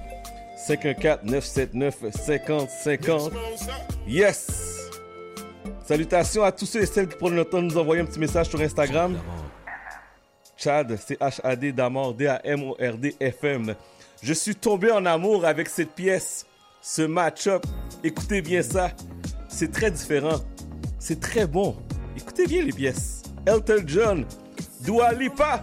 514 979 50 50. Yes. Salutations à tous ceux et celles qui prennent le temps de nous envoyer un petit message sur Instagram. Chad, c'est H-A-D d'Amor, D-A-M-O-R-D FM. Je suis tombé en amour avec cette pièce, ce match-up. Écoutez bien ça. C'est très différent. C'est très bon. Écoutez bien les pièces. Elton John, Dua Lipa.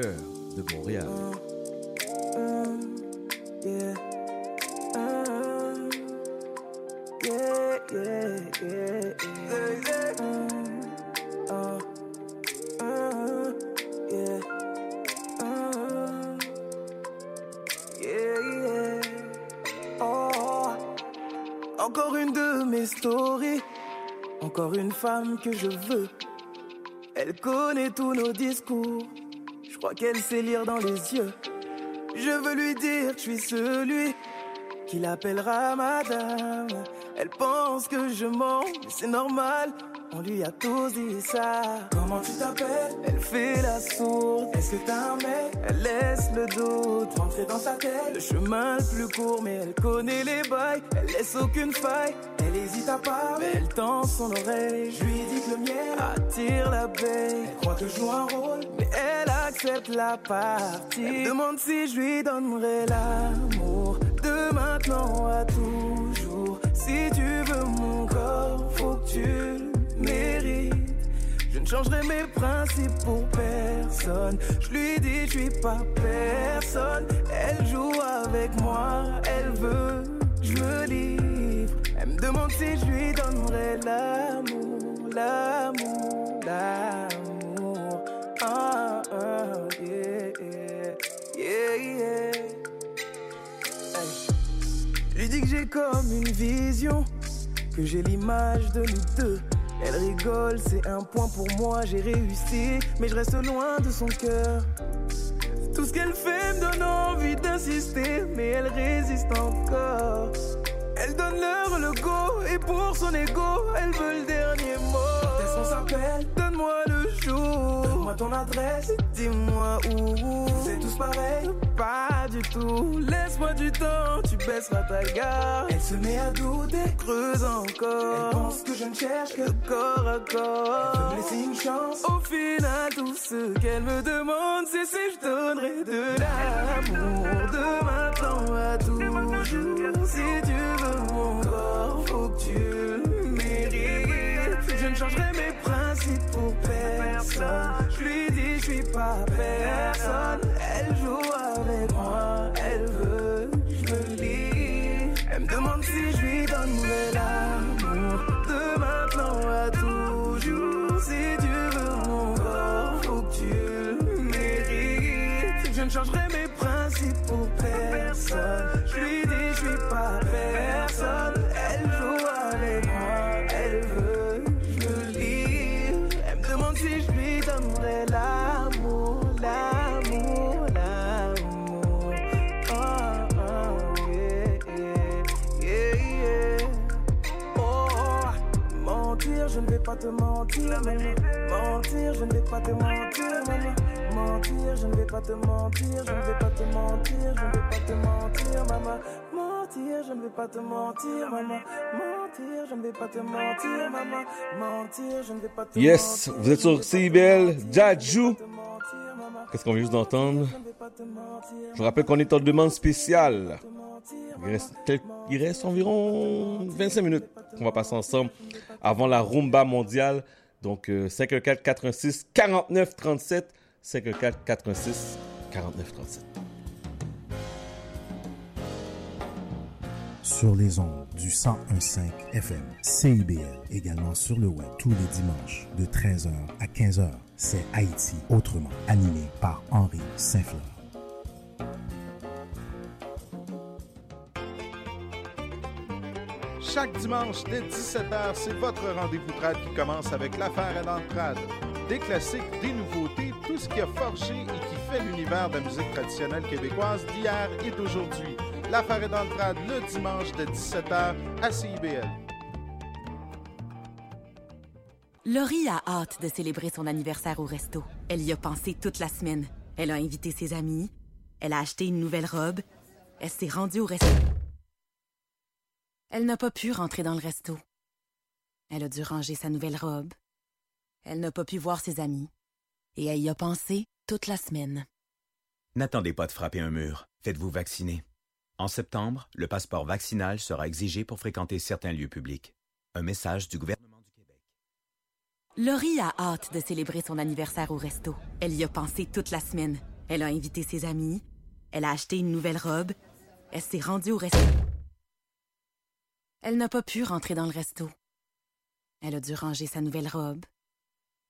Yeah. Oh, encore une de mes stories. Encore une femme que je veux. Elle connaît tous nos discours. Crois qu'elle sait lire dans les yeux. Je veux lui dire que je suis celui qui l'appellera madame. Elle pense que je mens, mais c'est normal. On lui a tous dit ça. Comment tu t'appelles? Elle fait la sourde. Est-ce que t'as un mec? Elle laisse le doute rentrer dans sa tête. Le chemin le plus court, mais elle connaît les bails. Elle laisse aucune faille. Elle hésite à parler, mais elle tend son oreille. Je lui dis que le miel attire l'abeille. Elle croit que je joue un rôle, accepte la partie. Elle me demande si je lui donnerai l'amour de maintenant à toujours. Si tu veux mon corps, faut que tu le mérites. Je ne changerai mes principes pour personne. Je lui dis, je suis pas personne. Elle joue avec moi, elle veut je me livre. Elle me demande si je lui donnerai l'amour, l'amour, l'amour. Dis que j'ai comme une vision, que j'ai l'image de nous deux. Elle rigole, c'est un point pour moi, j'ai réussi, mais je reste loin de son cœur. Tout ce qu'elle fait me donne envie d'insister, mais elle résiste encore. Elle donne l'heure le go, et pour son ego, elle veut le dernier mot. Quand s'appelle Donne-moi le jour. Donne-moi ton adresse, dis-moi où. C'est tous pareil Pas du tout. Laisse-moi du temps, tu baisseras ta garde. Elle se met à douter, creuse encore. Elle pense que je ne cherche que corps à corps. Elle veut me laisser une chance. Au final, tout ce qu'elle me demande, c'est si je donnerai de l'amour. De maintenant à toujours. Si tu veux mon corps, faut que tu ne changerai mes principes pour personne. Je lui dis, je suis pas personne. Elle joue avec moi, elle veut, je me lis. Elle me demande si je lui donnerai l'amour. De maintenant à toujours. Si tu veux mon corps, faut que tu le mérites. Je ne changerai mes principes pour personne. Je lui dis, je suis pas personne. Je ne vais pas te mentir, maman. Mentir, je ne vais pas te mentir, maman. Mentir, je ne vais pas te mentir, je ne vais pas te mentir, je ne vais pas te mentir, maman. Mentir, je ne vais pas te mentir, maman. Mentir, je ne vais pas te mentir, maman. Mentir, je ne vais pas te Yes, vous êtes sur CIBL, Jaju. Qu'est-ce qu'on vient juste d'entendre? Je vous rappelle qu'on est en demande spéciale. Il reste, quel- il reste environ 25 minutes qu'on va passer ensemble avant la rumba mondiale. Donc, euh, 514 86 49 37. 514 86 49 37. sur les ondes du 1015 FM CIBL, également sur le web tous les dimanches de 13h à 15h. C'est Haïti autrement, animé par Henri Saint-Fleur. Chaque dimanche dès 17h, c'est votre rendez-vous trad qui commence avec l'affaire à l'entrade. Des classiques, des nouveautés, tout ce qui a forgé et qui fait l'univers de la musique traditionnelle québécoise d'hier et d'aujourd'hui. L'affaire est dans le trad le dimanche de 17h à CIBL. Laurie a hâte de célébrer son anniversaire au resto. Elle y a pensé toute la semaine. Elle a invité ses amis. Elle a acheté une nouvelle robe. Elle s'est rendue au resto. Elle n'a pas pu rentrer dans le resto. Elle a dû ranger sa nouvelle robe. Elle n'a pas pu voir ses amis. Et elle y a pensé toute la semaine. N'attendez pas de frapper un mur. Faites-vous vacciner. En septembre, le passeport vaccinal sera exigé pour fréquenter certains lieux publics. Un message du gouvernement. Laurie a hâte de célébrer son anniversaire au resto. Elle y a pensé toute la semaine. Elle a invité ses amis. Elle a acheté une nouvelle robe. Elle s'est rendue au resto. Elle n'a pas pu rentrer dans le resto. Elle a dû ranger sa nouvelle robe.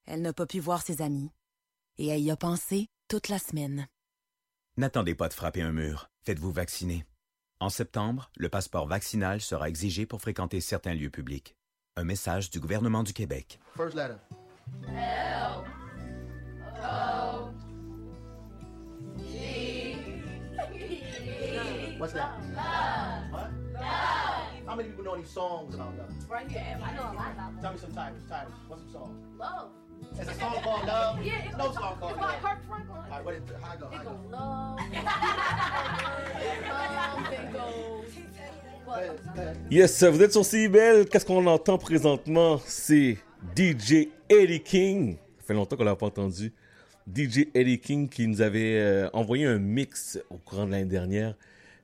Elle n'a pas pu voir ses amis. Et elle y a pensé toute la semaine. N'attendez pas de frapper un mur. Faites-vous vacciner. En septembre, le passeport vaccinal sera exigé pour fréquenter certains lieux publics. Un message du gouvernement du Québec. First letter. L O G What's that? Love. What? Love. How many people know any songs about love? Right here. I know a lot about love. Tell me some titles. Titles. What's some songs? Love. There's a song called Love. Yeah, it's no it's song called it's Love. by Kirk Franklin. All right, what is how I go? It How love. love. It goes. Yes, vous êtes sur CIBL. Qu'est-ce qu'on entend présentement? C'est DJ Eddie King. Ça fait longtemps qu'on l'a pas entendu. DJ Eddie King qui nous avait euh, envoyé un mix au courant de l'année dernière.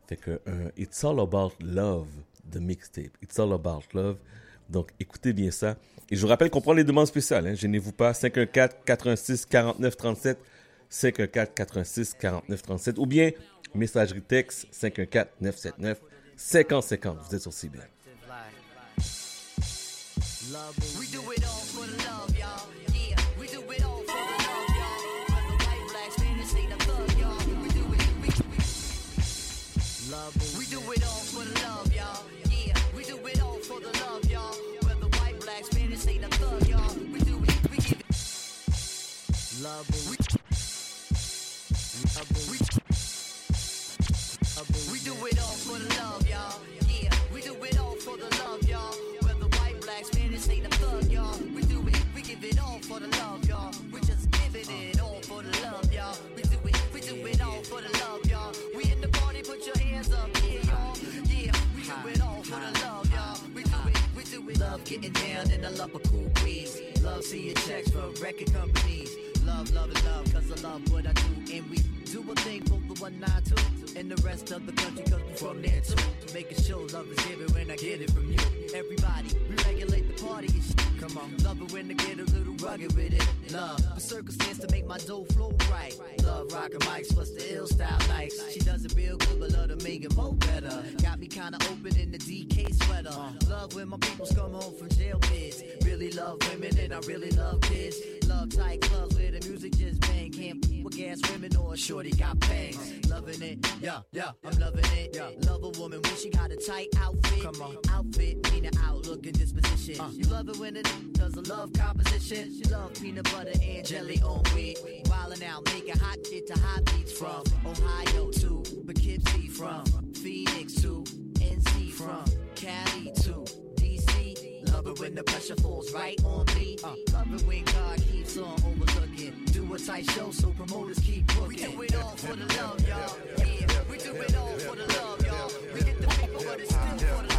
Fait que euh, It's All About Love, the mixtape. It's All About Love. Donc écoutez bien ça. Et je vous rappelle qu'on prend les demandes spéciales. Hein. Gênez-vous pas. 514 86 49 37 514 86 49 37 ou bien messagerie texte 514 979 50 50. Vous êtes sur CIBL. We do it all Love. We, we, do it all for the love, y'all. Yeah, we do it all for the love, y'all. Whether white, black, Spanish, ain't a thug, y'all. We do it, we give it all for the love, y'all. We just giving it all for the love, y'all. We do it, we do it all for the love, y'all. We in the party, put your hands up, yeah, y'all. Yeah, we do it all for the love, y'all. We do it, we do it. Love getting down and I love a cool breeze. Love seeing checks from record companies. Love, love, and love, cause I love what I do. And we do a thing for the 192 and the rest of the country, cause we from there too. Making sure love is given when I get it from you. Everybody, we regulate the party and shit. Come on, love it when I get a little rugged with it. Love, the circumstance to make my dough flow right. Love rockin' mics, plus the ill style likes. She does it real good, but love to make it more better. Got me kinda open in the DK sweater. Love when my peoples come home from jail bids. Really love women and I really love kids. Love tight clubs where the music just bang. Can't f- with gas women or a shorty got bangs. Loving it, yeah, yeah, I'm loving it. Yeah. Love a woman when she got a tight outfit. Come on, outfit, meaning outlook and disposition. Uh. You love it when it does a love composition. She love peanut butter and jelly on wheat. Wildin' out, making hot shit to hot beats from Ohio to Poughkeepsie from Phoenix to NC from Cali to DC. Love it when the pressure falls right on me. Uh, love it when God keeps on overlooking. Do a tight show so promoters keep booking. We do it all for the love, y'all. Yeah, we do it all for the love, y'all. We get the people, but it's still for the love,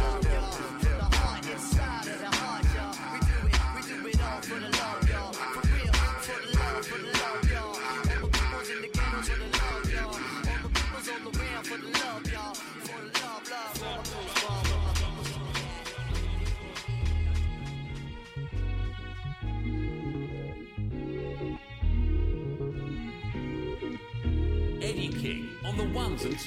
ones and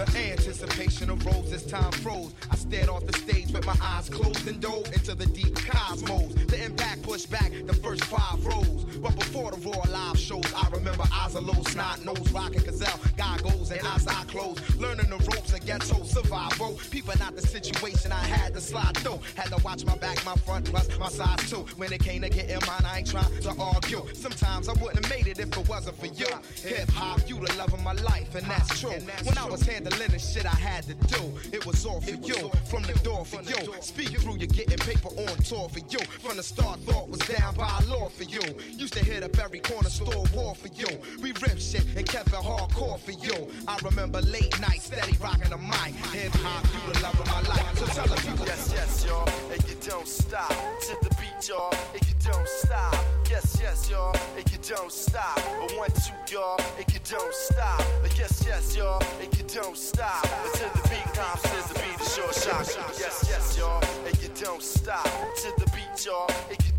The anticipation arose as time froze. I stared off the stage with my eyes closed and dove into the deep cosmos. The impact pushed back the first five rows. But before the raw live shows, I remember eyes are low, snot nose, rocking gazelle, goggles, and eyes eye closed. Learning the ropes of ghetto survival. People not the situation I had to slide through. Had to watch my back, my front, plus my size too. When it came to getting mine, I ain't trying to argue. Sometimes I wouldn't have made it if it wasn't for you. Hip hop, you the love of my life, and that's true. When I was handling the shit I had to do, it was all for you. From the door for you. Speak through, you're getting paper on tour for you. From the start, thought was down by law for you. Used to hit up every corner store war for you. We ripped shit and kept it hardcore for you. I remember late nights, steady rocking the mic. Hip hop, you the love of my life. So tell the people. Yes, yes, y'all, and you don't stop. To the beat, y'all, and you don't stop. Yes, yes, y'all, and you don't stop. A one, two, y'all, and you don't stop. A yes, yes, y'all, and you don't stop. To the beat, calm says the beat is short shot. Yes, yes, y'all, and you don't stop. To the beat, y'all,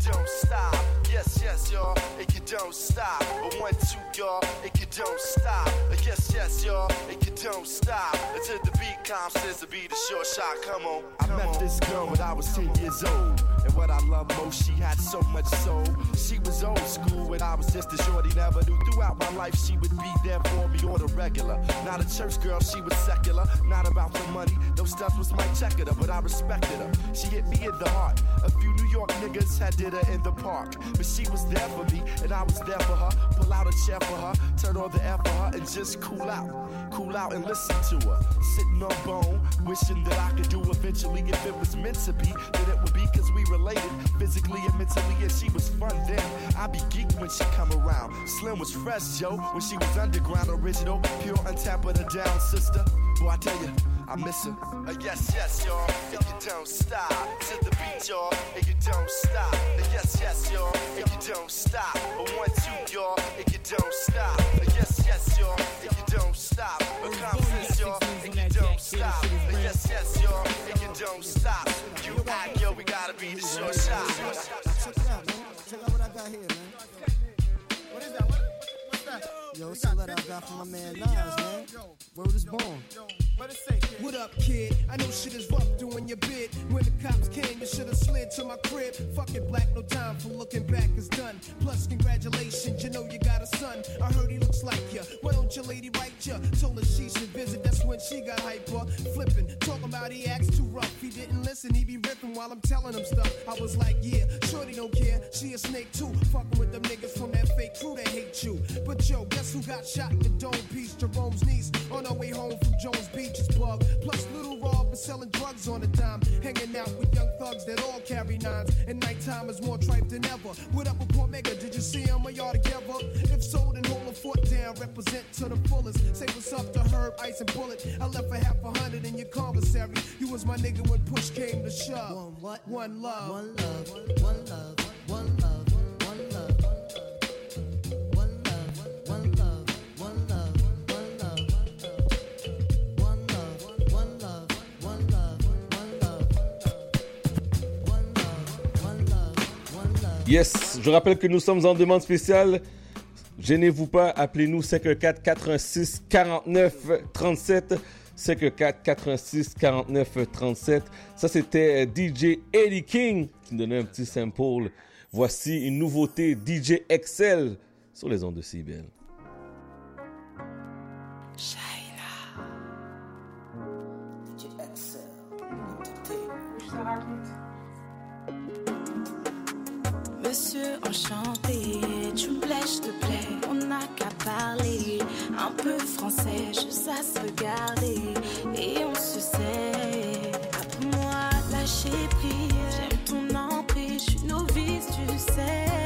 don't stop. Yes, yes, y'all, and you don't stop. A one, two, y'all, and you don't stop. A yes, yes, y'all, and you don't stop. To the beat, calm says the beat is short shot. Come on. I met this girl when I was 10 years old. And what I love most, she had so much soul. She was old school when I was just a shorty, never knew. Throughout my life, she would be there for me on the regular. Not a church girl, she was secular. Not about the money, those stuff was my checker, but I respected her. She hit me in the heart. A few New York niggas had did her in the park. But she was there for me, and I was there for her. Pull out a chair for her, turn on the air for her, and just cool out. Cool out and listen to her. Sitting on bone, wishing that I could do eventually. If it was meant to be, then it would be cause we related physically and mentally. And she was fun then. I be geeked when she come around. Slim was fresh, yo, when she was underground, original, pure, untap her down, sister. Boy, I tell you, I miss her. Uh, yes, yes, y'all, and you don't stop. To the beat, y'all, and you don't stop. Yes, yes, y'all, and you don't stop. Uh, one, two, y'all, and you don't stop. Yes, yes, y'all, and you don't stop. Uh, confidence, y'all, and you don't stop. Yes, yes, y'all, and you don't stop. You act, yo, we gotta be the short shot. Yo, it's I got from my man Nas, man. Word is born. What up, kid? I know shit is rough doing your bid. When the cops came, you should have slid to my crib. Fuck it, black, no time for looking back is done. Plus, congratulations, you know you got a son. I heard he looks like ya. Why don't your lady write ya? Told her she should visit, that's when she got hyper. Flipping, talking about he acts too rough. He didn't listen, he be ripping while I'm telling him stuff. I was like, yeah, shorty don't care. She a snake too. Fucking with them niggas from that fake crew that hate you. But yo, guess who got shot in the dome piece? Jerome's niece on her way home from Jones Beach is bug. Plus, little Rob is selling drugs on the dime. Hanging out with young thugs that all carry nines. And nighttime is more tripe than ever. What up with Port Mega? Did you see him or y'all together? If so, then hold a foot down. Represent to the fullest. Say what's up to Herb, Ice, and Bullet. I left for half a hundred in your commissary. You was my nigga when push came to shove. One what? One love. One love. One love. Yes, je rappelle que nous sommes en demande spéciale. Gênez-vous pas, appelez-nous 514 86 49 37. 514 86 49 37. Ça, c'était euh, DJ Eddie King qui nous donnait un petit sample. Voici une nouveauté DJ Excel sur les ondes de CBL. Monsieur enchanté, tu me plais, je te plais, on n'a qu'à parler. Un peu français, je sais se regarder et on se sait. Après moi, lâcher prise, j'aime ton emprise, je suis novice, tu sais.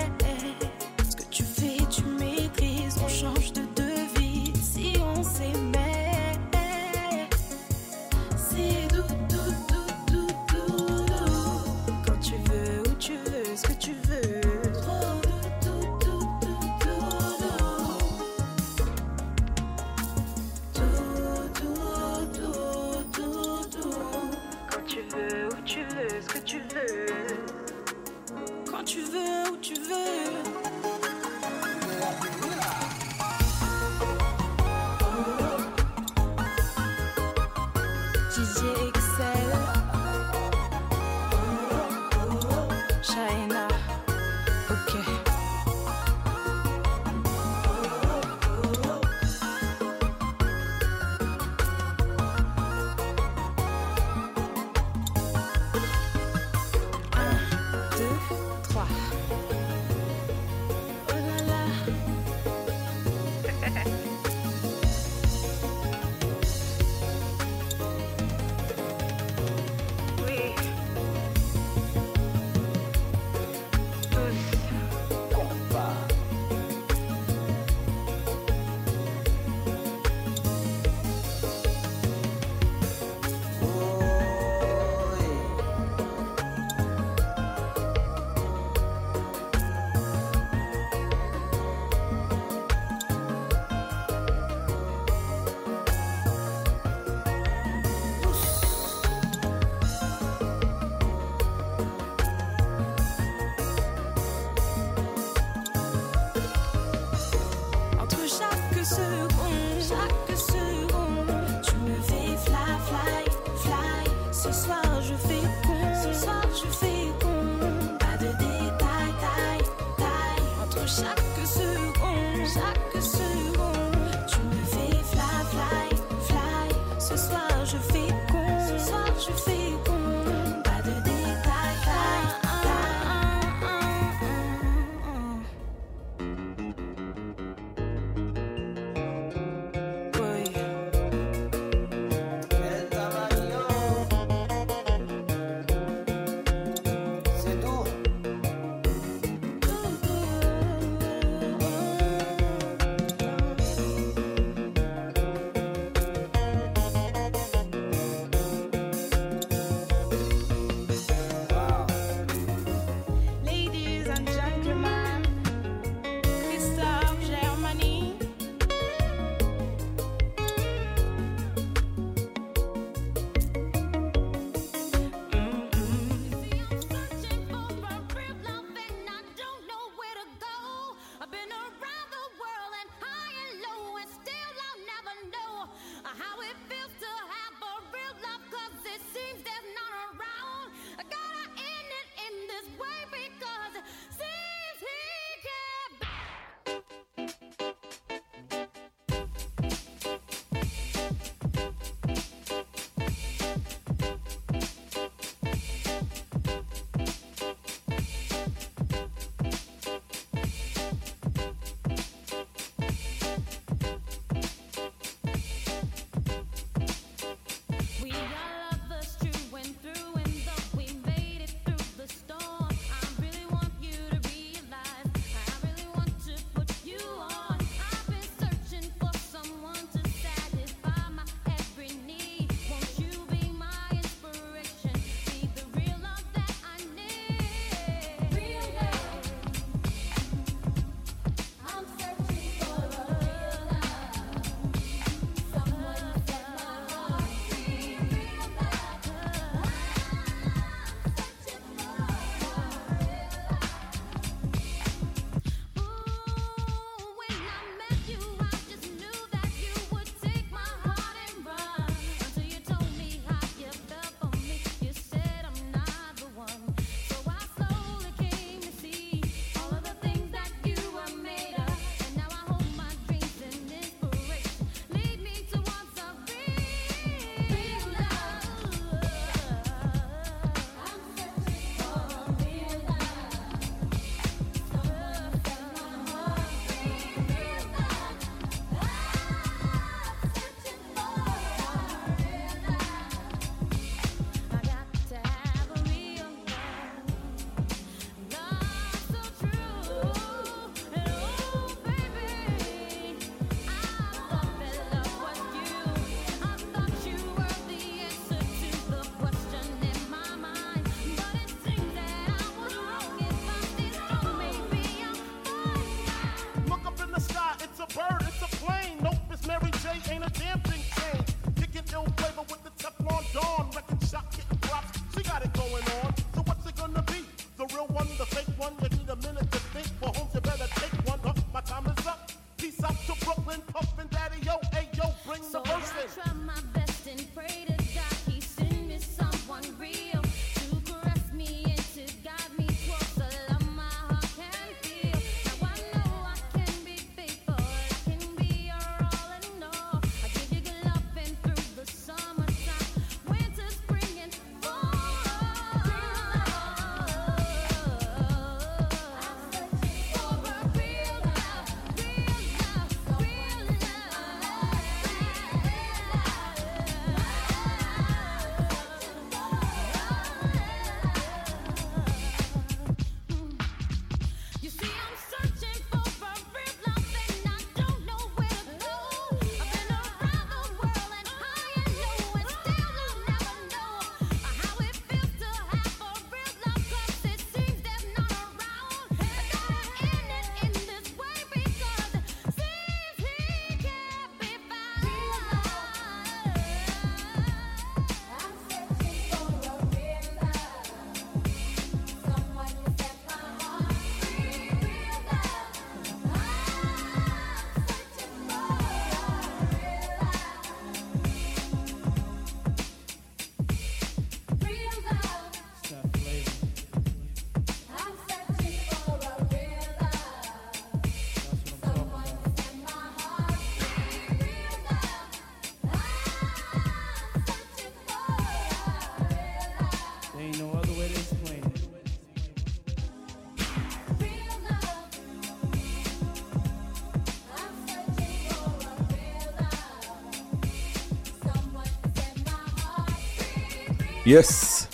Yes.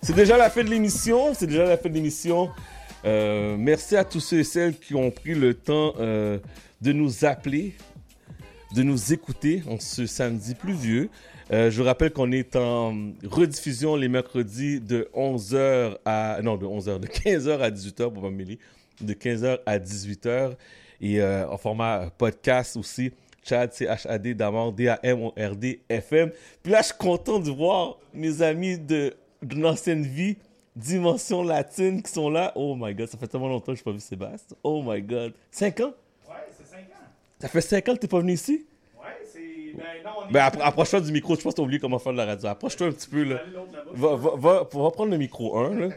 C'est déjà la fin de l'émission. C'est déjà la fin de l'émission. Euh, merci à tous ceux et celles qui ont pris le temps euh, de nous appeler, de nous écouter en ce samedi pluvieux. Euh, je vous rappelle qu'on est en rediffusion les mercredis de 11h à... Non, de 11h, de 15h à 18h pour mêler. De 15h à 18h. Et euh, en format podcast aussi. Chad, C-H-A-D, Damord, D-A-M-O-R-D, FM. Puis là, je suis content de voir mes amis de, de l'ancienne vie, Dimension Latine, qui sont là. Oh my God, ça fait tellement longtemps que je n'ai pas vu Sébastien. Oh my God. 5 ans? Ouais, c'est 5 ans. Ça fait 5 ans que tu n'es pas venu ici? Ouais, c'est. Ben non, on est. Ben, appro- approche-toi du micro. Je pense que tu as oublié comment faire de la radio. Approche-toi un petit peu. Là. Va, va, va, va prendre le micro 1. Là.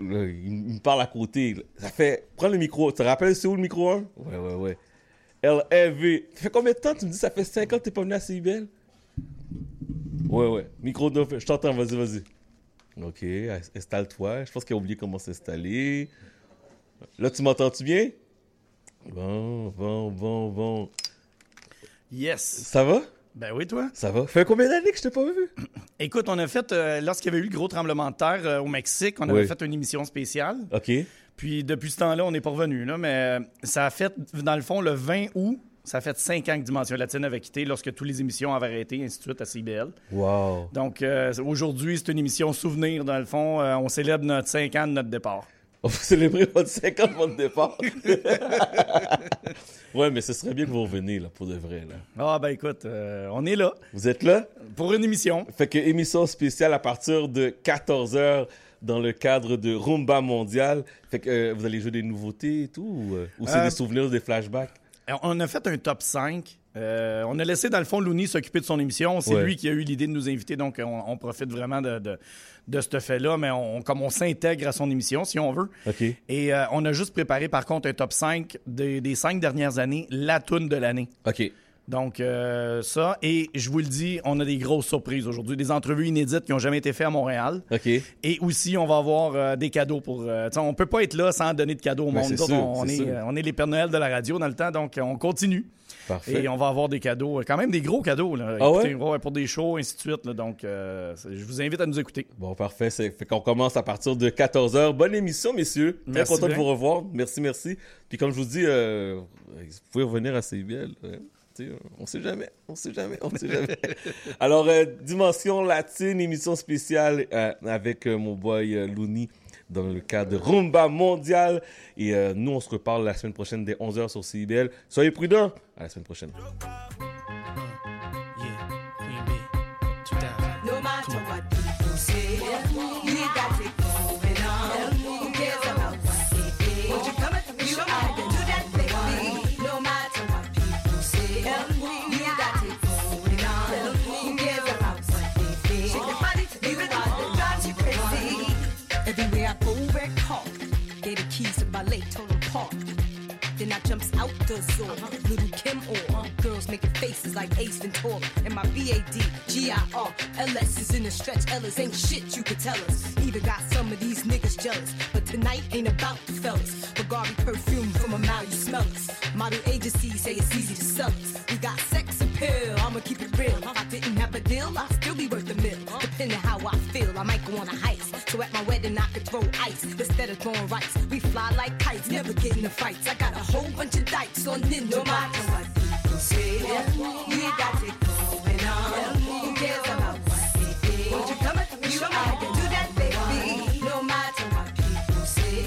Il, me parle à côté. Ça fait. Prends le micro. Tu te rappelles c'est où le micro 1? Ouais, ouais, ouais. LRV. Ça fait combien de temps? Tu me dis ça fait 5 ans que tu n'es pas venu à CIBL? Ouais, ouais. Micro 9. Je t'entends. Vas-y, vas-y. Ok. Installe-toi. Je pense qu'il a oublié comment s'installer. Là, tu m'entends-tu bien? Bon, bon, bon, bon. Yes. Ça va? Ben oui, toi? Ça va? Fait combien d'années que je t'ai pas vu? Écoute, on a fait, euh, lorsqu'il y avait eu le gros tremblement de terre euh, au Mexique, on avait Oui. fait une émission spéciale. OK. Puis depuis ce temps-là, on n'est pas revenu. Là, mais euh, ça a fait, dans le fond, le 20 août, ça a fait cinq ans que Dimension Latine avait quitté lorsque toutes les émissions avaient arrêté, ainsi de suite, à CBL. Wow. Donc euh, aujourd'hui, c'est une émission souvenir, dans le fond. Euh, on célèbre notre 5 ans de notre départ. On va célébrer votre 5 ans de votre départ. ouais, mais ce serait bien que vous reveniez, là, pour de vrai, là. Ah, ben écoute, euh, on est là. Vous êtes là? Pour une émission. Fait que émission spéciale à partir de 14h dans le cadre de Rumba Mondial. Fait que euh, vous allez jouer des nouveautés et tout? Ou, euh, c'est Euh, des souvenirs, des flashbacks? On a fait un top 5. Euh, on a laissé, dans le fond, Looney s'occuper de son émission. C'est Ouais. lui qui a eu l'idée de nous inviter, donc on, on profite vraiment de, de, de ce fait-là, mais on, comme on s'intègre à son émission, si on veut. OK. Et euh, on a juste préparé, par contre, un top 5 des, des cinq dernières années, la toune de l'année. OK. Donc, euh, ça. Et je vous le dis, on a des grosses surprises aujourd'hui. Des entrevues inédites qui n'ont jamais été faites à Montréal. OK. Et aussi, on va avoir euh, des cadeaux pour. euh, tu sais, on peut pas être là sans donner de cadeaux au Ben, monde. sûr, on, est, euh, on est les Pères Noël de la radio dans le temps, donc on continue. Parfait. Et on va avoir des cadeaux, quand même des gros cadeaux. Là. Ah Écoutez, ouais? pour des shows, ainsi de suite. là. donc, je vous invite à nous écouter. Bon, parfait. C'est- Fait qu'on commence à partir de 14h. Bonne émission, messieurs. Très content de vous revoir. Merci, merci. Puis comme je vous dis, vous pouvez revenir à CBL. Sais, On sait jamais, on sait jamais, on sait jamais. Alors, euh, Dimension Latine, émission spéciale euh, avec euh, mon boy Looney dans le cadre de Rumba Mondial. Et nous, on se reparle la semaine prochaine dès 11h sur CIBL. Soyez prudents. À la semaine prochaine. Then I jumps out the door. Uh-huh. Little Kim or uh-huh. girls making faces like Ace Ventura. And my B-A-D, G-I-R, L-S is in the stretch. Ellis ain't shit you could tell us. Even got some of these niggas jealous. But tonight ain't about the fellas. Bulgari perfume from a mouth, you smell us. Model agencies say it's easy to sell us. We got sex appeal, I'ma keep it real. If I didn't have a deal, I'd still be worth a mill. Depending how So at my wedding, I could throw ice instead of throwing rice. We fly like kites, never get in the fights. I got a whole bunch of dikes on ninja No matter what people say, we got it going on. Who cares about what they think? Won't you come and you I can do that, baby? No matter what people say,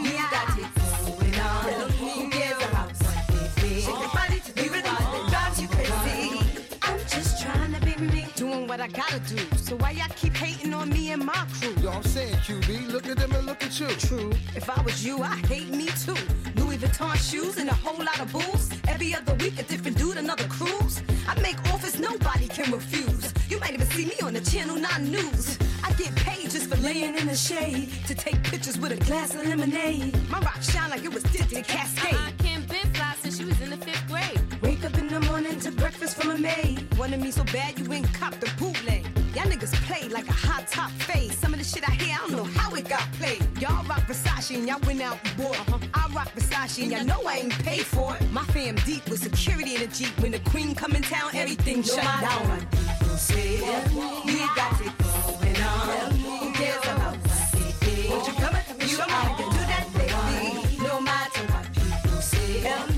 we got it going on. Who cares about what they say? Shake your body to the rhythm that drives you crazy. I'm just trying to be me, doing what I gotta do. So why y'all keep hating on me and my crew? Yo, I'm saying, QB, look at them and look at you. True. If I was you, I'd hate me too. Louis Vuitton shoes and a whole lot of booze. Every other week, a different dude, another cruise. I make offers nobody can refuse. You might even see me on the Channel 9 News. I get paid just for laying in the shade to take pictures with a glass of lemonade. My rock shine like it was dipped in Cascade. Uh-uh, I can't been fly since she was in the fifth grade. Wake up in the morning to breakfast from a maid. Wanted me so bad you ain't cop the bootleg. Y'all niggas play like a hot top fade. Some of the shit I hear, I don't know how it got played. Y'all rock Versace and y'all went out and bought. Uh-huh. I rock Versace and y'all know I ain't paid for it. My fam deep with security in a Jeep. When the queen come in town, everything no shut matter down. What people say, we got it going on. Who cares about what they think? You I can do that, baby. No matter what people say.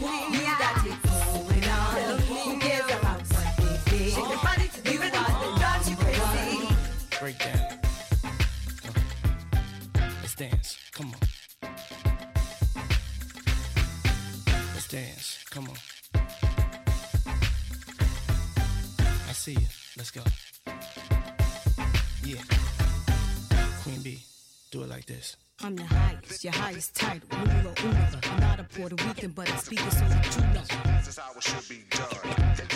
do it like this. I'm the highest, your highest title, numero uno. I'm not a Puerto Rican, but I speak it so you know. This is how it should be done. This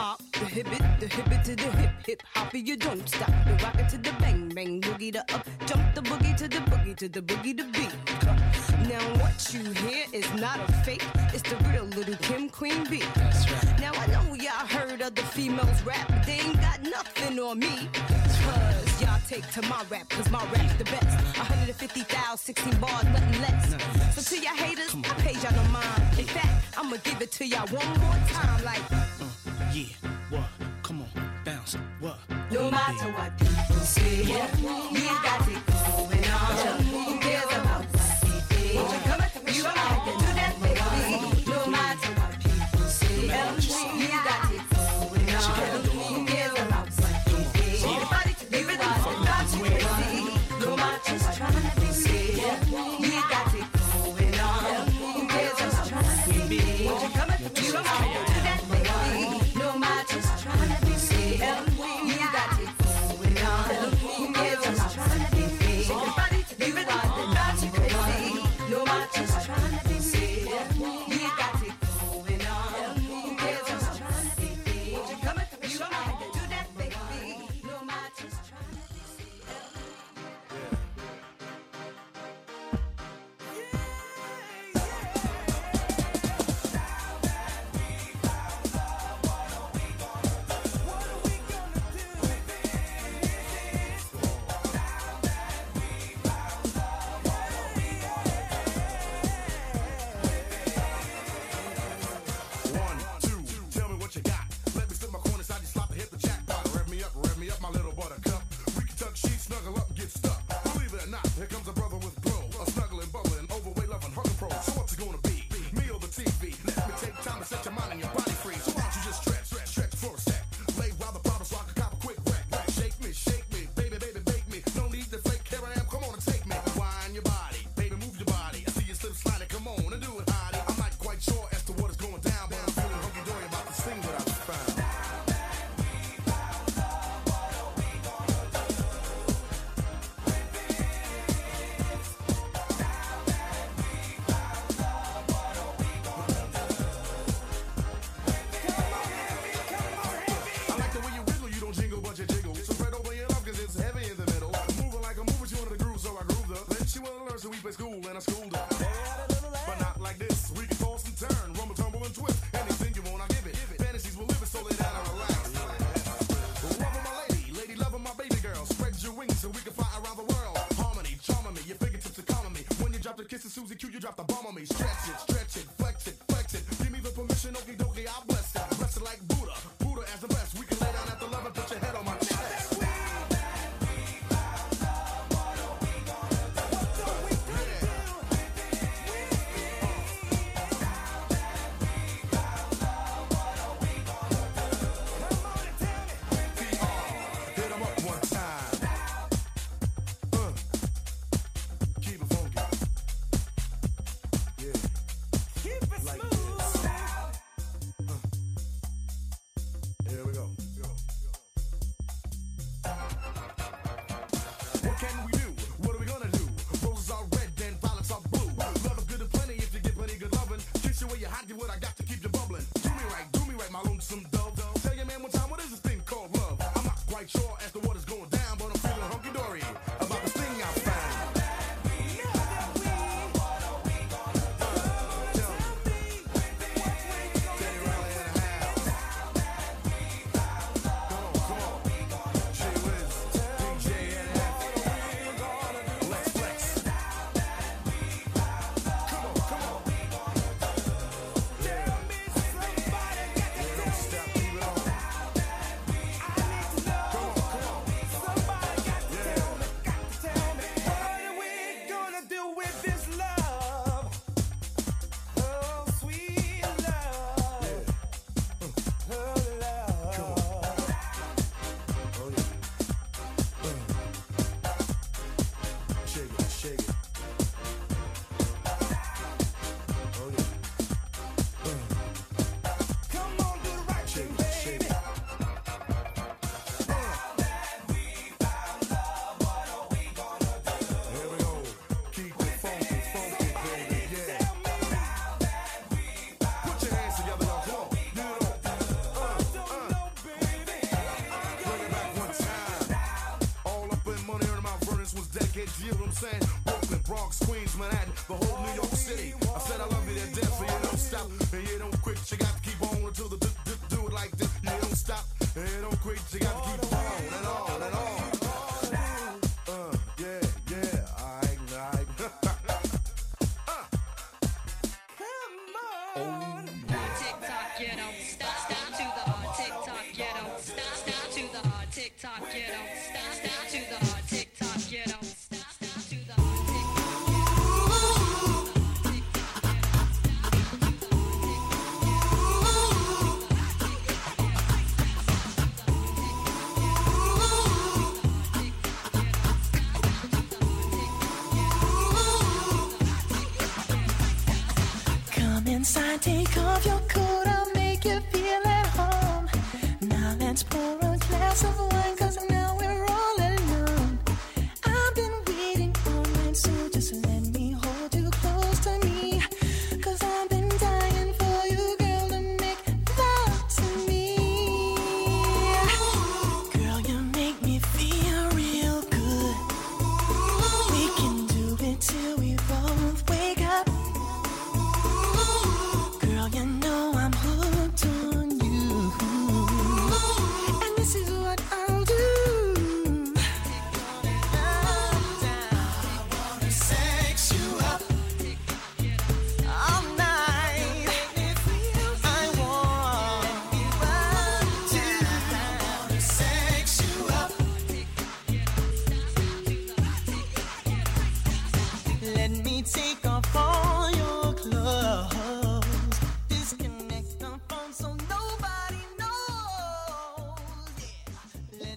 hop. The hibbit, the hibbit to the hip, hip hoppy you don't stop. The rocket to the bang, bang, boogie to up. Jump the boogie to the boogie to the boogie to beat. Now what you hear is not a fake, it's the real little Kim Queen B. That's right. Now I know y'all heard other females rap, but they ain't got nothing on me. Cause y'all take to my rap, cause my rap's the best. 150,000, 16 bars, nothing less. So to your haters, I pay y'all no mind. In fact, I'ma give it to y'all one more time like yeah, what? Come on, bounce. What? No matter baby. what people say, yeah, you got it going on. Who cares about what they think? You are the new that baby. No matter what people say, yeah.